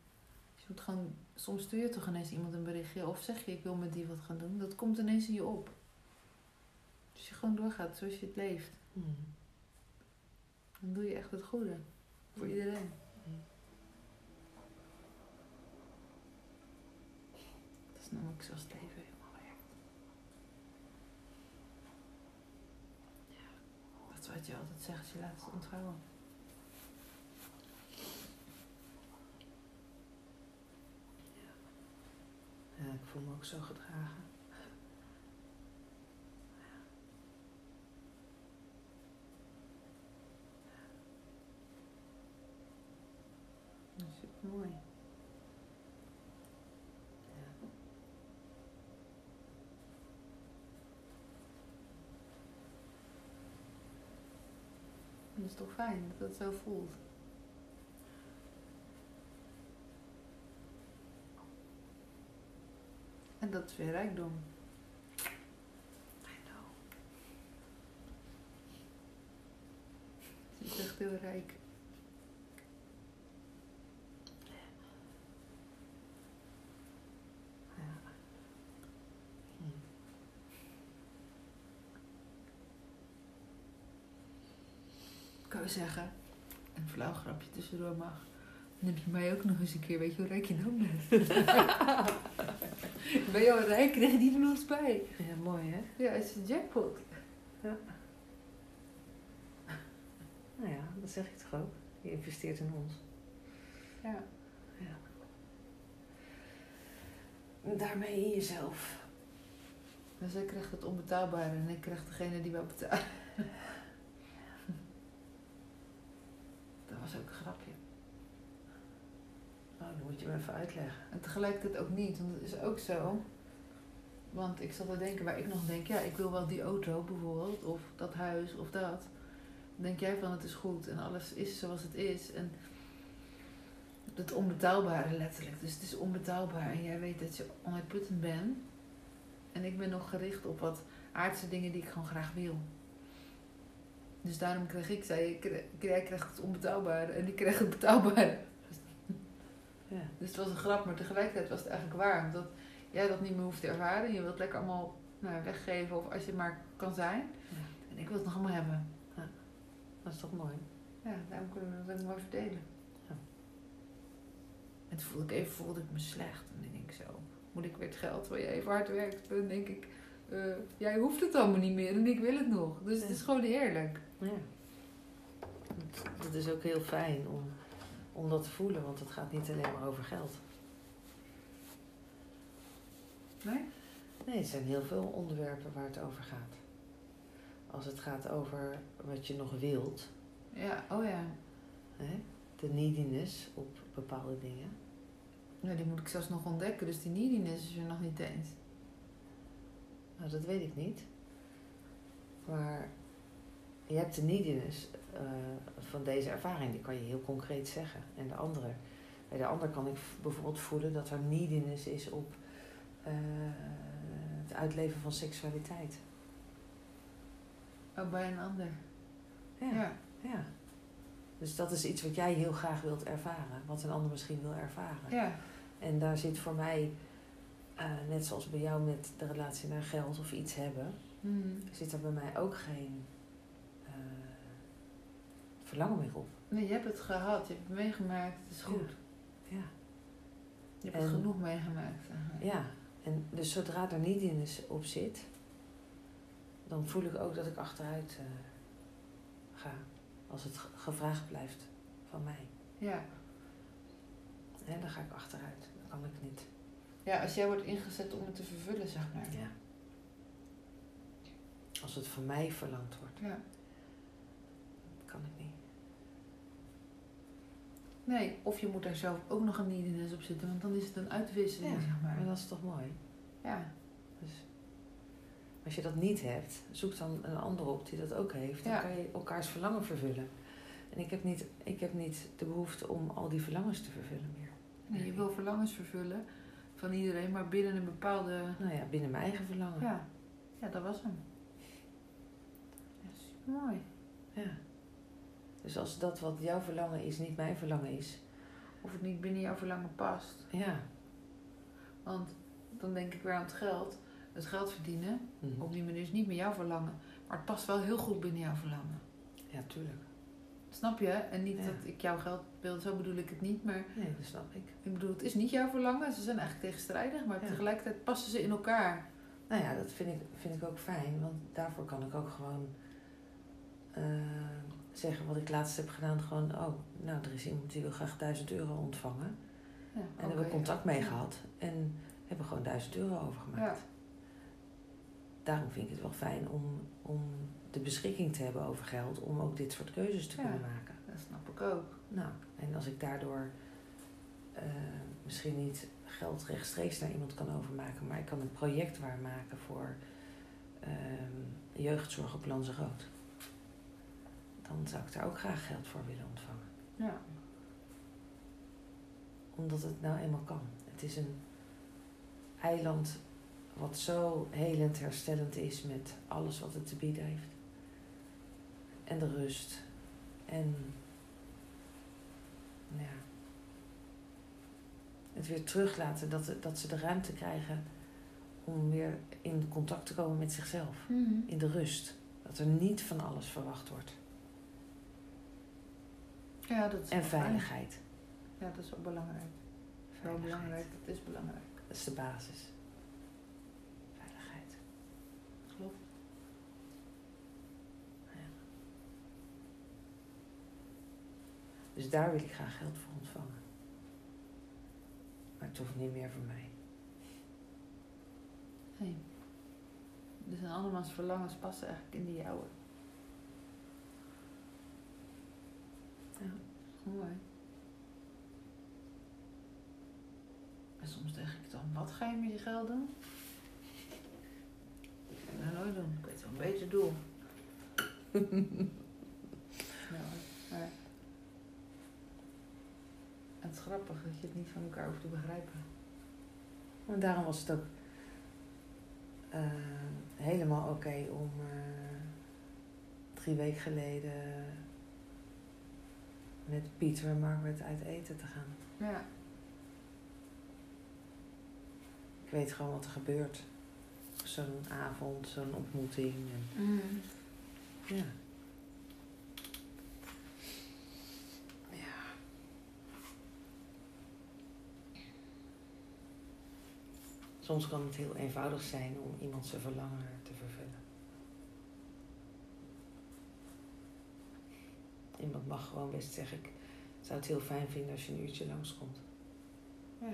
Dus je moet gewoon, soms stuur je toch ineens iemand een berichtje of zeg je ik wil met die wat gaan doen, dat komt ineens in je op. Dus je gewoon doorgaat zoals je het leeft. Hmm. Dan doe je echt het goede. Voor iedereen. Dat is namelijk zoals het leven helemaal werkt. Ja, dat is wat je altijd zegt, je laat het. Ja, ik voel me ook zo gedragen. Dat is mooi. Toch fijn dat het zo voelt. En dat is weer rijkdom. I know. Je is echt heel rijk. Zeggen, een flauw grapje tussendoor mag. Dan heb je mij ook nog eens een keer, weet je hoe rijk je nou bent? ben je al rijk, krijg je die er eens bij. Ja, mooi hè? Ja, het is een jackpot. Nou ja, dat zeg ik toch ook. Je investeert in ons. Ja. En daarmee in jezelf. Dus zij krijgt het onbetaalbare en ik krijg degene die wel betaalt. Dat was ook een grapje. Oh, dan je even uitleggen. En tegelijkertijd ook niet, want het is ook zo. Want ik zat te denken waar ik nog denk, ja, ik wil wel die auto bijvoorbeeld, of dat huis of dat. Dan denk jij van het is goed en alles is zoals het is. En het onbetaalbare letterlijk. Dus het is onbetaalbaar en jij weet dat je onuitputtend bent. En ik ben nog gericht op wat aardse dingen die ik gewoon graag wil. Dus daarom kreeg ik, zei jij krijgt het onbetaalbare en ik krijg het betaalbare. Ja. Dus het was een grap, maar tegelijkertijd was het eigenlijk waar. Omdat jij dat niet meer hoeft te ervaren. Je wilt lekker allemaal nou, weggeven of als je maar kan zijn. Ja. En ik wil het nog allemaal hebben. Dat is toch mooi? Ja, daarom kunnen we ook mooi verdelen. Ja. En toen voelde ik even voelde ik me slecht. En dan denk ik zo, moet ik weer het geld waar je even hard werkt? Dan denk ik, eh, jij hoeft het allemaal niet meer en ik wil het nog. Dus het is gewoon eerlijk. Ja. Dat- Dat is ook heel fijn om, om dat te voelen, want het gaat niet alleen maar over geld. Nee? Nee, het zijn heel veel onderwerpen waar het over gaat. Als het gaat over wat je nog wilt, Ja, oh ja. hè? de neediness op bepaalde dingen. Ja, die moet ik zelfs nog ontdekken. Dus die neediness is er nog niet eens. Nou, dat weet ik niet. Maar je hebt de neediness eh, van deze ervaring, die kan je heel concreet zeggen. En de andere, bij de ander kan ik bijvoorbeeld voelen dat er neediness is op eh, het uitleven van seksualiteit. Ook bij een ander. Ja, Ja. ja. Dus dat is iets wat jij heel graag wilt ervaren, wat een ander misschien wil ervaren. Ja. En daar zit voor mij, eh, net zoals bij jou met de relatie naar geld of iets hebben, Hmm. zit er bij mij ook geen verlangen meer op. Nee, je hebt het gehad. Je hebt het meegemaakt. Het is goed. Ja. Je hebt En- het genoeg meegemaakt. ja, en dus zodra er niet in is op zit, dan voel ik ook dat ik achteruit eh, ga. Als het ge- gevraagd blijft van mij. Ja. En dan ga ik achteruit. Dat kan ik niet. ja, als jij wordt ingezet om het te vervullen, zeg maar. Ja. Als het van mij verlangd wordt, Ja. kan ik niet. Nee, of je moet daar zelf ook nog een neediness op zitten, want dan is het een uitwisseling, Ja, zeg maar. Maar dat is toch mooi? Ja, Dus als je dat niet hebt, zoek dan een ander op die dat ook heeft. Dan Ja. kan je elkaars verlangen vervullen. En ik heb, niet, ik heb niet de behoefte om al die verlangens te vervullen meer. nee, je wil verlangens vervullen van iedereen, maar binnen een bepaalde... Nou ja, binnen mijn eigen verlangen. Ja, ja dat was hem. Ja, supermooi. Ja. Dus als dat wat jouw verlangen is, niet mijn verlangen is. Of het niet binnen jouw verlangen past. Ja. Want dan denk ik weer aan het geld. Het geld verdienen Mhm. op die manier is niet meer jouw verlangen. Maar het past wel heel goed binnen jouw verlangen. Ja, tuurlijk. Snap je? En niet Ja. dat ik jouw geld wil, zo bedoel ik het niet. Maar Nee, dat snap ik. ik bedoel, het is niet jouw verlangen. Ze zijn eigenlijk tegenstrijdig, maar Ja. tegelijkertijd passen ze in elkaar. Nou ja, dat vind ik, vind ik ook fijn. Want daarvoor kan ik ook gewoon eh, zeggen wat ik laatst heb gedaan. Gewoon, oh, nou, er is iemand die wil graag 1000 euro ontvangen. Ja, En oké. hebben we contact mee gehad. En hebben gewoon 1000 euro overgemaakt. Ja. Daarom vind ik het wel fijn om, om de beschikking te hebben over geld. Om ook dit soort keuzes te kunnen maken. Dat snap ik ook. Nou, en als ik daardoor eh, misschien niet geld rechtstreeks naar iemand kan overmaken, maar ik kan een project waarmaken voor ehm, jeugdzorg op Lanzarote, dan zou ik daar ook graag geld voor willen ontvangen. Ja. Omdat het nou eenmaal kan. Het is een eiland wat zo helend herstellend is met alles wat het te bieden heeft. En de rust. En nou ja, het weer teruglaten, dat, dat ze de ruimte krijgen om weer in contact te komen met zichzelf. Mhm. In de rust. Dat er niet van alles verwacht wordt. Ja, dat is En veiligheid. Ja, dat is wel belangrijk. Wel Veiligheid. belangrijk, dat is belangrijk. Dat is de basis. Veiligheid. Klopt. Dus daar wil ik graag geld voor ontvangen. Maar hoeft niet meer voor mij. Nee. Dus een andermans verlangens passen eigenlijk in die jouwe. Ja. Mooi. En soms denk ik dan, wat ga je met je geld doen? Ik ga dat nooit doen. Ik weet wel een beter doel. ja, het is grappig dat je het niet van elkaar hoeft te begrijpen. En daarom was het ook eh, helemaal oké om eh, drie weken geleden met Pieter en Margaret uit eten te gaan. Ja. Ik weet gewoon wat er gebeurt. Zo'n avond, zo'n ontmoeting. En, Mm. ja. Ja. Soms kan het heel eenvoudig zijn om iemand zijn verlangen te vervullen. Iemand mag gewoon best zeggen, ik zou het heel fijn vinden als je een uurtje langskomt. Ja.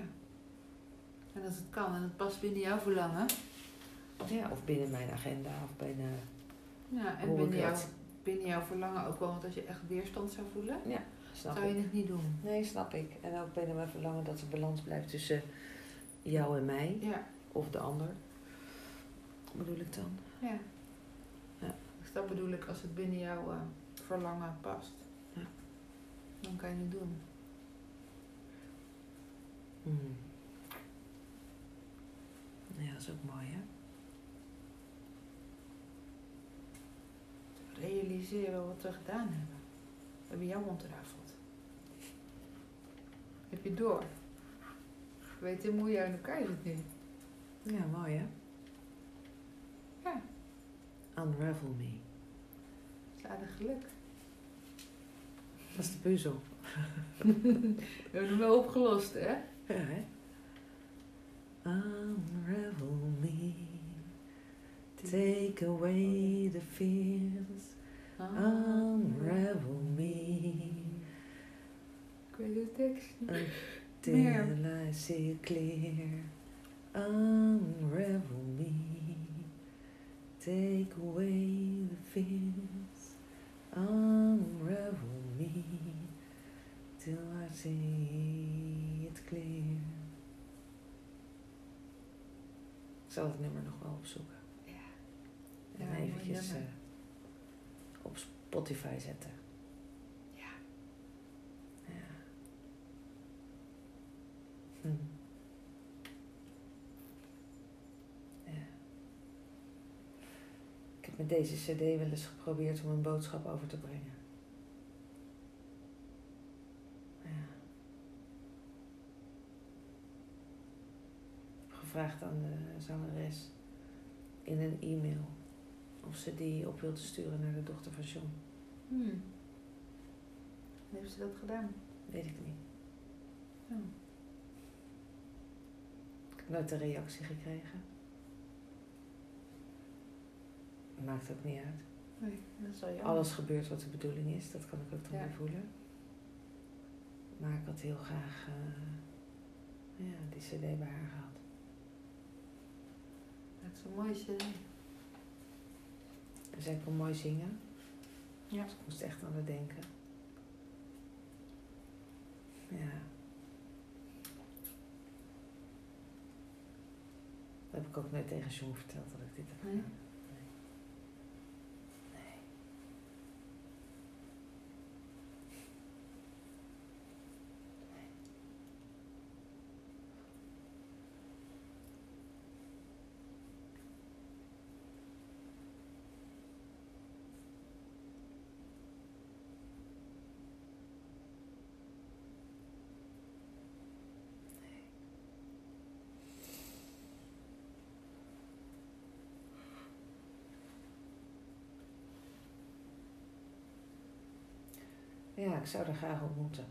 En als het kan en het past binnen jouw verlangen. Ja, of binnen mijn agenda of binnen... Ja, en binnen, ik jou, dat- binnen jouw verlangen ook wel. Want als je echt weerstand zou voelen, Snap zou ik. je het niet doen. Nee, snap ik. En ook binnen mijn verlangen dat er balans blijft tussen jou en mij. Ja, Of de ander. Bedoel ik dan? ja. Ja. Dus dat bedoel ik als het binnen jouw eh, verlangen past. Ja. Dan kan je het doen. Hmm. Ja, dat is ook mooi, hè? Realiseren wat we gedaan hebben. We hebben jou ontrafeld. Heb je door? Weet je hoe jij in elkaar zit nu? Ja, mooi, hè? Ja. Unravel me. Zalig geluk. Dat is de puzzel. We hebben hem wel opgelost, hè? Ja, hè? Unravel me. Take away the fears. Unravel me. Ik weet de tekst niet. Until. I see clear. Unravel me. Take away the fears. Unravel me. till I see it clear. Ik zal het nummer nog wel opzoeken. Ja. En eventjes eh, op Spotify zetten. Ja. Ja. Hm. Ja. Ik heb met deze cd wel eens geprobeerd om een boodschap over te brengen. Ja. Ik heb gevraagd aan de zangeres in een e-mail of ze die op wilde sturen naar de dochter van John. Hmm. Heeft ze dat gedaan? Weet ik niet. Oh. Ik heb nooit een reactie gekregen. Maakt ook niet uit. Nee, dat. Alles gebeurt wat de bedoeling is, dat kan ik ook dan Ja. voelen. Maar ik had heel graag eh, ja, die cd bij haar gehad. Dat is een mooie cd. En zij kon mooi zingen. Ja. Dus ik moest echt aan haar denken. Ja. Dat heb ik ook nooit tegen John verteld dat ik dit heb gedaan. Nee. Ja, ik zou haar graag ontmoeten.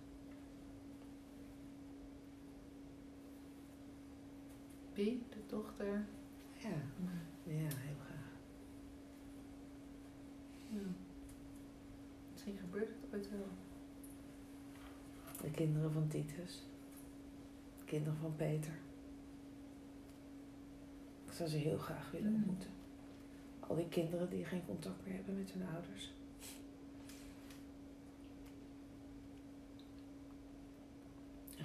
Wie? De dochter? Ja, ja, heel graag. Ja. Misschien gebeurt het ooit wel. De kinderen van Titus. De kinderen van Peter. Ik zou ze heel graag willen Mm. ontmoeten. Al die kinderen die geen contact meer hebben met hun ouders.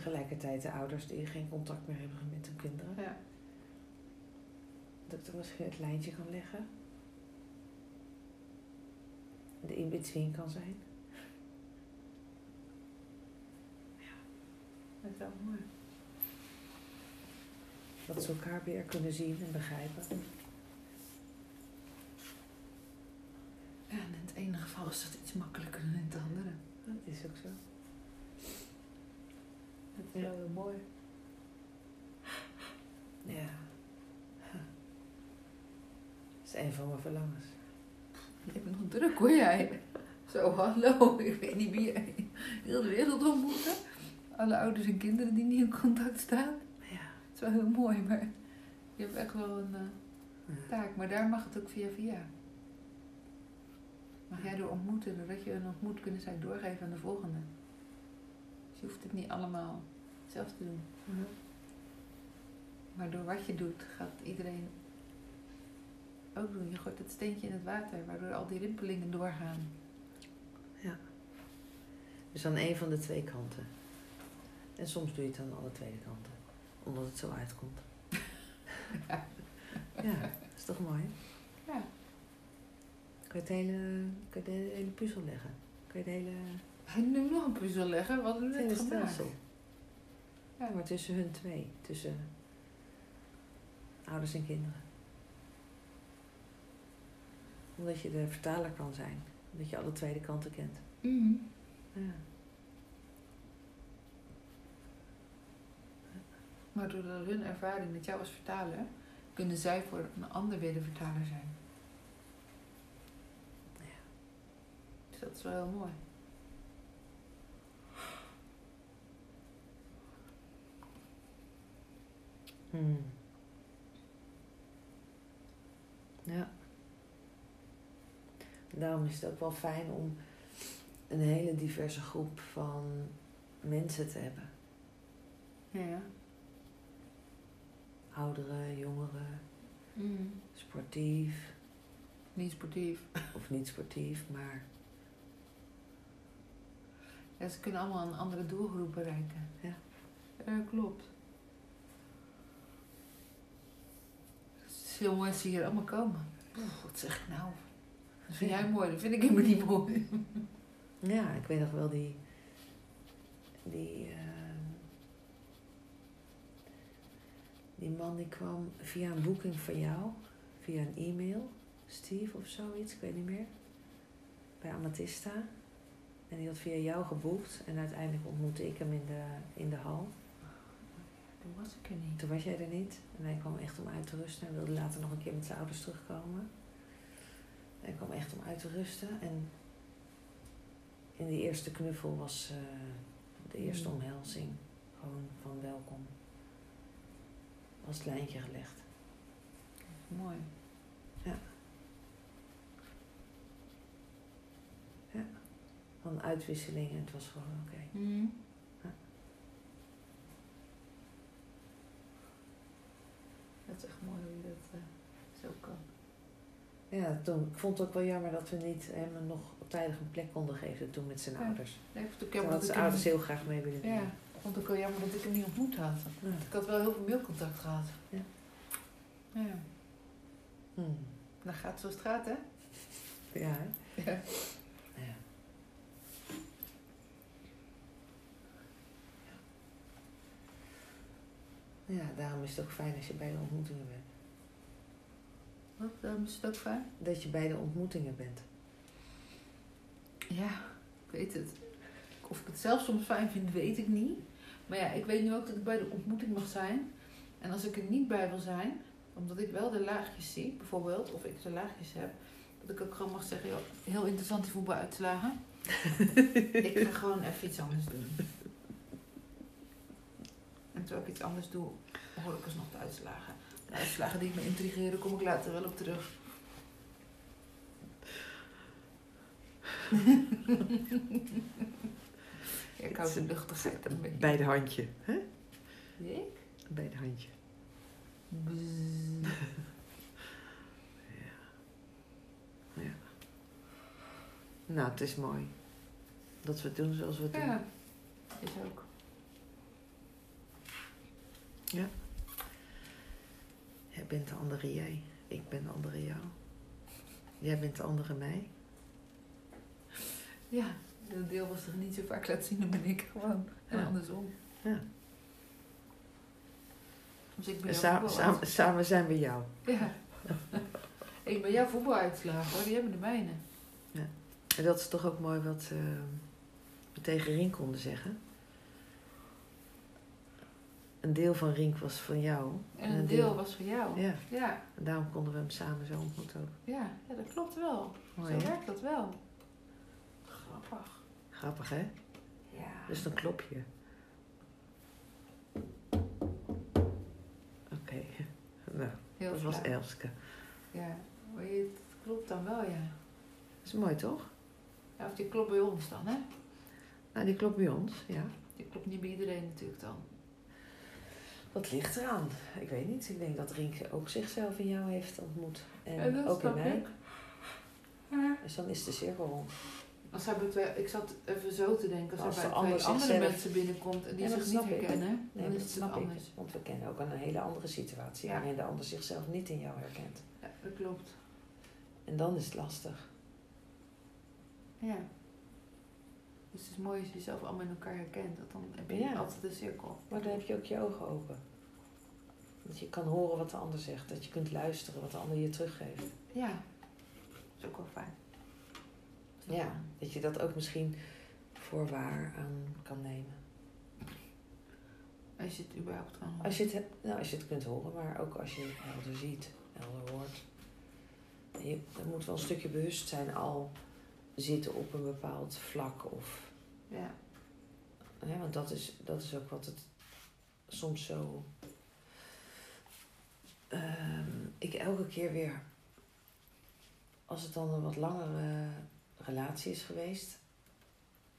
En gelijkertijd de ouders die geen contact meer hebben met hun kinderen. Ja. Dat ik er misschien het lijntje kan leggen. De in-between kan zijn. Dat is wel mooi. Dat ze elkaar weer kunnen zien en begrijpen. Ja, en in het ene geval is dat iets makkelijker dan in het andere. Dat is ook zo. Dat is wel heel mooi. Ja. Dat is een van mijn verlangens. Je hebt nog druk hoor jij. Zo, hallo. Ik weet niet wie jij heel de wereld ontmoeten. Alle ouders en kinderen die niet in contact staan. Ja. Het is wel heel mooi, maar je hebt echt wel een eh, taak. Maar daar mag het ook via via. Mag jij door ontmoeten, doordat je een ontmoet, kunnen zij doorgeven aan de volgende. Dus je hoeft het niet allemaal zelf te doen. Mhm. Maar door wat je doet, gaat iedereen ook doen. Je gooit het steentje in het water, waardoor al die rimpelingen doorgaan. Dus aan een van de twee kanten. En soms doe je het aan alle twee kanten. Omdat het zo uitkomt. ja, dat is toch mooi? hè? Ja. Kan je, het hele, kan je de hele puzzel leggen? Kan je de hele, Je nu nog een puzzel leggen? Wat net gemaakt? stelsel? Ja, maar tussen hun twee. Tussen ouders en kinderen. Omdat je de vertaler kan zijn. Omdat je alle twee kanten kent. Mhm. Ja. Maar door hun ervaring met jou als vertaler, kunnen zij voor een ander weer de vertaler zijn. Ja. Dus dat is wel heel mooi. Hmm. Ja. Daarom is het ook wel fijn om een hele diverse groep van mensen te hebben. Ja. Ouderen, jongeren, Mhm. sportief Niet sportief. of niet sportief, maar Ja, ze kunnen allemaal een andere doelgroep bereiken. Ja. Ja, klopt. Dat ze hier allemaal komen. Wat zeg ik nou? Dat vind jij mooi, dat vind ik helemaal niet mooi. Ja, ik weet nog wel die. Die. ehm, die man die kwam via een boeking van jou, via een e-mail, Steve of zoiets, ik weet niet meer. Bij Amatista. En die had via jou geboekt en uiteindelijk ontmoette ik hem in de, in de hal. Toen was ik er niet. Toen was jij er niet. En hij kwam echt om uit te rusten. Hij wilde later nog een keer met zijn ouders terugkomen. Hij kwam echt om uit te rusten. En in die eerste knuffel was eh, de eerste Mm. omhelzing. Gewoon van welkom. Was het lijntje gelegd. Mooi. Van uitwisseling en het was gewoon oké. Mhm. Ja. Dat is echt mooi hoe je dat eh, zo kan. Ja, toen, ik vond het ook wel jammer dat we niet hem nog tijdig een plek konden geven toen met zijn Ja. ouders. Nee, ik vond het ook Terwijl jammer dat zijn ouders hem, heel graag mee willen doen. ja, ik vond het ook wel jammer dat ik hem niet ontmoet had. Ja. Ik had wel heel veel mailcontact gehad. Ja. Ja. Hmm. Dan gaat het zoals het gaat, hè? Ja, hè? Ja. Ja, daarom is het ook fijn als je bij de ontmoetingen bent. Wat, daarom is het ook fijn? Dat je bij de ontmoetingen bent. Ja, ik weet het. Of ik het zelf soms fijn vind, weet ik niet. Maar ja, ik weet nu ook dat ik bij de ontmoeting mag zijn. En als ik er niet bij wil zijn, omdat ik wel de laagjes zie, bijvoorbeeld, of ik de laagjes heb, dat ik ook gewoon mag zeggen, joh, heel interessant die voetbaluitslagen. ik ga gewoon even iets anders doen. Terwijl ik iets anders doe, hoor ik alsnog de uitslagen. De uitslagen die me intrigeren, kom ik later wel op terug. ja, ik hou de luchtigheid een beetje. Bij de handje. Hè? Ik? Bij de handje. Bzzz. Nou, het is mooi. Dat we het doen zoals we het doen. Ja, is ook. Jij bent de andere jij. Ik ben de andere jou. Jij bent de andere mij. Ja, dat deel was er niet zo vaak laten zien, dan ben ik gewoon. En Ja. andersom. Ja. Dus ik ben sa- samen, samen zijn we jou. Ja. ik ben jouw voetbaluitslagen hoor, die hebben de mijne. En dat is toch ook mooi wat eh, we tegen konden zeggen. Een deel van Rink was van jou. En een deel was voor jou. Ja, Ja, en daarom konden we hem samen zo ontmoeten ook. ja, ja dat klopt wel. Mooi, Zo hè? werkt dat wel. Grappig. Grappig, hè? Ja. Dus dan klop je. Oké. Nou, Heel dat was. Elske. Ja, maar je, het klopt dan wel, ja. Dat is mooi, toch? ja. Of die klopt bij ons dan, hè? Nou, die klopt bij ons, ja. Die klopt niet bij iedereen natuurlijk dan. Dat ligt eraan. Ik weet niet. Ik denk dat Rink ook zichzelf in jou heeft ontmoet. En Ja, ook in mij. ik. Ja. Dus dan is de cirkel rond. Als hij ik zat even zo te denken, als, de bij andere zichzelf- mensen binnenkomt en die Ja, zich niet herkennen, Nee, dan dat is het snap ik. anders. Want we kennen ook een hele andere situatie Ja. waarin de ander zichzelf niet in jou herkent. Ja, dat klopt. En dan is het lastig. Ja. Dus het is mooi als je jezelf allemaal in elkaar herkent, want dan heb je Ja. altijd een cirkel. Maar dan heb je ook je ogen open. Dat je kan horen wat de ander zegt. Dat je kunt luisteren wat de ander je teruggeeft. Ja, dat is ook wel fijn. Dat Ja, fijn. dat je dat ook misschien voor waar aan kan nemen. Als je het überhaupt kan horen. Als je het, nou, als je het kunt horen, maar ook als je het helder ziet, helder hoort. Je, er moet wel een stukje bewustzijn al zitten op een bepaald vlak. Of, Ja, hè, want dat is, dat is ook wat het soms zo. Ehm, ik elke keer weer, als het dan een wat langere relatie is geweest,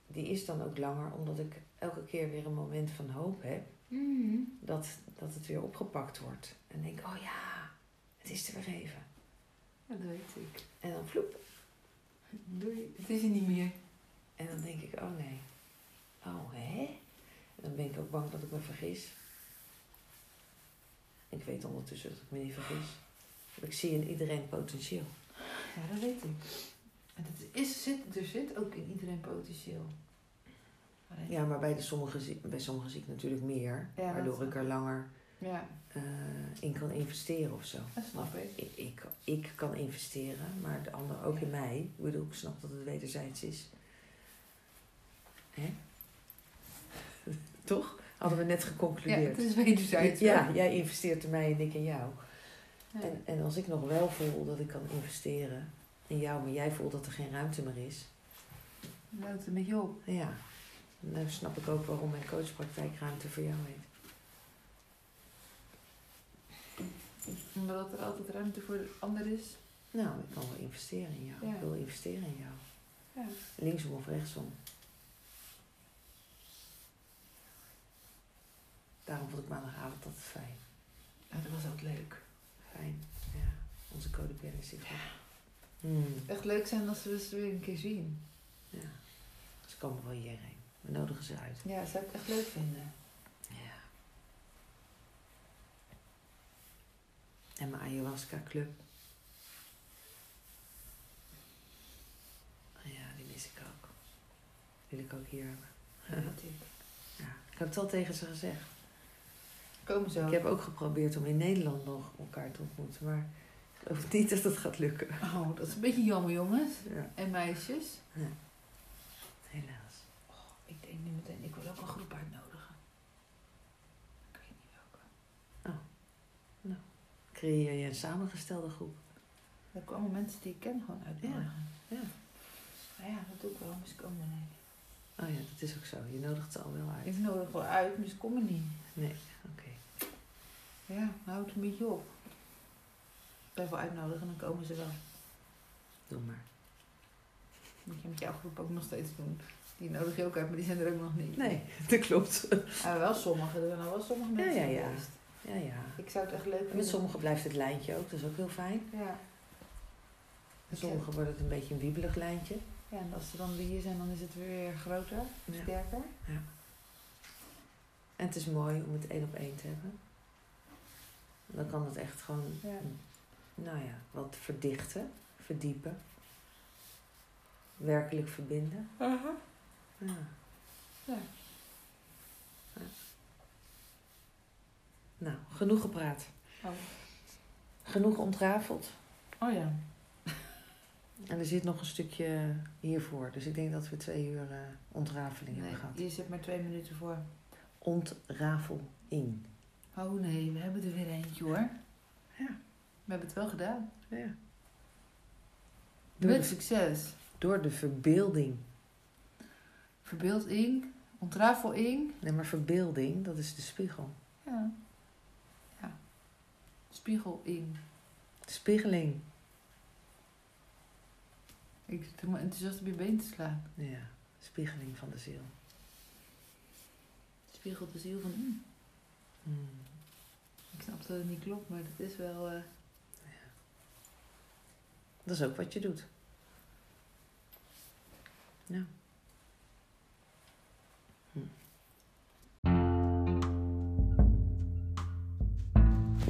die is dan ook langer omdat ik elke keer weer een moment van hoop heb Mhm. dat, dat het weer opgepakt wordt. En denk, oh ja, het is er weer even. Dat weet ik. En dan vloep. Doei, het is er niet meer. En dan denk ik, oh nee. oh hè? En dan ben ik ook bang dat ik me vergis. Ik weet ondertussen dat ik me niet vergis. Ik zie in iedereen potentieel. Ja, dat weet ik. En het is, zit, er zit ook in iedereen potentieel. Ja, maar bij, de sommige, zie- bij sommigen zie ik natuurlijk meer. Ja, dat waardoor ik er langer ja, eh, in kan investeren of zo. dat snap ik. Ik, ik, ik kan investeren, maar de ander ook in mij. Ik bedoel, ik snap dat het wederzijds is. Hè? Toch? Hadden we net Ja, geconcludeerd. het is wederzijds. Ja, jij investeert in mij en ik in jou. Ja. En, en als ik nog wel voel dat ik kan investeren in jou, maar jij voelt dat er geen ruimte meer is. Houdt het beetje op. Ja, dan snap ik ook waarom mijn coachpraktijk ruimte voor jou heet. Omdat er altijd ruimte voor de ander is. Nou, ik kan wel investeren in jou. Ja. Ik wil investeren in jou. Ja. Linksom of rechtsom. Daarom vond ik maandagavond altijd fijn. ja, dat was ook leuk. Fijn, ja. Onze codepennis zit goed. Hmm, Echt leuk zijn als we ze weer een keer zien. ja. Ze komen wel hierheen. We nodigen ze uit. Ja, zou ik echt leuk vinden. En mijn ayahuasca club. Ah Ja, die mis ik ook. Wil ik ook hier hebben. Ja, dat ik. Ja, heb het al tegen ze gezegd. Komen zo. Ik heb ook geprobeerd om in Nederland nog elkaar te ontmoeten, maar ik geloof niet dat het gaat lukken. Oh, dat is een beetje jammer, jongens. Ja, En meisjes. helaas. Ik denk nu meteen, ik wil ook een groep uitnodigen. Ik weet niet welke. Creëer je een samengestelde groep. Er komen mensen die ik ken gewoon uitnodigen. Ja, ja. Nou ja, dat doe ik wel, maar ze komen niet. Oh ja, dat is ook zo. Je nodigt ze al wel uit. Ik nodig wel uit, maar ze komen niet. Nee, oké. Ja, houd het een beetje op. Blijf wel uitnodigen, dan komen ze wel. Doe maar. Moet je met jouw groep ook nog steeds doen. Die nodig je ook uit, maar die zijn er ook nog niet. Nee, dat klopt. Ah, wel sommige, er zijn al wel sommige Ja, mensen ja, ja. geweest. Ja, ja. Ik zou het echt leuk En vinden. met sommigen blijft het lijntje ook, dat is ook heel fijn. Ja. En sommigen wordt het een beetje een wiebelig lijntje. ja, en als ze dan weer hier zijn, dan is het weer groter, Ja. sterker. En het is mooi om het één op één te hebben. Dan kan het echt gewoon, Ja. nou ja, wat verdichten, verdiepen. Werkelijk verbinden. Ja. Ja. Ja. Nou, genoeg gepraat. Oh. Genoeg ontrafeld. oh ja. En er zit nog een stukje hiervoor. Dus ik denk dat we twee uur eh ontrafeling Nee, hebben gehad. je zit maar twee minuten voor. Ontrafeling. Oh nee, we hebben er weer eentje hoor. Ja. We hebben het wel gedaan. Ja. Door, Met de, succes. door de verbeelding. Verbeelding, ontrafeling. Nee, maar verbeelding, dat is de spiegel. Ja. Spiegeling. Spiegeling. Ik zit helemaal enthousiast op je been te slaan. Ja, spiegeling van de ziel. Spiegelt de ziel van... hm, Hmm. ik snap dat het niet klopt, maar dat is wel... eh, Dat is ook wat je doet. Ja.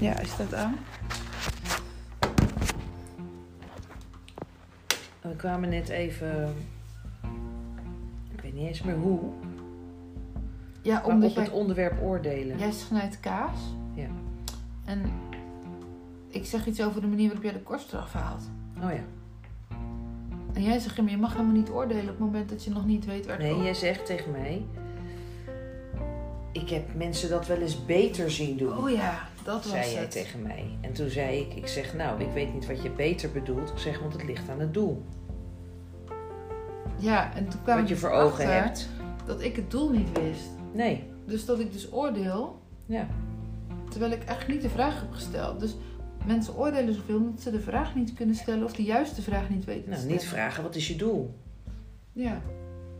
Ja, is dat aan? We kwamen net even... Ik weet niet eens meer hoe. Ja, Maar omdat op het onderwerp oordelen. jij snijdt kaas. Ja. En ik zeg iets over de manier waarop jij de korst eraf haalt. Oh ja. En jij zegt, je mag helemaal niet oordelen op het moment dat je nog niet weet waar het Nee, jij zegt tegen mij... Ik heb mensen dat wel eens beter zien doen. Oh ja, dat was zei jij het. tegen mij. En toen zei ik, ik zeg nou, ik weet niet wat je beter bedoelt. Ik zeg, want het ligt aan het doel. Ja, en toen kwam Wat je ik voor ogen hebt. dat ik het doel niet wist. Nee, Dus dat ik dus oordeel, ja. terwijl ik eigenlijk niet de vraag heb gesteld. Dus mensen oordelen zoveel omdat ze de vraag niet kunnen stellen of de juiste vraag niet weten te Nou, niet vragen, wat is je doel? Ja,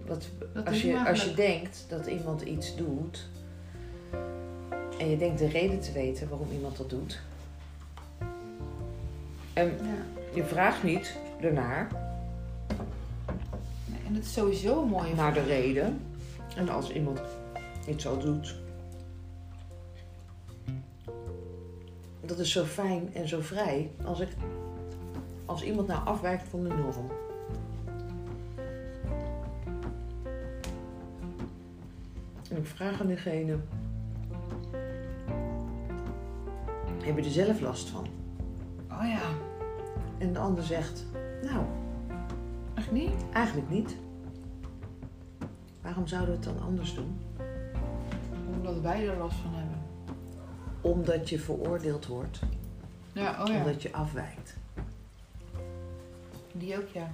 Wat, Dat als, je, als je denkt dat iemand iets doet... en je denkt de reden te weten waarom iemand dat doet... en ja. je vraagt niet ernaar, en dat is sowieso een mooie naar de reden... En als iemand iets zo doet. Dat is zo fijn en zo vrij als ik als iemand nou afwijkt van de norm. En ik vraag aan diegene: heb je er zelf last van? Oh ja, En de ander zegt: nou, echt niet? eigenlijk niet. Waarom zouden we het dan anders doen? Omdat wij er last van hebben. Omdat je veroordeeld wordt, Ja, oh ja. omdat je afwijkt. Die ook, ja.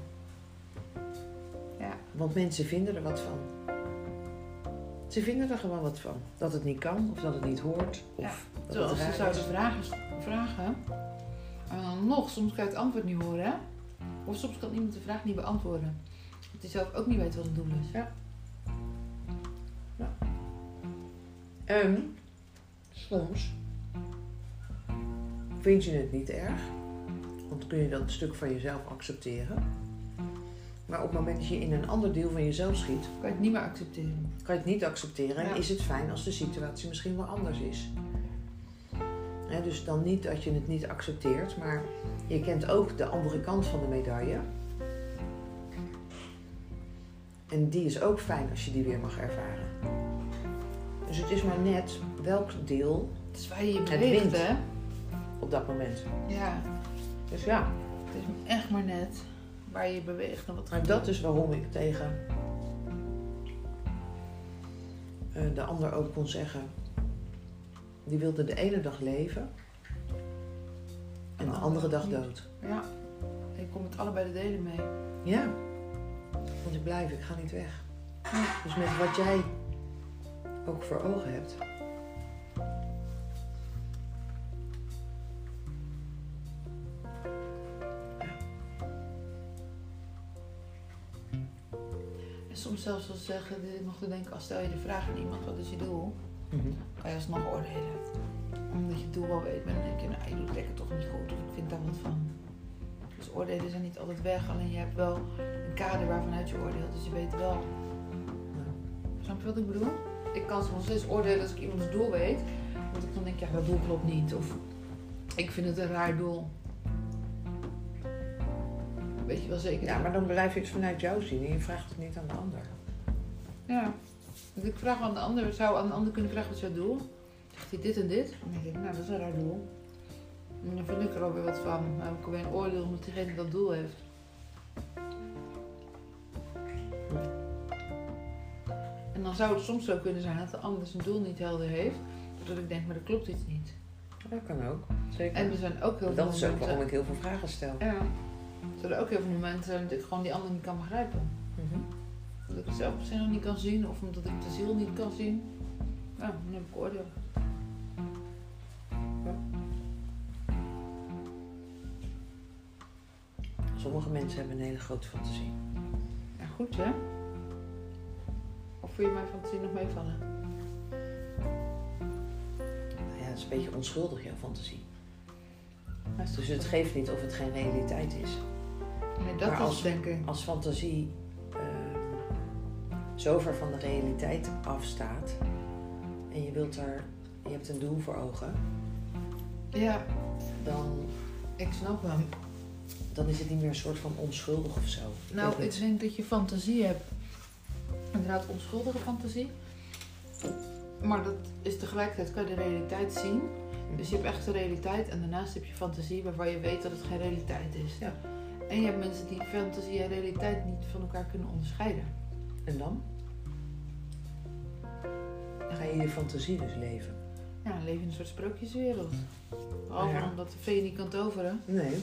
Ja, Want mensen vinden er wat van. Ze vinden er gewoon wat van. Dat het niet kan, of dat het niet hoort, of Ja, dat het ze zouden vragen, vragen. En dan nog, soms kan je het antwoord niet horen, hè? Of soms kan iemand de vraag niet beantwoorden. Dat hij zelf ook niet weet wat het doel is. Ja. En soms vind je het niet erg, want kun je dat een stuk van jezelf accepteren. Maar op het moment dat je in een ander deel van jezelf schiet, Kan je het niet meer accepteren. kan je het niet accepteren en Ja. is het fijn als de situatie misschien wel anders is. Dus dan niet dat je het niet accepteert, maar je kent ook de andere kant van de medaille. En die is ook fijn als je die weer mag ervaren. Dus het is maar net welk deel Het is waar je je beweegt, wint. hè? op dat moment. Ja, Dus ja, het is echt maar net waar je beweegt en wat maar dat is waarom ik tegen eh, de ander ook kon zeggen. Die wilde de ene dag leven en de andere dag dood. Ja, je komt met allebei de delen mee. Ja, want ik blijf, ik ga niet weg. Dus met wat jij ook voor ogen hebt. Soms zelfs ze zeggen, te denken, als stel je de vraag aan iemand, wat is je doel? Mhm. Kan je alsnog oordelen. Omdat je het doel wel weet, maar dan denk je, nou, je doet het lekker toch niet goed, of ik vind daar wat van. Dus oordelen zijn niet altijd weg, alleen je hebt wel een kader waarvanuit je oordeelt, dus je weet wel. Snap je wat ik bedoel? Ik kan soms steeds oordelen als ik iemands doel weet, want ik dan denk, ja, dat doel klopt niet, of ik vind het een raar doel. Weet je wel zeker? Ja, maar dan blijf je het vanuit jou zien en je vraagt het niet aan de ander. Ja. Dus ik vraag aan de ander, zou aan de ander kunnen vragen wat is jouw doel? Zegt hij dit en dit? Dan denk ik, nou dat is een raar doel. En dan vind ik er alweer wat van. Dan heb ik alweer een oordeel omdat diegene dat doel heeft. En dan zou het soms zo kunnen zijn dat de ander zijn doel niet helder heeft. Doordat ik denk, maar er klopt iets niet. Dat kan ook, zeker. En er zijn ook heel veel dat is ook waarom ik heel veel vragen stel. Ja. Er zijn ook heel veel momenten dat ik gewoon die ander niet kan begrijpen. Mhm. Dat ik het zelf misschien nog niet kan zien, of omdat ik de ziel niet kan zien. Ja, dan heb ik oordeel. Sommige mensen hebben een hele grote fantasie. Ja, goed hè? Of voel je mijn fantasie nog meevallen? Nou ja, het is een beetje onschuldig, jouw fantasie. Dus het geeft niet of het geen realiteit is. Nee, dat als- denk ik. Als fantasie ehm, zo ver van de realiteit afstaat en je wilt daar, je hebt een doel voor ogen, Ja, dan, ik snap hem. dan is het niet meer een soort van onschuldig of zo. Nou, ik niet. denk dat je fantasie hebt. Inderdaad, onschuldige fantasie. Maar dat is tegelijkertijd, kan je de realiteit zien. Dus je hebt echt de realiteit en daarnaast heb je fantasie waarvan je weet dat het geen realiteit is. Ja. En je hebt mensen die fantasie en realiteit niet van elkaar kunnen onderscheiden. En dan? Dan ga je je fantasie dus leven. Ja, dan leef je in een soort sprookjeswereld. Behalve Ja. omdat de vee niet kan toveren. Nee,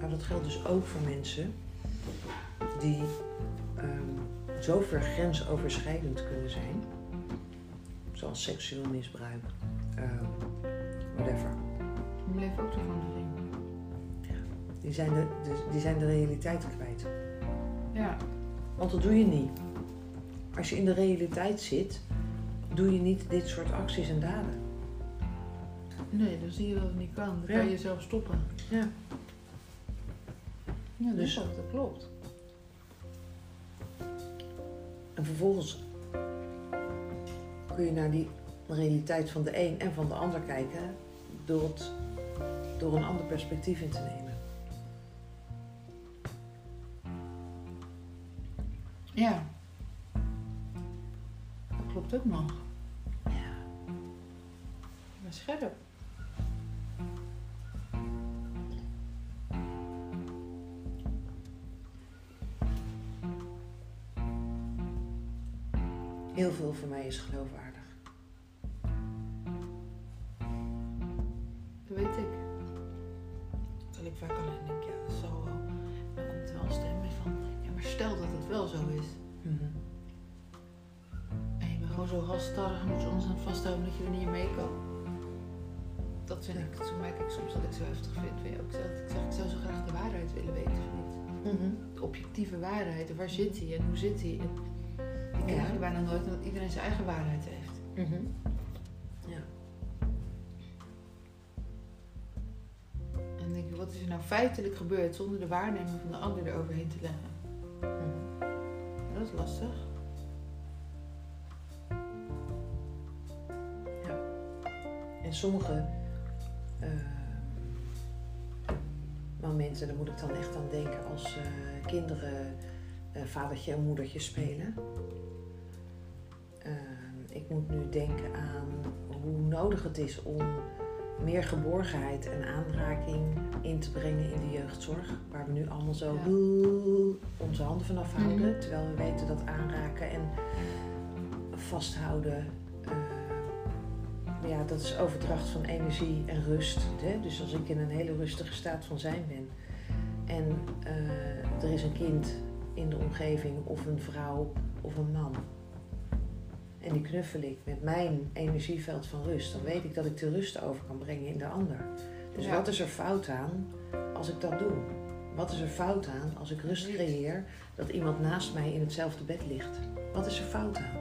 maar dat geldt dus ook voor mensen die ehm, zo ver grensoverschrijdend kunnen zijn, zoals seksueel misbruik, ehm, whatever. Die leven ook de fantasie. Die zijn de, de- die zijn de realiteit kwijt. Ja, Want dat doe je niet. Als je in de realiteit zit, doe je niet dit soort acties en daden. nee, dan zie je dat het niet kan. Dan Ja. kan je jezelf stoppen. Ja. Ja, Dus- dus dat klopt. En vervolgens kun je naar die realiteit van de een en van de ander kijken door, het, door een ander perspectief in te nemen. Ja. Dat klopt ook nog. Ja. Maar scherp. Heel veel voor mij is geloofwaardig. Dat weet ik. Terwijl ik vaak alleen denk, zo is. En je bent gewoon zo halstarrig en moet je ons aan het vasthouden dat je er niet mee kan. Dat vind ik, zo merk ik soms dat ik zo heftig vind. Vind je ook zo dat ik zeg, ik zou zo graag de waarheid willen weten van iets. Mhm. De objectieve waarheid. Waar zit hij en hoe zit hij? En die krijg je Ja. bijna nooit, omdat iedereen zijn eigen waarheid heeft. Mhm. Ja. En dan denk je, wat is er nou feitelijk gebeurd zonder de waarneming van de ander eroverheen te leggen? Ja, dat lastig. En sommige eh, momenten, daar moet ik dan echt aan denken als eh, kinderen eh, vadertje en moedertje spelen. Ik moet nu denken aan hoe nodig het is om meer geborgenheid en aanraking in te brengen in de jeugdzorg. Waar we nu allemaal zo onze handen vanaf houden. Mhm. Terwijl we weten dat aanraken en vasthouden. eh, ja, dat is overdracht van energie en rust. Hè? Dus als ik in een hele rustige staat van zijn ben en eh, er is een kind in de omgeving of een vrouw of een man en die knuffel ik met mijn energieveld van rust, dan weet ik dat ik de rust over kan brengen in de ander. Dus Ja. wat is er fout aan als ik dat doe? Wat is er fout aan als ik rust creëer dat iemand naast mij in hetzelfde bed ligt? Wat is er fout aan?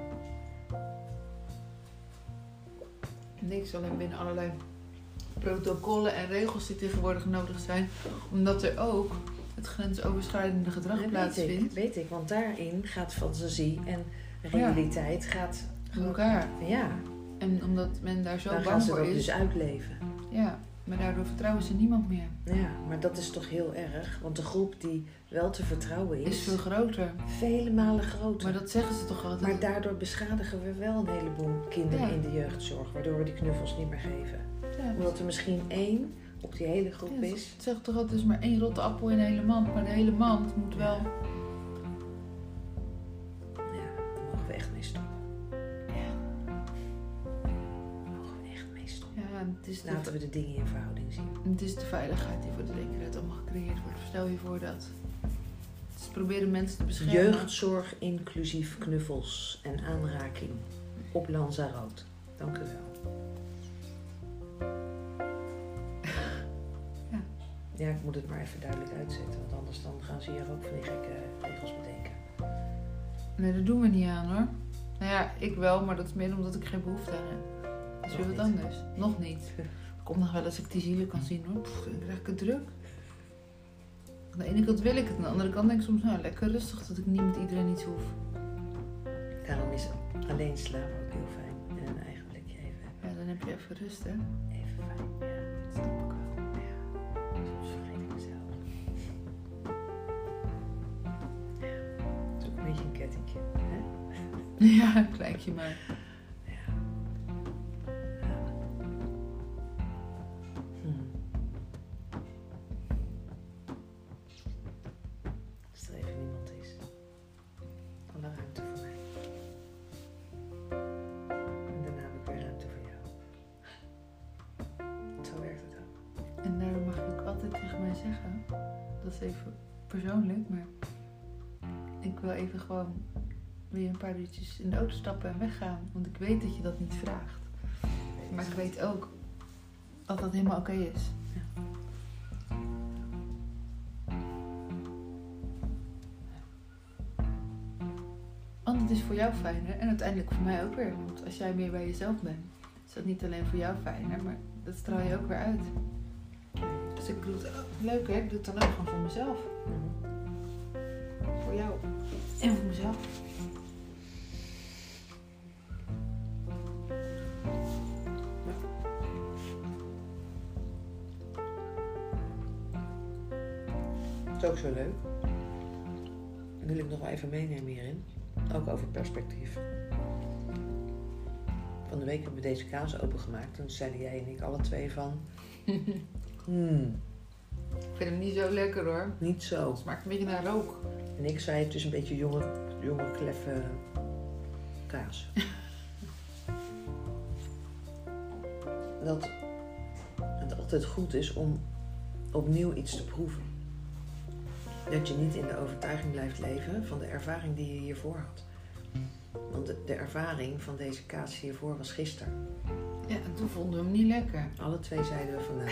Niks, alleen binnen allerlei protocollen en regels die tegenwoordig nodig zijn. Omdat er ook het grensoverschrijdende gedrag Ja, weet ik, plaatsvindt. weet ik, want daarin gaat fantasie en realiteit gaat... Met elkaar. Ja, En omdat men daar zo gaan bang ze voor is. dus uitleven. Ja, maar daardoor vertrouwen ze niemand meer. Ja, maar dat is toch heel erg, want de groep die wel te vertrouwen is, Is veel groter. vele malen groter. Maar dat zeggen ze toch altijd. Maar daardoor beschadigen we wel een heleboel kinderen Ja. in de jeugdzorg, waardoor we die knuffels niet meer geven. ja, Omdat er misschien één op die hele groep Ja, is. Ze zeggen toch altijd, er is maar één rotte appel in een hele mand. Maar de hele mand moet wel... en het, is de, Laten we de dingen in verhouding zien. het is de veiligheid die voor de zekerheid allemaal gecreëerd wordt. Stel je voor dat... Ze proberen mensen te beschermen. Jeugdzorg inclusief knuffels en aanraking op Lanzarote. Dank u wel. Ja. Ja, ik moet het maar even duidelijk uitzetten, want anders dan gaan ze hier ook van die gekke regels bedenken. Nee, dat doen we niet aan hoor. Nou ja, ik wel, maar dat is meer omdat ik geen behoefte aan heb. Dat is weer wat anders. Nog niet. Komt nog wel als ik die zielen kan zien hoor. Pff, dan krijg ik het druk. Aan de ene kant wil ik het, aan de andere kant denk ik soms, nou lekker rustig dat ik niet met iedereen iets hoef. Daarom is alleen slapen ook heel fijn. En een eigen plekje even hebben. Ja, dan heb je even rust hè. Even fijn, ja. Dat snap ik wel. ja. Soms vergeet ik mezelf. Ja. Het is ook een beetje een kettingje. Hè? Ja, een kleintje maar. Zeggen, dat is even persoonlijk, maar ik wil even gewoon weer een paar uurtjes in de auto stappen en weggaan. Want ik weet dat je dat niet vraagt. Maar ik weet ook dat dat helemaal oké is. Want het is voor jou fijner en uiteindelijk voor mij ook weer. Want als jij meer bij jezelf bent, is dat niet alleen voor jou fijner, maar dat straal je ook weer uit ik bedoel, leuk hè, ik doe het dan ook gewoon voor mezelf. Voor jou en voor mezelf. Het is ook zo leuk. Wil ik nog wel even meenemen hierin. Ook over perspectief. Van de week hebben we deze kaas opengemaakt. En toen zeiden jij en ik alle twee van... Hmm, Ik vind hem niet zo lekker hoor. niet zo. Het smaakt een beetje naar rook. En ik zei het is een beetje jonge, jonge kleffe kaas. dat het altijd goed is om opnieuw iets te proeven. Dat je niet in de overtuiging blijft leven van de ervaring die je hiervoor had. Want de, de ervaring van deze kaas hiervoor was gisteren. Ja, en toen vonden we hem niet lekker. Alle twee zeiden we van nou,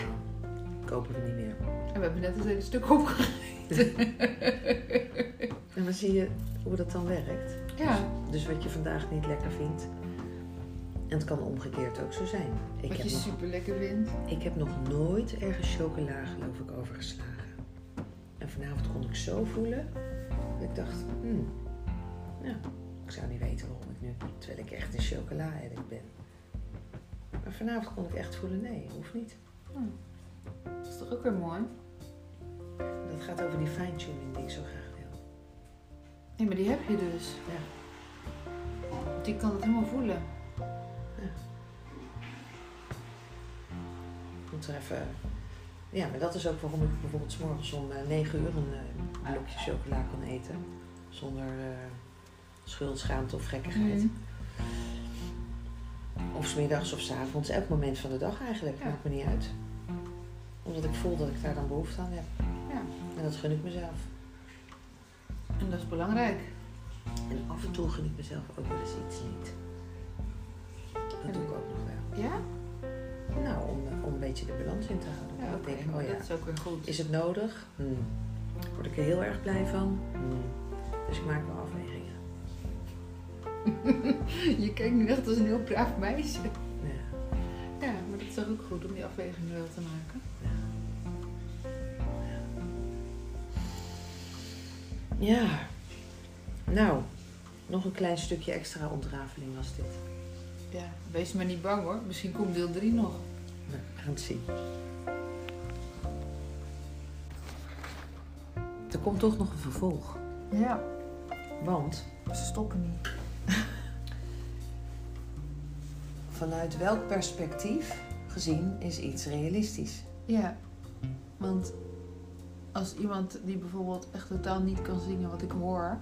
kopen we niet meer. En we hebben net het hele stuk opgegeten. En dan zie je hoe dat dan werkt. ja, Dus wat je vandaag niet lekker vindt. En het kan omgekeerd ook zo zijn. Ik wat heb, je nog, super lekker vindt. ik heb nog nooit ergens chocola, geloof ik, overgeslagen. En vanavond kon ik zo voelen dat ik dacht, hmm, ja, ik zou niet weten waarom ik nu, terwijl ik echt een chocola-addict ben. Maar vanavond kon ik echt voelen, nee, hoeft niet. Dat is toch ook weer mooi? Dat gaat over die fine-tuning die ik zo graag wil. Ja, maar die heb je dus. Ja. Want Die kan het helemaal voelen. Moet er even... Ja, maar dat is ook waarom ik bijvoorbeeld 's morgens om eh, 9 uur een eh, blokje chocola kan eten. Zonder eh schuld, schaamte of gekkigheid. Mhm. Of 's middags of 's avonds. Elk moment van de dag eigenlijk. Ja. Maakt me niet uit. Omdat ik voel dat ik daar dan behoefte aan heb. Ja. En dat gun ik mezelf. En dat is belangrijk. En af en toe gun ik mezelf ook wel eens iets niet. Dat doe ik ook nog wel. Ja? Nou, om, eh, om een beetje de balans in te houden. Ja, ik denk, oh ja, Dat is ook weer goed. Is het nodig? Hmm. Word ik er heel erg blij van? Hmm. Dus ik maak wel afwegingen. je kijkt nu echt als een heel braaf meisje. Ja. Ja, maar dat is toch ook goed om die afwegingen wel te maken. Ja. Nou, nog een klein stukje extra ontrafeling was dit. Ja, wees maar niet bang hoor. Misschien komt deel 3 nog. Nou, we gaan het zien. Er komt toch nog een vervolg. Ja. Want Ze stoppen niet. vanuit welk perspectief gezien is iets realistisch? Ja. Want als iemand die bijvoorbeeld echt totaal niet kan zingen wat ik hoor,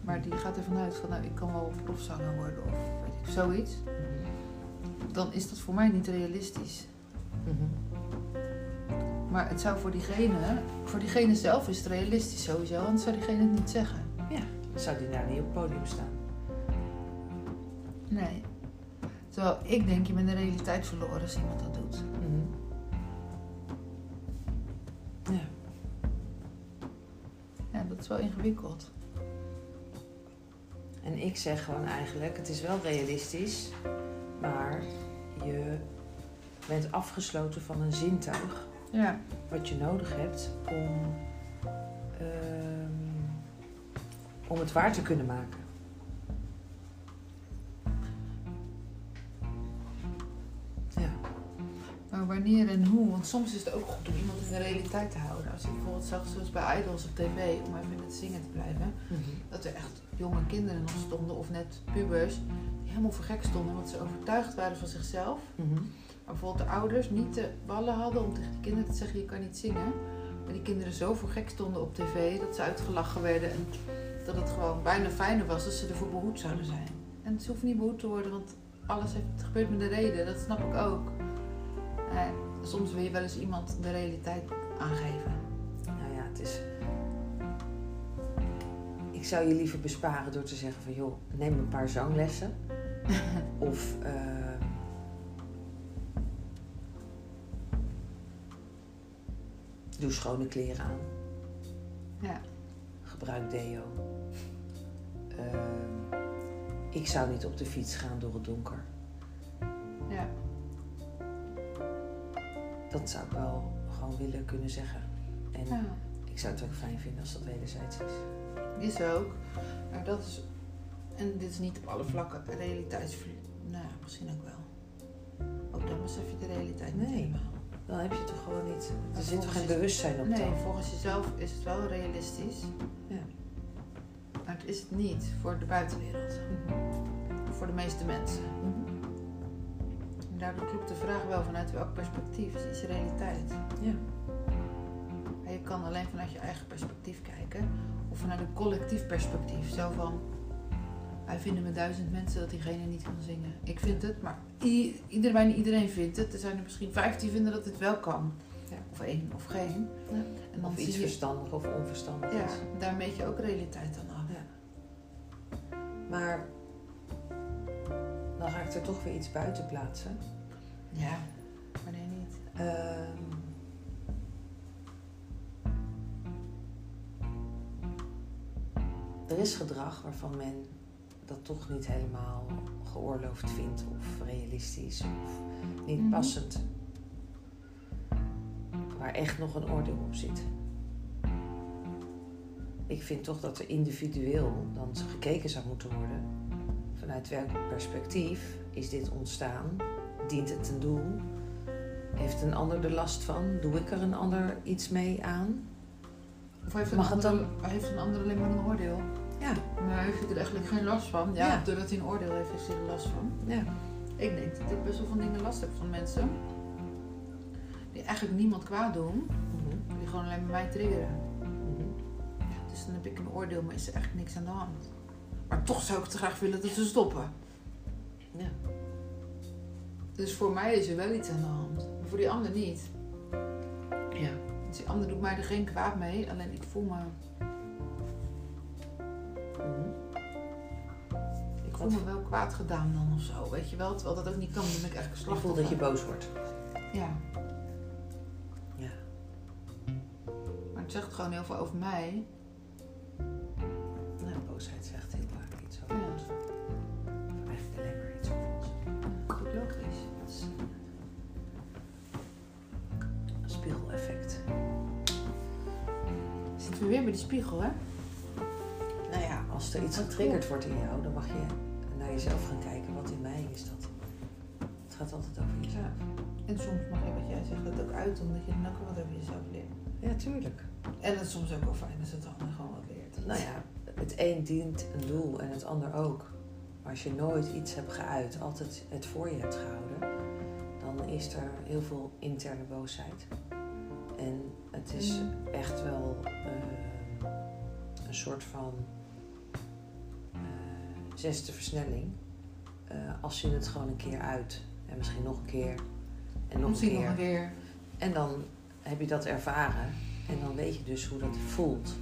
maar die gaat ervan uit van nou ik kan wel profzanger worden of weet ik zoiets, dan is dat voor mij niet realistisch. Mhm. Maar het zou voor diegene, voor diegene zelf is het realistisch sowieso, anders zou diegene het niet zeggen. Dan zou die daar niet op het podium staan. Nee. Terwijl ik denk je bent de realiteit verloren als iemand dat doet. Mhm. Dat is wel ingewikkeld. En ik zeg gewoon eigenlijk, het is wel realistisch, maar je bent afgesloten van een zintuig Ja. wat je nodig hebt om, ehm, om het waar te kunnen maken. Maar wanneer en hoe? Want soms is het ook goed om iemand in de realiteit te houden. Als je bijvoorbeeld zag, zoals bij Idols op tv, om even in het zingen te blijven, dat er echt jonge kinderen nog stonden, of net pubers, die helemaal voor gek stonden, want ze overtuigd waren van zichzelf. Mhm. Maar bijvoorbeeld de ouders niet de ballen hadden om tegen de kinderen te zeggen, je kan niet zingen. Maar die kinderen zo voor gek stonden op tv, dat ze uitgelachen werden en dat het gewoon bijna fijner was als ze ervoor behoed zouden zijn. En ze hoeven niet behoed te worden, want alles heeft, gebeurt met de reden, dat snap ik ook. Eh, soms wil je wel eens iemand de realiteit aangeven. Nou ja, het is. Ik zou je liever besparen door te zeggen van joh, neem een paar zanglessen. of eh, doe schone kleren aan. Ja. Gebruik deo. Ehm, ik zou niet op de fiets gaan door het donker. Dat zou ik wel gewoon willen kunnen zeggen. En ja. ik zou het ook fijn vinden als dat wederzijds is. Is ook. Maar dat is. En dit is niet op alle vlakken realiteitsvloed. Nou ja, misschien ook wel. Ook dan besef je de realiteit niet Nee. helemaal. Dan heb je toch gewoon niet... Er zit toch geen bewustzijn op Nee, tafel? volgens jezelf is het wel realistisch. Ja. Maar het is het niet voor de buitenwereld. Voor de meeste mensen. En daardoor klopt de vraag wel vanuit welk perspectief. Is iets realiteit? Ja. En je kan alleen vanuit je eigen perspectief kijken. Of vanuit een collectief perspectief. Zo van, wij vinden met duizend mensen dat diegene niet kan zingen. Ik vind het, maar iedereen, iedereen vindt het. Er zijn er misschien vijf die vinden dat het wel kan. Ja. Of één, of geen. Ja. En dan Of iets je, verstandig of onverstandig ja, is. daar meet je ook realiteit dan af. Maar dan ga ik er toch weer iets buiten plaatsen. Ja, wanneer niet? Ehm, er is gedrag waarvan men dat toch niet helemaal geoorloofd vindt of realistisch of niet Mhm. passend. Waar echt nog een oordeel op zit. Ik vind toch dat er individueel dan gekeken zou moeten worden. Vanuit welk perspectief is dit ontstaan? Dient het een doel? Heeft een ander er last van? Doe ik er een ander iets mee aan? Of heeft een, Mag het ander, heeft een ander alleen maar een oordeel? Ja. Maar heeft hij er eigenlijk geen last van? Ja, Ja. doordat hij een oordeel heeft, heeft hij er last van. Ja. Ik denk dat ik best wel van dingen last heb van mensen. Die eigenlijk niemand kwaad doen. Mhm. Die gewoon alleen maar mij triggeren. Mhm. Ja, dus dan heb ik een oordeel, maar is er eigenlijk niks aan de hand. Maar toch zou ik het graag willen dat ze stoppen. Ja. Dus voor mij is er wel iets aan de hand. Maar voor die ander niet. Ja. Dus die ander doet mij er geen kwaad mee. Alleen ik voel me, ik voel me wel kwaad gedaan dan of zo. Weet je wel? Terwijl dat ook niet kan. Dan ben ik eigenlijk Ik voel slachtoffer. dat je boos wordt. Ja. Ja. Maar het zegt gewoon heel veel over mij. Nou, boosheid zegt heel Zitten we weer bij die spiegel, hè? Nou ja, als er iets getriggerd wordt in jou, dan mag je naar jezelf gaan kijken. Wat in mij is dat? Het gaat altijd over jezelf. Ja. En soms mag je wat jij zegt dat ook uit, omdat je dan ook wat over jezelf leert. Ja, tuurlijk. En het is soms ook wel fijn als het ander gewoon wat leert. Nou ja, het een dient een doel en het ander ook. Maar als je nooit iets hebt geuit, altijd het voor je hebt gehouden, dan is er heel veel interne boosheid. En het is echt wel eh, een soort van eh, zesde versnelling. eh, als je het gewoon een keer uit. En misschien nog een keer. En nog Misschien een keer. nog een keer. En dan heb je dat ervaren. En dan weet je dus hoe dat voelt.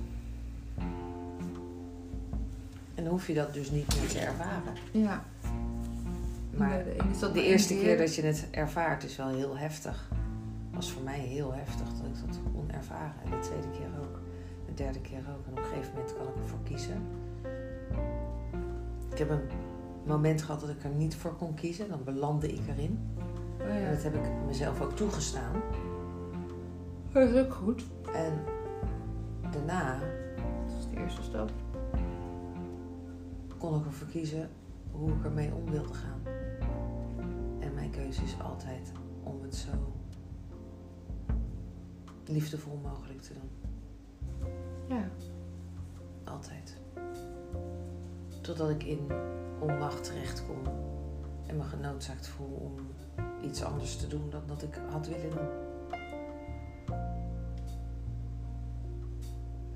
En dan hoef je dat dus niet meer te ervaren. Ja. Maar de, eerste keer dat je het ervaart is wel heel heftig. Was voor mij heel heftig dat ik dat kon ervaren. En de tweede keer ook. De derde keer ook. En op een gegeven moment kan ik ervoor kiezen. Ik heb een moment gehad dat ik er niet voor kon kiezen. Dan belandde ik erin. Oh En dat heb ik mezelf ook toegestaan. Dat is ook goed. En daarna Dat is de eerste stap. kon ik ervoor kiezen hoe ik ermee om wilde gaan. En mijn keuze is altijd om het zo liefdevol mogelijk te doen. Ja. Altijd. Totdat ik in onmacht terechtkom en me genoodzaakt voel om iets anders te doen dan dat ik had willen doen.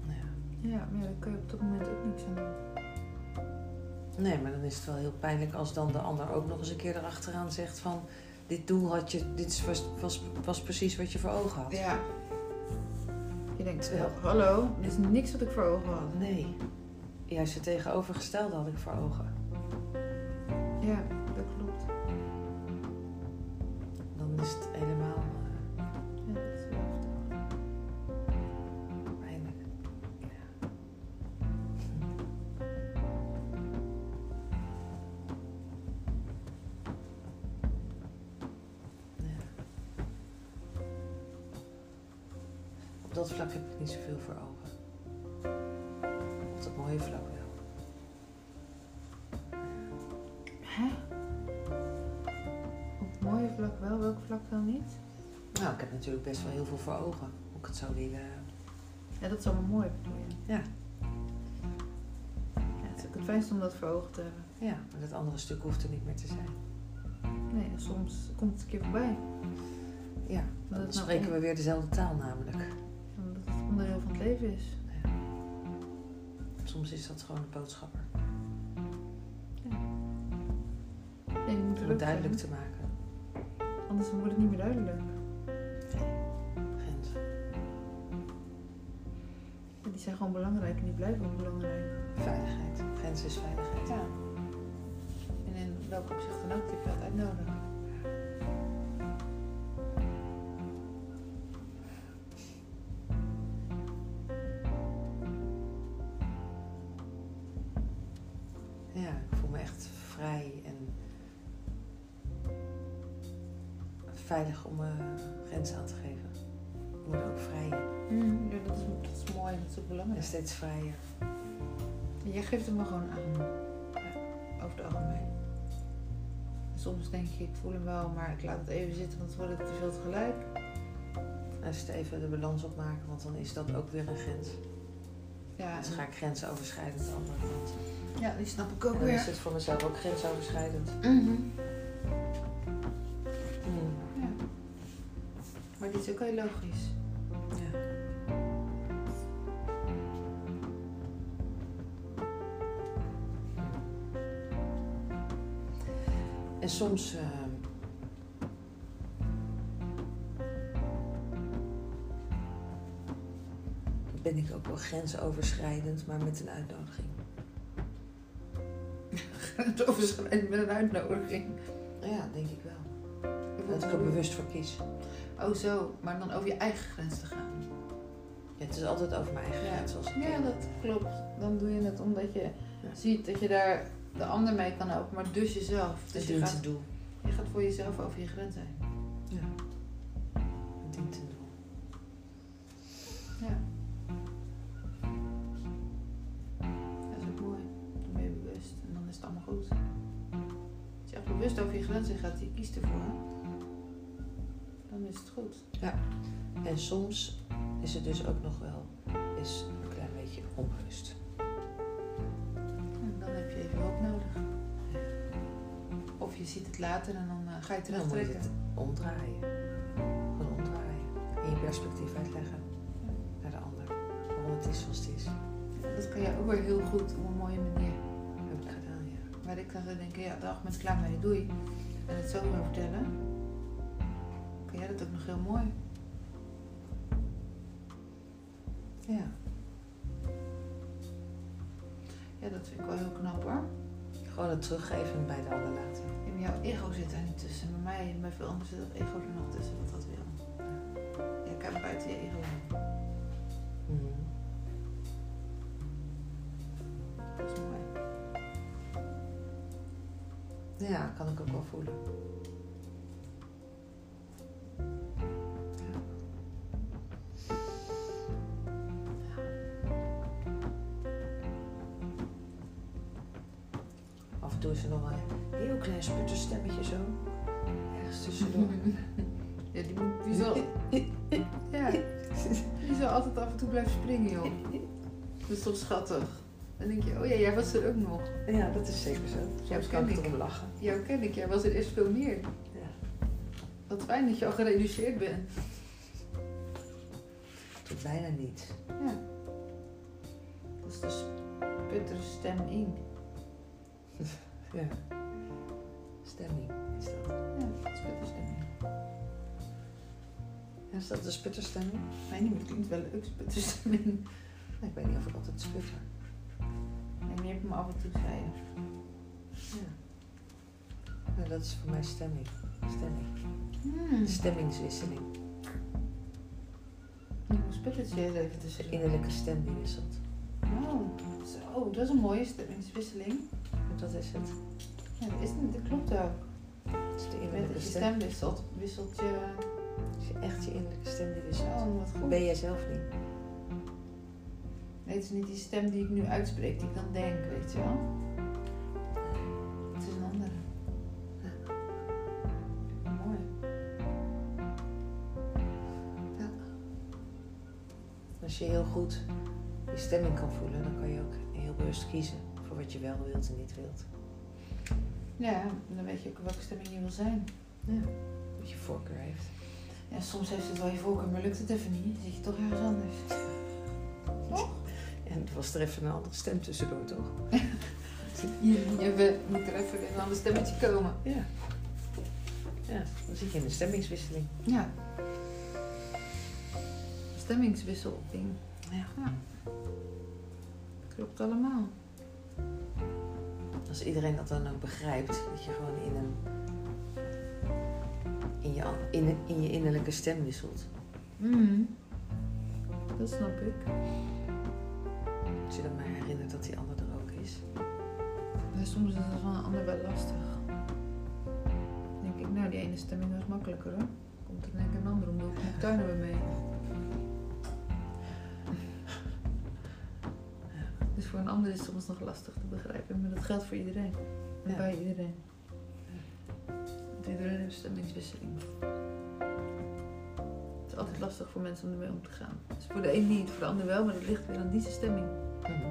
Nou ja. Ja, maar daar kun je op dat moment ook niks aan doen. Nee, maar dan is het wel heel pijnlijk als dan de ander ook nog eens een keer erachteraan zegt van... Dit doel had je, dit was, was, was precies wat je voor ogen had. Ja. Denkt, Terwijl- hallo, dit is niks wat ik voor ogen had. Nee, juist het tegenovergestelde had ik voor ogen. Ja, zou willen. Ja, dat is allemaal mooi, bedoel je? Ja. ja. Het is ook het fijnste om dat voor ogen te hebben. Ja, maar dat andere stuk hoeft er niet meer te zijn. Nee, soms komt het een keer voorbij. Ja, dan nou spreken we weer dezelfde taal namelijk. Omdat het onderdeel van het leven is. Soms is dat gewoon een boodschapper. Nee, je moet Om het duidelijk zijn. te maken. Anders wordt het niet meer duidelijk. Zijn gewoon belangrijk en die blijven ook belangrijk. Veiligheid. Grenzen is veiligheid. Ja. En in welk opzicht dan ook, die heb je altijd nodig. Ja, ik voel me echt vrij en veilig om mijn grenzen aan te geven. Mooi en dat is ook en belangrijk. steeds vrijer. En jij geeft hem gewoon aan. Over het algemeen. Soms denk je, ik voel hem wel, maar ik laat het even zitten, want het wordt te veel tegelijk. En dus even de balans opmaken, want dan is dat ook weer een grens. Ja, Dus ga ik grenzen overschrijdend de andere kant. ja die snap ik ook En dan weer. is het voor mezelf ook grensoverschrijdend. Mhm. Mm. Ja. Maar dit is ook heel logisch. Soms eh, ben ik ook wel grensoverschrijdend, maar met een uitnodiging. Het overschrijden met een uitnodiging. Ja, denk ik wel. Dat ik er bewust voor kies. Oh zo, maar dan over je eigen grens te gaan. Ja, het is altijd over mijn eigen grens. Als Ja, dat klopt. Dan doe je het omdat je Ja. ziet dat je daar de ander mee kan helpen, maar dus jezelf. Dus je gaat, doel. je gaat voor jezelf over je grens heen. Ja. Het dient te doel. Ja. Dat is ook mooi. Dan ben je bewust en dan is het allemaal goed. Als je echt bewust over je grenzen gaat, je kiest ervoor, dan is het goed. En soms is het dus ook nog wel een klein beetje onbewust. Ziet het later en dan eh, ga je Dan moet je terugtrekken. het omdraaien. Gewoon omdraaien. En je perspectief uitleggen naar de ander. Waarom het is zoals het is. Dat kan je ook weer heel goed op een mooie manier. heb ik gedaan, ja. Waar ik dan denken, ja, dag, met klaar mee, doei. En het zo gaan vertellen. Kan jij dat ook nog heel mooi. Ja. Ja, dat vind ik wel heel knap hoor. Gewoon het teruggeven bij de ander laten. En jouw ego zit daar niet tussen. Bij mij en bij veel anderen zit dat ego er nog tussen wat dat wil. Ja, kijk buiten je ego. Mhm. Dat is mooi. Ja, kan ik ook wel voelen. Af en toe is er nog een heel klein sputterstemmetje zo. Ergens tussendoor. Ja, die, moet, die zal... Ja, die zal altijd af en toe blijven springen, joh. Dat is toch schattig. Dan denk je, oh ja, jij was er ook nog. Ja, dat is zeker zo. Soms kan ik erom lachen. Jou ken ik, jij was er eerst veel meer. Ja. Wat fijn dat je al gereduceerd bent. Doet bijna niet. Ja. Dat is de sputtersstemming. Ja. Stemming is dat. Ja, sputterstemming. Ja, is dat de sputterstemming? Nee, niet, het klinkt wel leuk, sputterstemming. Nee, ik weet niet of ik altijd sputter. Nee, hebt hem af en toe, zei je. Ja. Nou, dat is voor mij stemming. Stemming. Hmm. De stemmingswisseling. Ik moet sputtertje even De tussen. innerlijke stem die wisselt. Oh, zo, dat is een mooie stemmingswisseling dat is het. Ja, dat, is, dat klopt ook. Als de stem. je stem wisselt, wisselt je... Echt je innerlijke stem die wisselt. Oh, wat goed. Ben jij zelf niet. Nee, het is niet die stem die ik nu uitspreek, die ik dan denk, weet je wel. Het is een andere. Mooi. Ja. Als je heel goed je stemming kan voelen, dan kan je ook heel bewust kiezen voor wat je wel wilt en niet wilt. Ja, dan weet je ook welke stemming je wil zijn. Ja, wat je voorkeur heeft. Ja, soms heeft het wel je voorkeur, maar lukt het even niet. Dan zit je toch ergens anders. En er was er even een andere stem tussendoor, toch? Je, we- moet er even een ander stemmetje komen. Ja. Ja, dan zit je in een stemmingswisseling. Ja. Stemmingswisselding. Ja. Ja. Klopt allemaal. Als iedereen dat dan ook begrijpt, dat je gewoon in een in je, in, in je innerlijke stem wisselt. Mhm. Dat snap ik. Als je dan maar herinnert dat die ander er ook is. Maar soms is het van een ander wel lastig. Dan denk ik, nou die ene stemming was makkelijker hoor. Komt er denk ik een andere om, doe ik mijn tuin weer mee. Voor een ander is het soms nog lastig te begrijpen, maar dat geldt voor iedereen. En Ja. bij iedereen. Want iedereen heeft een stemmingswisseling. Het is altijd lastig voor mensen om ermee om te gaan. Dus voor de een niet, voor de ander wel, maar dat ligt weer aan die stemming. En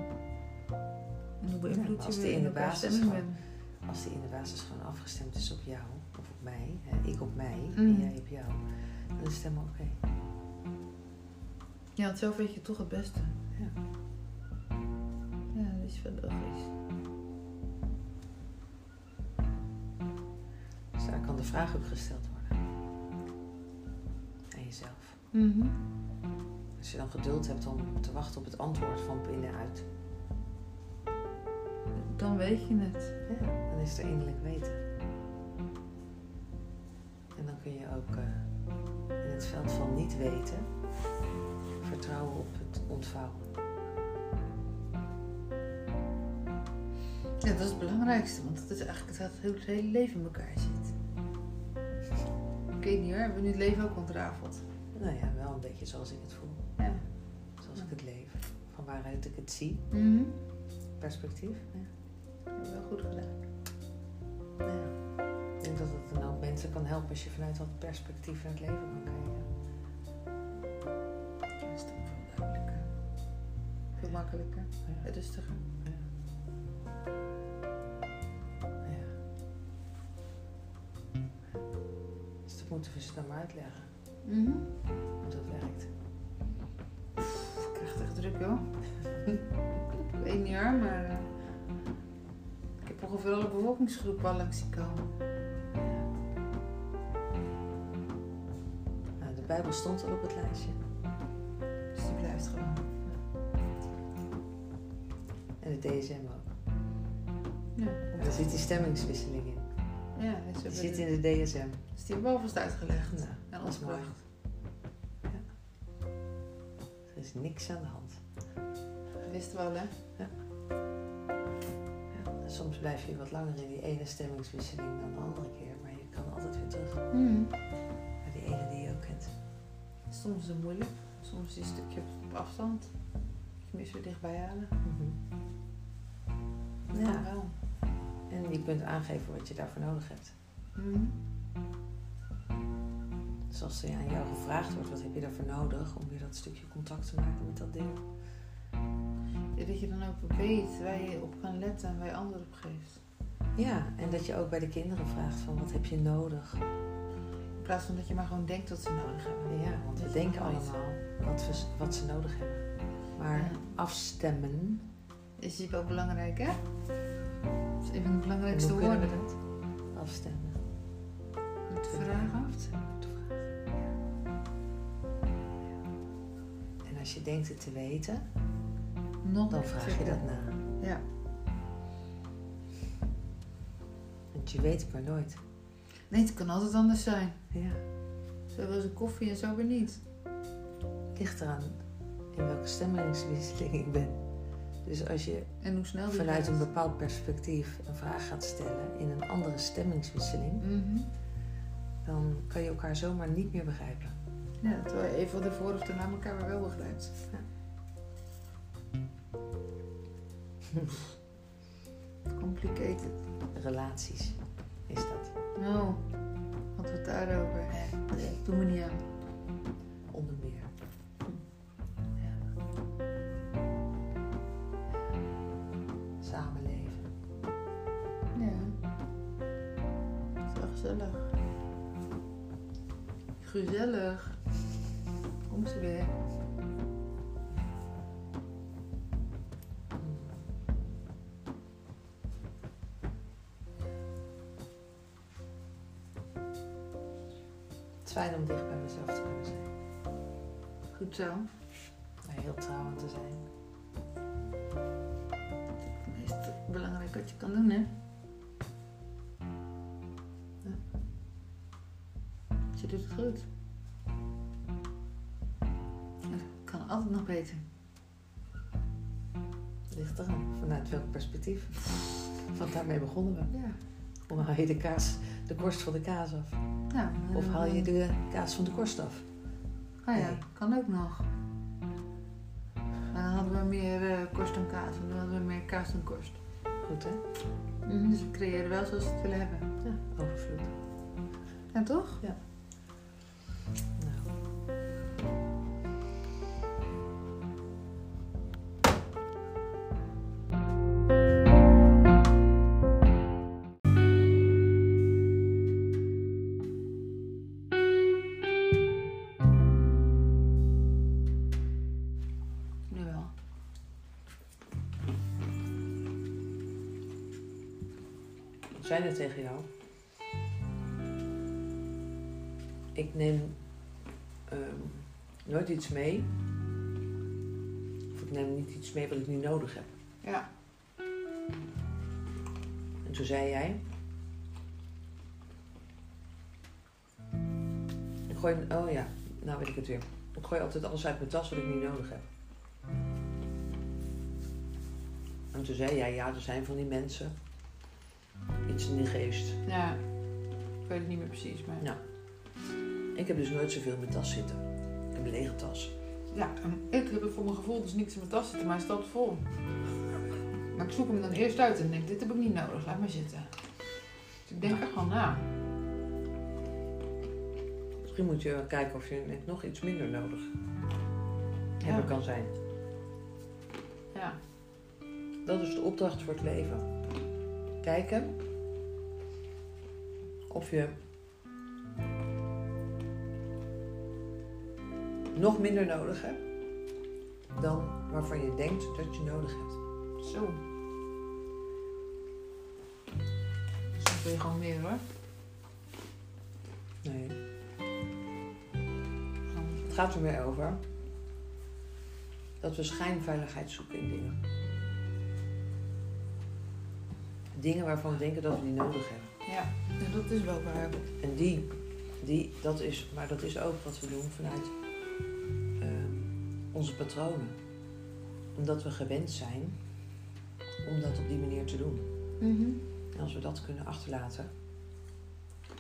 hoe beïnvloed Ja, als je weer in de basis stemming gewoon-. Als die in de basis gewoon afgestemd is op jou, of op mij, hè, ik op mij en jij op jou, dan is helemaal oké. Ja, want zelf weet je toch het beste. Ja. Dus daar kan de vraag ook gesteld worden. Aan jezelf. Mhm. Als je dan geduld hebt om te wachten op het antwoord van binnenuit, Dan weet je het. ja, dan is er innerlijk weten. En dan kun je ook eh, in het veld van niet weten vertrouwen op het ontvouwen. Ja, dat is het belangrijkste, want het is eigenlijk dat het hele, leven in elkaar zit. Ik weet niet hoor, hebben we nu het leven ook ontrafeld? Nou ja, wel een beetje zoals ik het voel, Ja. zoals ik het leef. Van waaruit ik het zie, Mhm. perspectief. Ja. Heb je wel goed gedaan. Ja. Ik denk dat het een hoop mensen kan helpen als je vanuit dat perspectief naar het leven kan kijken. Dat is toch veel duidelijker. Veel makkelijker. Ja. Rustiger. Ja. Moeten we ze dan maar uitleggen, Mhm. hoe dat werkt. Ik krijg het echt druk joh. ik weet niet hoor, maar... eh, ik heb ongeveer alle bevolkingsgroepen al langs komen. Nou, de Bijbel stond al op het lijstje. Dus die blijft gewoon. En de DSM ook. Ja. Daar zit die stemmingswisseling in. Ja, Die zit in de DSM. Die we alvast uitgelegd. Nou, en is ontbracht. Er is niks aan de hand. Dat wisten we al hè. Ja, soms blijf je wat langer in die ene stemmingswisseling dan de andere keer. Maar je kan altijd weer terug naar die ene die je ook kent. Soms is het moeilijk. Soms is het een stukje op afstand. Je moet weer dichtbij halen. Ja. Kan wel. En je kunt aangeven wat je daarvoor nodig hebt. Mhm. Dus als er aan jou gevraagd wordt, wat heb je daarvoor nodig om weer dat stukje contact te maken met dat deel? Ja, dat je dan ook weet waar je op kan letten en waar je antwoord op geeft. Ja, en dat je ook bij de kinderen vraagt van wat heb je nodig? In plaats van dat je maar gewoon denkt dat ze nodig hebben. Ja, want we Dat denken allemaal wat, we, wat ze nodig hebben. Maar Ja. afstemmen, Is die wel belangrijk, hè? Dat is een van de belangrijkste woorden. Afstemmen. Met vragen. Afstemmen als je denkt het te weten, Nog dan vraag je dat na. Ja. Want je weet het maar nooit. Nee, het kan altijd anders zijn. Ja. Zo ze koffie en zo weer niet. Het ligt eraan in welke stemmingswisseling ik ben. Dus als je En hoe snel vanuit gaat. een bepaald perspectief een vraag gaat stellen in een andere stemmingswisseling, Mhm. dan kan je elkaar zomaar niet meer begrijpen. Ja, terwijl je even de voor- of de elkaar wel begrijpt. Complicated. Relaties is dat. Nou, wat we het daarover. Nee, doe me niet aan. Onder meer. Ja. Samenleven. Ja. Dat is wel gezellig. Gezellig. Komt ze weer. Het is fijn om dicht bij mezelf te kunnen zijn. Goed zo. En heel trouw te zijn. Het meest belangrijk wat je kan doen, hè? Ja. Je doet het goed. Altijd nog beter. Ligt eraan. Vanuit welk perspectief? Want daarmee begonnen we. Ja. Hoe haal je de kaas, de korst van de kaas af? ja Of haal je de kaas van de korst af? Ah ja, Nee. kan ook nog. Maar dan hadden we meer eh, korst dan kaas. En dan hadden we meer kaas dan korst. Goed hè? Dus we creëren wel zoals we het willen hebben. Ja, overvloed. Ja, toch? Nou. Ik neem ehm, nooit iets mee. Of ik neem niet iets mee wat ik niet nodig heb. Ja. En toen zei jij. Ik gooi, oh ja, nou weet ik het weer. Ik gooi altijd alles uit mijn tas wat ik niet nodig heb. En toen zei jij, ja, er zijn van die mensen. Iets in die geest. Ja. Ik weet het niet meer precies, maar... Ja. Ik heb dus nooit zoveel in mijn tas zitten. Ik heb een lege tas. Ja, en ik heb voor mijn gevoel dus niks in mijn tas zitten, maar hij staat vol. Maar ik zoek hem dan eerst uit en denk, dit heb ik niet nodig, laat maar zitten. Dus ik denk er gewoon na. Misschien moet je kijken of je net nog iets minder nodig Ja. hebben kan zijn. Ja. Dat is de opdracht voor het leven. Kijken of je nog minder nodig hebt dan waarvan je denkt dat je nodig hebt. Zo. Wil je gewoon meer hoor. Nee. Het gaat er meer over dat we schijnveiligheid zoeken in dingen. Dingen waarvan we denken dat we die nodig hebben. Ja, dat is wel waar. En die, die, dat is, maar dat is ook wat we doen vanuit onze patronen. Omdat we gewend zijn om dat op die manier te doen. En als we dat kunnen achterlaten,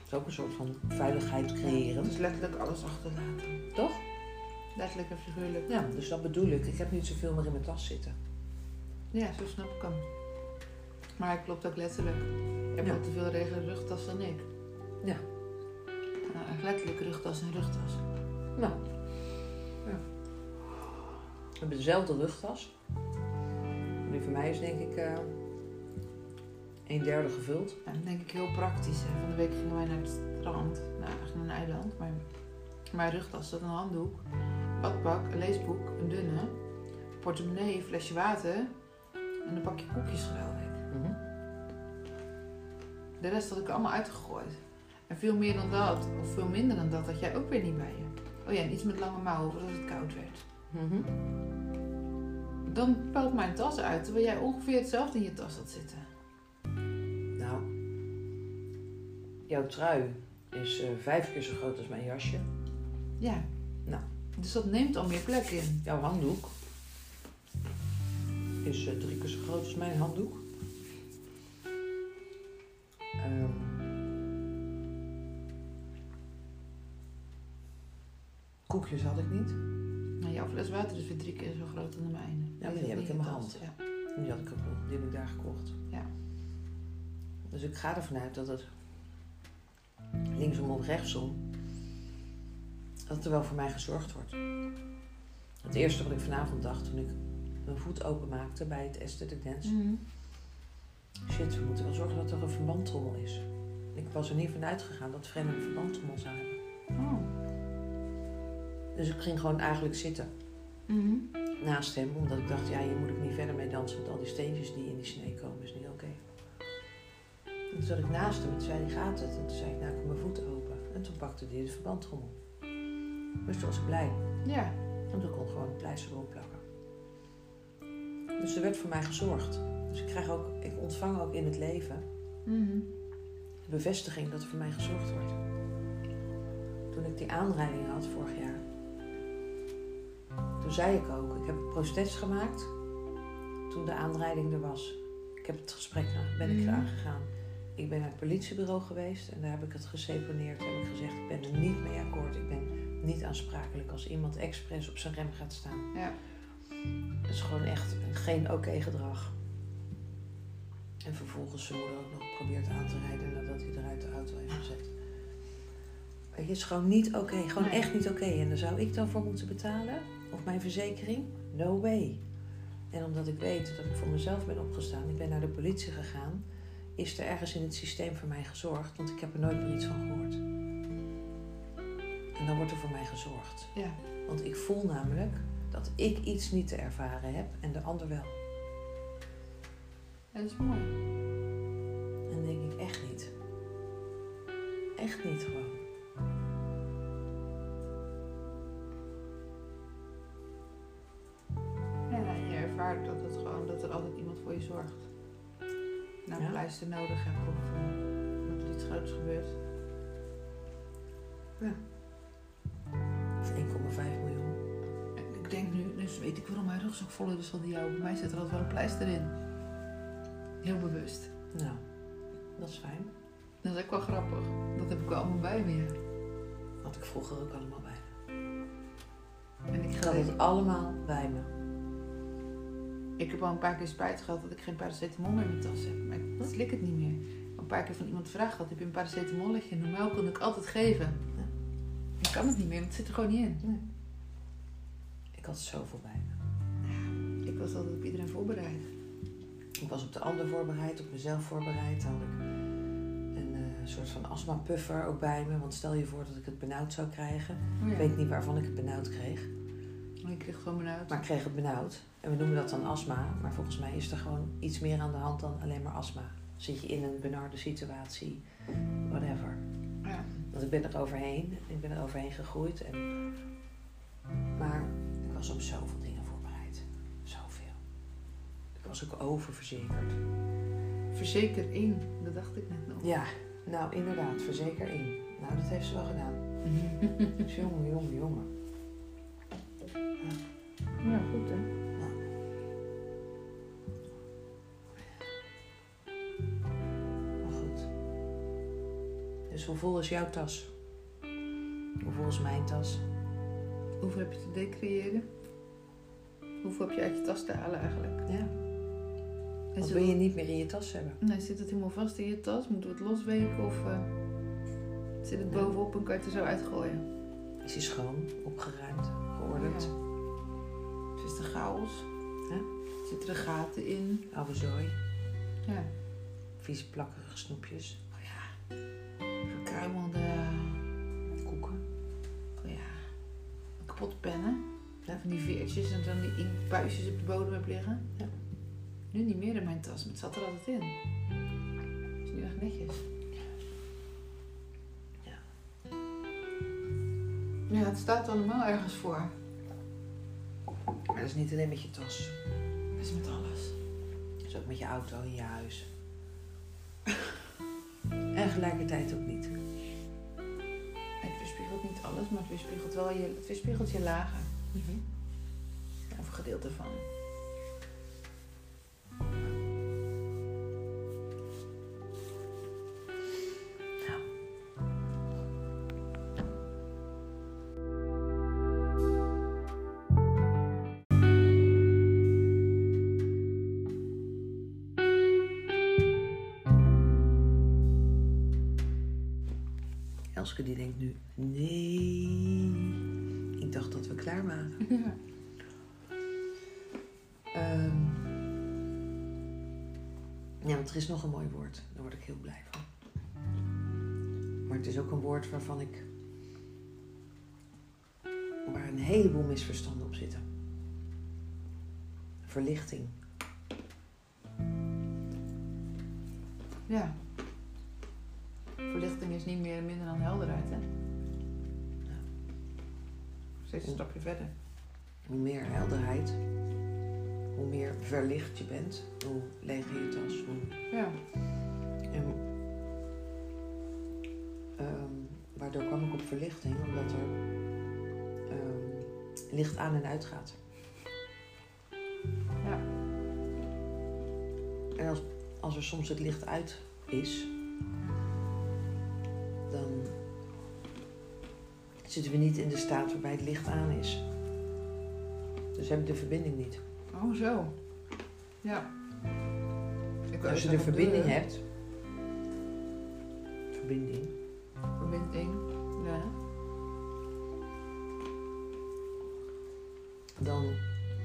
is ook een soort van veiligheid creëren. Dus letterlijk alles achterlaten. Toch? Letterlijk en figuurlijk. Ja, dus dat bedoel ik. Ik heb niet zoveel meer in mijn tas zitten. Ja, zo snap ik hem. Maar hij klopt ook letterlijk. Je hebt Ja. al te veel regen rugtas dan ik. Ja. Nou, echt letterlijk rugtas en rugtas. Nou. We hebben dezelfde rugtas. Die voor mij is denk ik eh een derde gevuld. Ja, dan denk ik heel praktisch. Hè. Van de week gingen wij naar het strand. Nou, eigenlijk naar een eiland. Maar mijn rugtas zat een handdoek, badpak, een leesboek, een dunne, portemonnee, een flesje water en een pakje koekjes geloof ik. Mhm. De rest had ik allemaal uitgegooid. En veel meer dan dat, of veel minder dan dat, had jij ook weer niet bij je. Oh ja, en iets met lange mouwen voor als het koud werd. Mhm. Dan pelt mijn tas uit, terwijl jij ongeveer hetzelfde in je tas had zitten. Nou, jouw trui is eh, vijf keer zo groot als mijn jasje. Ja. Nou. Dus dat neemt al meer plek in. Jouw handdoek is eh, drie keer zo groot als mijn handdoek. Ehm, koekjes had ik niet. Nou, jouw fles water is weer drie keer zo groot dan de mijne. maar die heb ik in mijn hand. Ja. En die had ik ook die heb ik daar gekocht. Ja. Dus ik ga ervan uit dat het linksom of rechtsom, dat er wel voor mij gezorgd wordt. Het eerste wat ik vanavond dacht toen ik mijn voet openmaakte bij het Aesthetic Dance. Mhm. Shit, we moeten wel zorgen dat er een verbandtrommel is. Ik was er niet van uitgegaan dat Fren een verbandtrommel zou hebben. Oh. Dus ik ging gewoon eigenlijk zitten Mhm. naast hem, omdat ik dacht, ja, hier moet ik niet verder mee dansen met al die steentjes die in die snee komen, is niet oké. En toen zat ik naast hem en toen zei hij, gaat het? En toen zei ik, nou, ik heb mijn voeten open. En toen pakte hij de verbandtrommel. Dus toen was ik blij. Ja. En toen kon ik gewoon het pleister erop plakken. Dus er werd voor mij gezorgd. Dus ik, krijg ook, ik ontvang ook in het leven Mhm. de bevestiging dat er voor mij gezorgd wordt. Toen ik die aanrijding had vorig jaar, toen zei ik ook, ik heb een protest gemaakt toen de aanrijding er was. Ik heb het gesprek ben ik Mhm. eraan gegaan. Ik ben naar het politiebureau geweest en daar heb ik het geseponeerd. Heb ik gezegd, ik ben er niet mee akkoord. Ik ben niet aansprakelijk als iemand expres op zijn rem gaat staan. Ja. Dat is gewoon echt geen oké gedrag. En vervolgens zijn moeder ook nog geprobeerd aan te rijden nadat hij eruit de auto heeft gezet. Het is gewoon niet oké, gewoon Nee. echt niet oké. En daar zou ik dan voor moeten betalen? Of mijn verzekering? No way. En omdat ik weet dat ik voor mezelf ben opgestaan, ik ben naar de politie gegaan, is er ergens in het systeem voor mij gezorgd, want ik heb er nooit meer iets van gehoord. En dan wordt er voor mij gezorgd. Ja. Want ik voel namelijk dat ik iets niet te ervaren heb en de ander wel. Dat is mooi. En dan denk ik echt niet. Echt niet gewoon. Ervaart dat, het gewoon, dat er altijd iemand voor je zorgt. Nou, Ja. een pleister nodig hebt of eh, dat er iets groots gebeurt. Of 1,5 miljoen. En ik denk nu, dus weet ik waarom mijn rugzak voller is dan die jou. Bij mij zit er altijd wel een pleister in. Heel bewust. Nou, dat is fijn. Dat is ook wel grappig. Dat heb ik wel allemaal bij me. ja. Had ik vroeger ook allemaal bij. En ik, ga had het allemaal bij me. Ik heb al een paar keer spijt gehad dat ik geen paracetamol meer in mijn tas heb. Maar ik slik het niet meer. Een paar keer van iemand gevraagd gehad, heb je een paracetamolletje? Normaal kon ik altijd geven. Ik kan het niet meer, want het zit er gewoon niet in. Ik had zoveel bij me. Ik was altijd op iedereen voorbereid. Ik was op de ander voorbereid, op mezelf voorbereid. Dan had ik een eh, soort van astma-puffer ook bij me. Want stel je voor dat ik het benauwd zou krijgen. Oh, Ik weet niet waarvan ik het benauwd kreeg. Ik kreeg gewoon benauwd. Maar ik kreeg het benauwd. En we noemen dat dan astma. Maar volgens mij is er gewoon iets meer aan de hand dan alleen maar astma. Zit je in een benarde situatie, whatever. Ja. Want ik ben er overheen. Ik ben er overheen gegroeid. En... Maar ik was op zoveel dingen voorbereid. Zoveel. Ik was ook oververzekerd. Verzeker in, dat dacht ik net nog. Ja, nou inderdaad, verzeker in. Nou, dat heeft ze wel gedaan. Jongen, jongen, jongen. Ja, goed hè. Maar goed. Dus hoe vol is jouw tas? Hoe vol is mijn tas? Hoeveel heb je te decreëren? Hoeveel heb je uit je tas te halen eigenlijk? Ja. En Wat zit wil je niet meer in je tas hebben? Nee, zit het helemaal vast in je tas? Moeten we het losweken of eh, zit het bovenop en kan je het er zo uitgooien? Is hij schoon, opgeruimd, geordend? Ja. Het een chaos? Ja. Zitten er gaten in? Oude zooi, Ja. vieze plakkerige snoepjes, Oh ja. Koeken. oh ja, kapotte pennen. Ja. Van die veertjes en dan die inkpuisjes op de bodem heb liggen. Ja. Nu niet meer in mijn tas, maar het zat er altijd in. is nu echt netjes. Ja. Ja, het staat allemaal ergens voor. Maar dat is niet alleen met je tas. Dat is met alles. Dat is ook met je auto in je huis. en gelijkertijd ook niet. Het weerspiegelt niet alles, maar het weerspiegelt wel je, het weerspiegelt je lagen. Of een gedeelte van. Elske die denkt nu, nee, ik dacht dat we klaar waren. Ja. Ehm, ja, want er is nog een mooi woord. Daar word ik heel blij van. Maar het is ook een woord waarvan ik waar een heleboel misverstanden op zitten. Verlichting. Ja. Verlichting is niet meer minder dan helderheid, hè? Ja. Steeds een stapje verder. Hoe meer helderheid, hoe meer verlicht je bent, hoe leger je tas. Hoe... Ja. En, ehm, waardoor kwam ik op verlichting? Omdat er ehm, licht aan en uit gaat. Ja. En als, als er soms het licht uit is, zitten we niet in de staat waarbij het licht aan is. Dus heb ik de verbinding niet. Oh, zo. Ja. Ik Als je de verbinding de hebt, verbinding, Verbinding. Ja. dan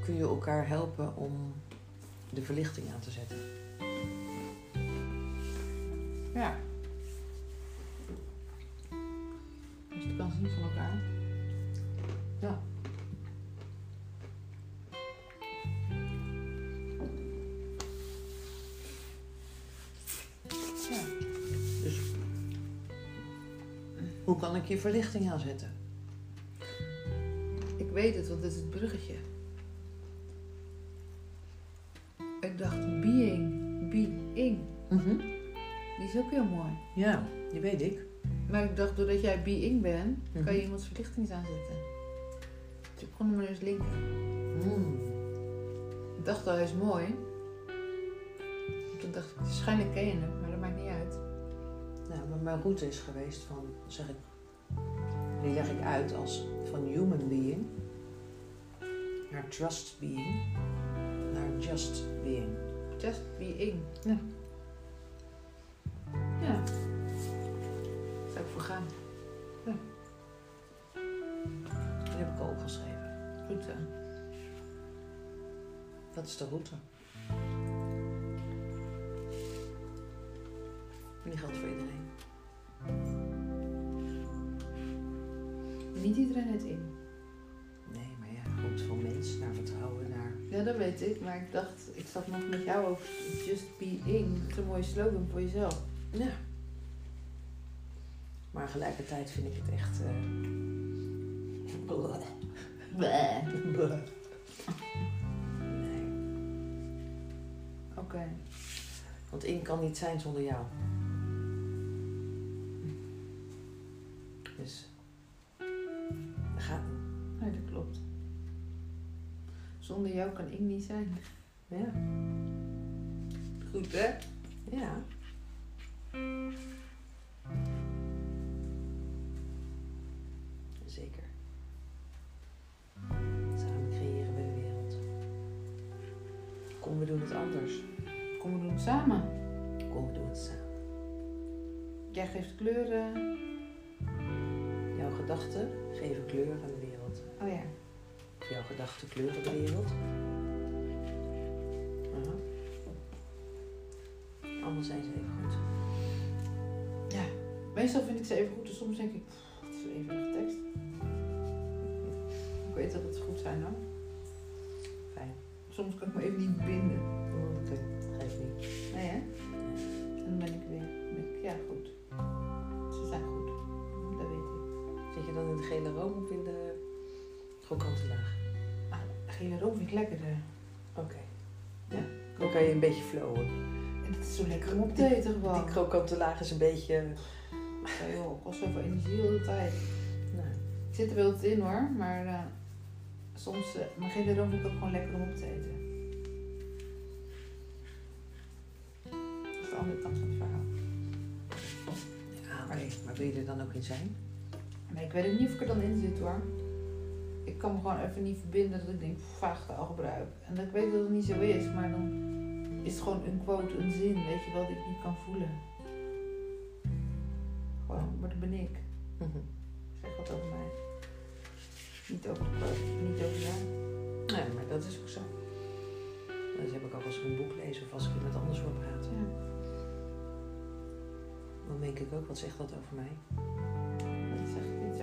kun je elkaar helpen om de verlichting aan te zetten. Ja. Je verlichting aanzetten? Ik weet het, want dit is het bruggetje. Ik dacht being, being. Die is ook heel mooi. Ja, die weet ik. Maar ik dacht, doordat jij being bent, Mhm. kan je iemands verlichting aanzetten. Dus ik kon hem maar eens linken. Hmm. Ik dacht al, hij is mooi. Toen dacht ik, waarschijnlijk ken je hem, maar dat maakt niet uit. Nou, maar mijn route is geweest van, zeg ik, die leg ik uit als van human being naar trust being naar just being. Just being. Ja. Ja. Zou ik voor gaan. Die heb ik al opgeschreven. Goed zo. Dat is de route. En die geldt voor iedereen. Niet iedereen het in. Nee, maar ja, goed, van mens naar vertrouwen naar... Ja, dat weet ik. Maar ik dacht, ik zat nog met jou over just being. Dat is een mooie slogan voor jezelf. Ja. Maar tegelijkertijd vind ik het echt... Bleh. Nee. Oké. Want in kan niet zijn zonder jou. Dus... Nee, dat klopt. Zonder jou kan ik niet zijn. Ja. Goed, hè? Ja. Zeker. Samen creëren we de wereld. Kom, we doen het anders. Kom, we doen het samen. Kom, we doen het samen. Jij geeft kleuren. Gedachten geven kleur aan de wereld. Oh ja. Of jouw gedachten kleuren de wereld. Aha. Allemaal zijn ze even goed. Ja. Meestal vind ik ze even goed. En soms denk ik, pff, het is even een tekst. Ik weet dat het goed zijn hoor. Fijn. Soms kan ik me even niet binden. Oké, geef niet. Nee hè? En dan ben ik weer. Dan ik, ja goed. Gele room of in de krokante laag? Ah, gele room vind ik lekkerder. Oké. Ja. Dan kan je een beetje flowen. En het is zo lekker om op te eten gewoon. Die krokante laag is een beetje... Ja, joh, kost zoveel energie de hele tijd. Nou, Ik zit er wel in hoor, maar eh, soms, uh, maar gele room vind ik ook gewoon lekker om op te eten. Dat is de andere kant van het verhaal. ja, oké. Maar wil je er dan ook in zijn? Nee, ik weet ook niet of ik er dan in zit hoor. Ik kan me gewoon even niet verbinden dat ik denk, vaag taalgebruik. En dat ik weet dat het niet zo is, maar dan is het gewoon een quote, een zin, weet je wel, die ik niet kan voelen. Gewoon, maar dat ben ik. Mhm. Zeg wat over mij. Niet over de quote, niet over jou. Nee, maar dat is ook zo. Dat heb ik ook als ik een boek lees of als ik met anders wil praten. Ja. Dan denk ik ook, wat zegt dat over mij?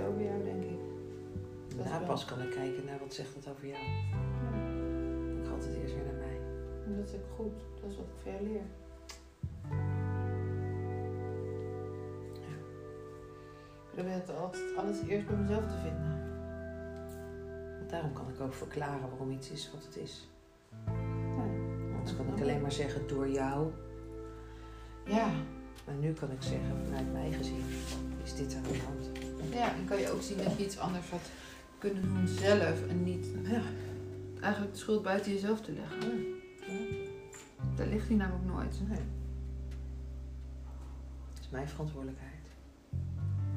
Over jou, denk ik. Dat pas kan ik kijken naar wat zegt het over jou. Ja. Ik ga altijd eerst weer naar mij. Dat is ook goed. Dat is wat ik van jou leer. Ja. Ik probeer het altijd alles eerst bij mezelf te vinden. Want daarom kan ik ook verklaren waarom iets is wat het is. Ja. Anders kan ik. alleen maar zeggen door jou. Ja. Maar nu kan ik zeggen vanuit mij gezien is dit aan de hand. Ja, en kan je ook zien dat je iets anders had kunnen doen zelf en niet Ja. eigenlijk de schuld buiten jezelf te leggen. Daar ligt die namelijk nooit. Nee. Het is mijn verantwoordelijkheid.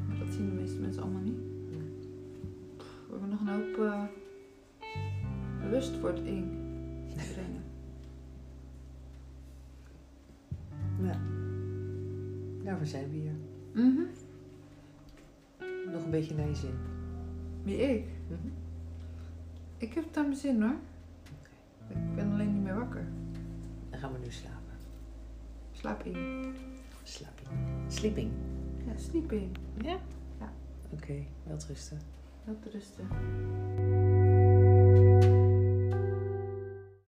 Maar dat zien de meeste mensen allemaal niet. We hebben nog een hoop eh, bewustwording te brengen. Ja. Daarvoor zijn we hier. Mhm. Nog een beetje naar je zin. Wie ik? Ik heb het aan mijn zin hoor. Ik ben alleen niet meer wakker. Dan gaan we nu slapen. Slaap in. Slaaping. Sleeping. Ja, sleeping. Ja? Ja. Oké, wel rusten. Wel te rusten.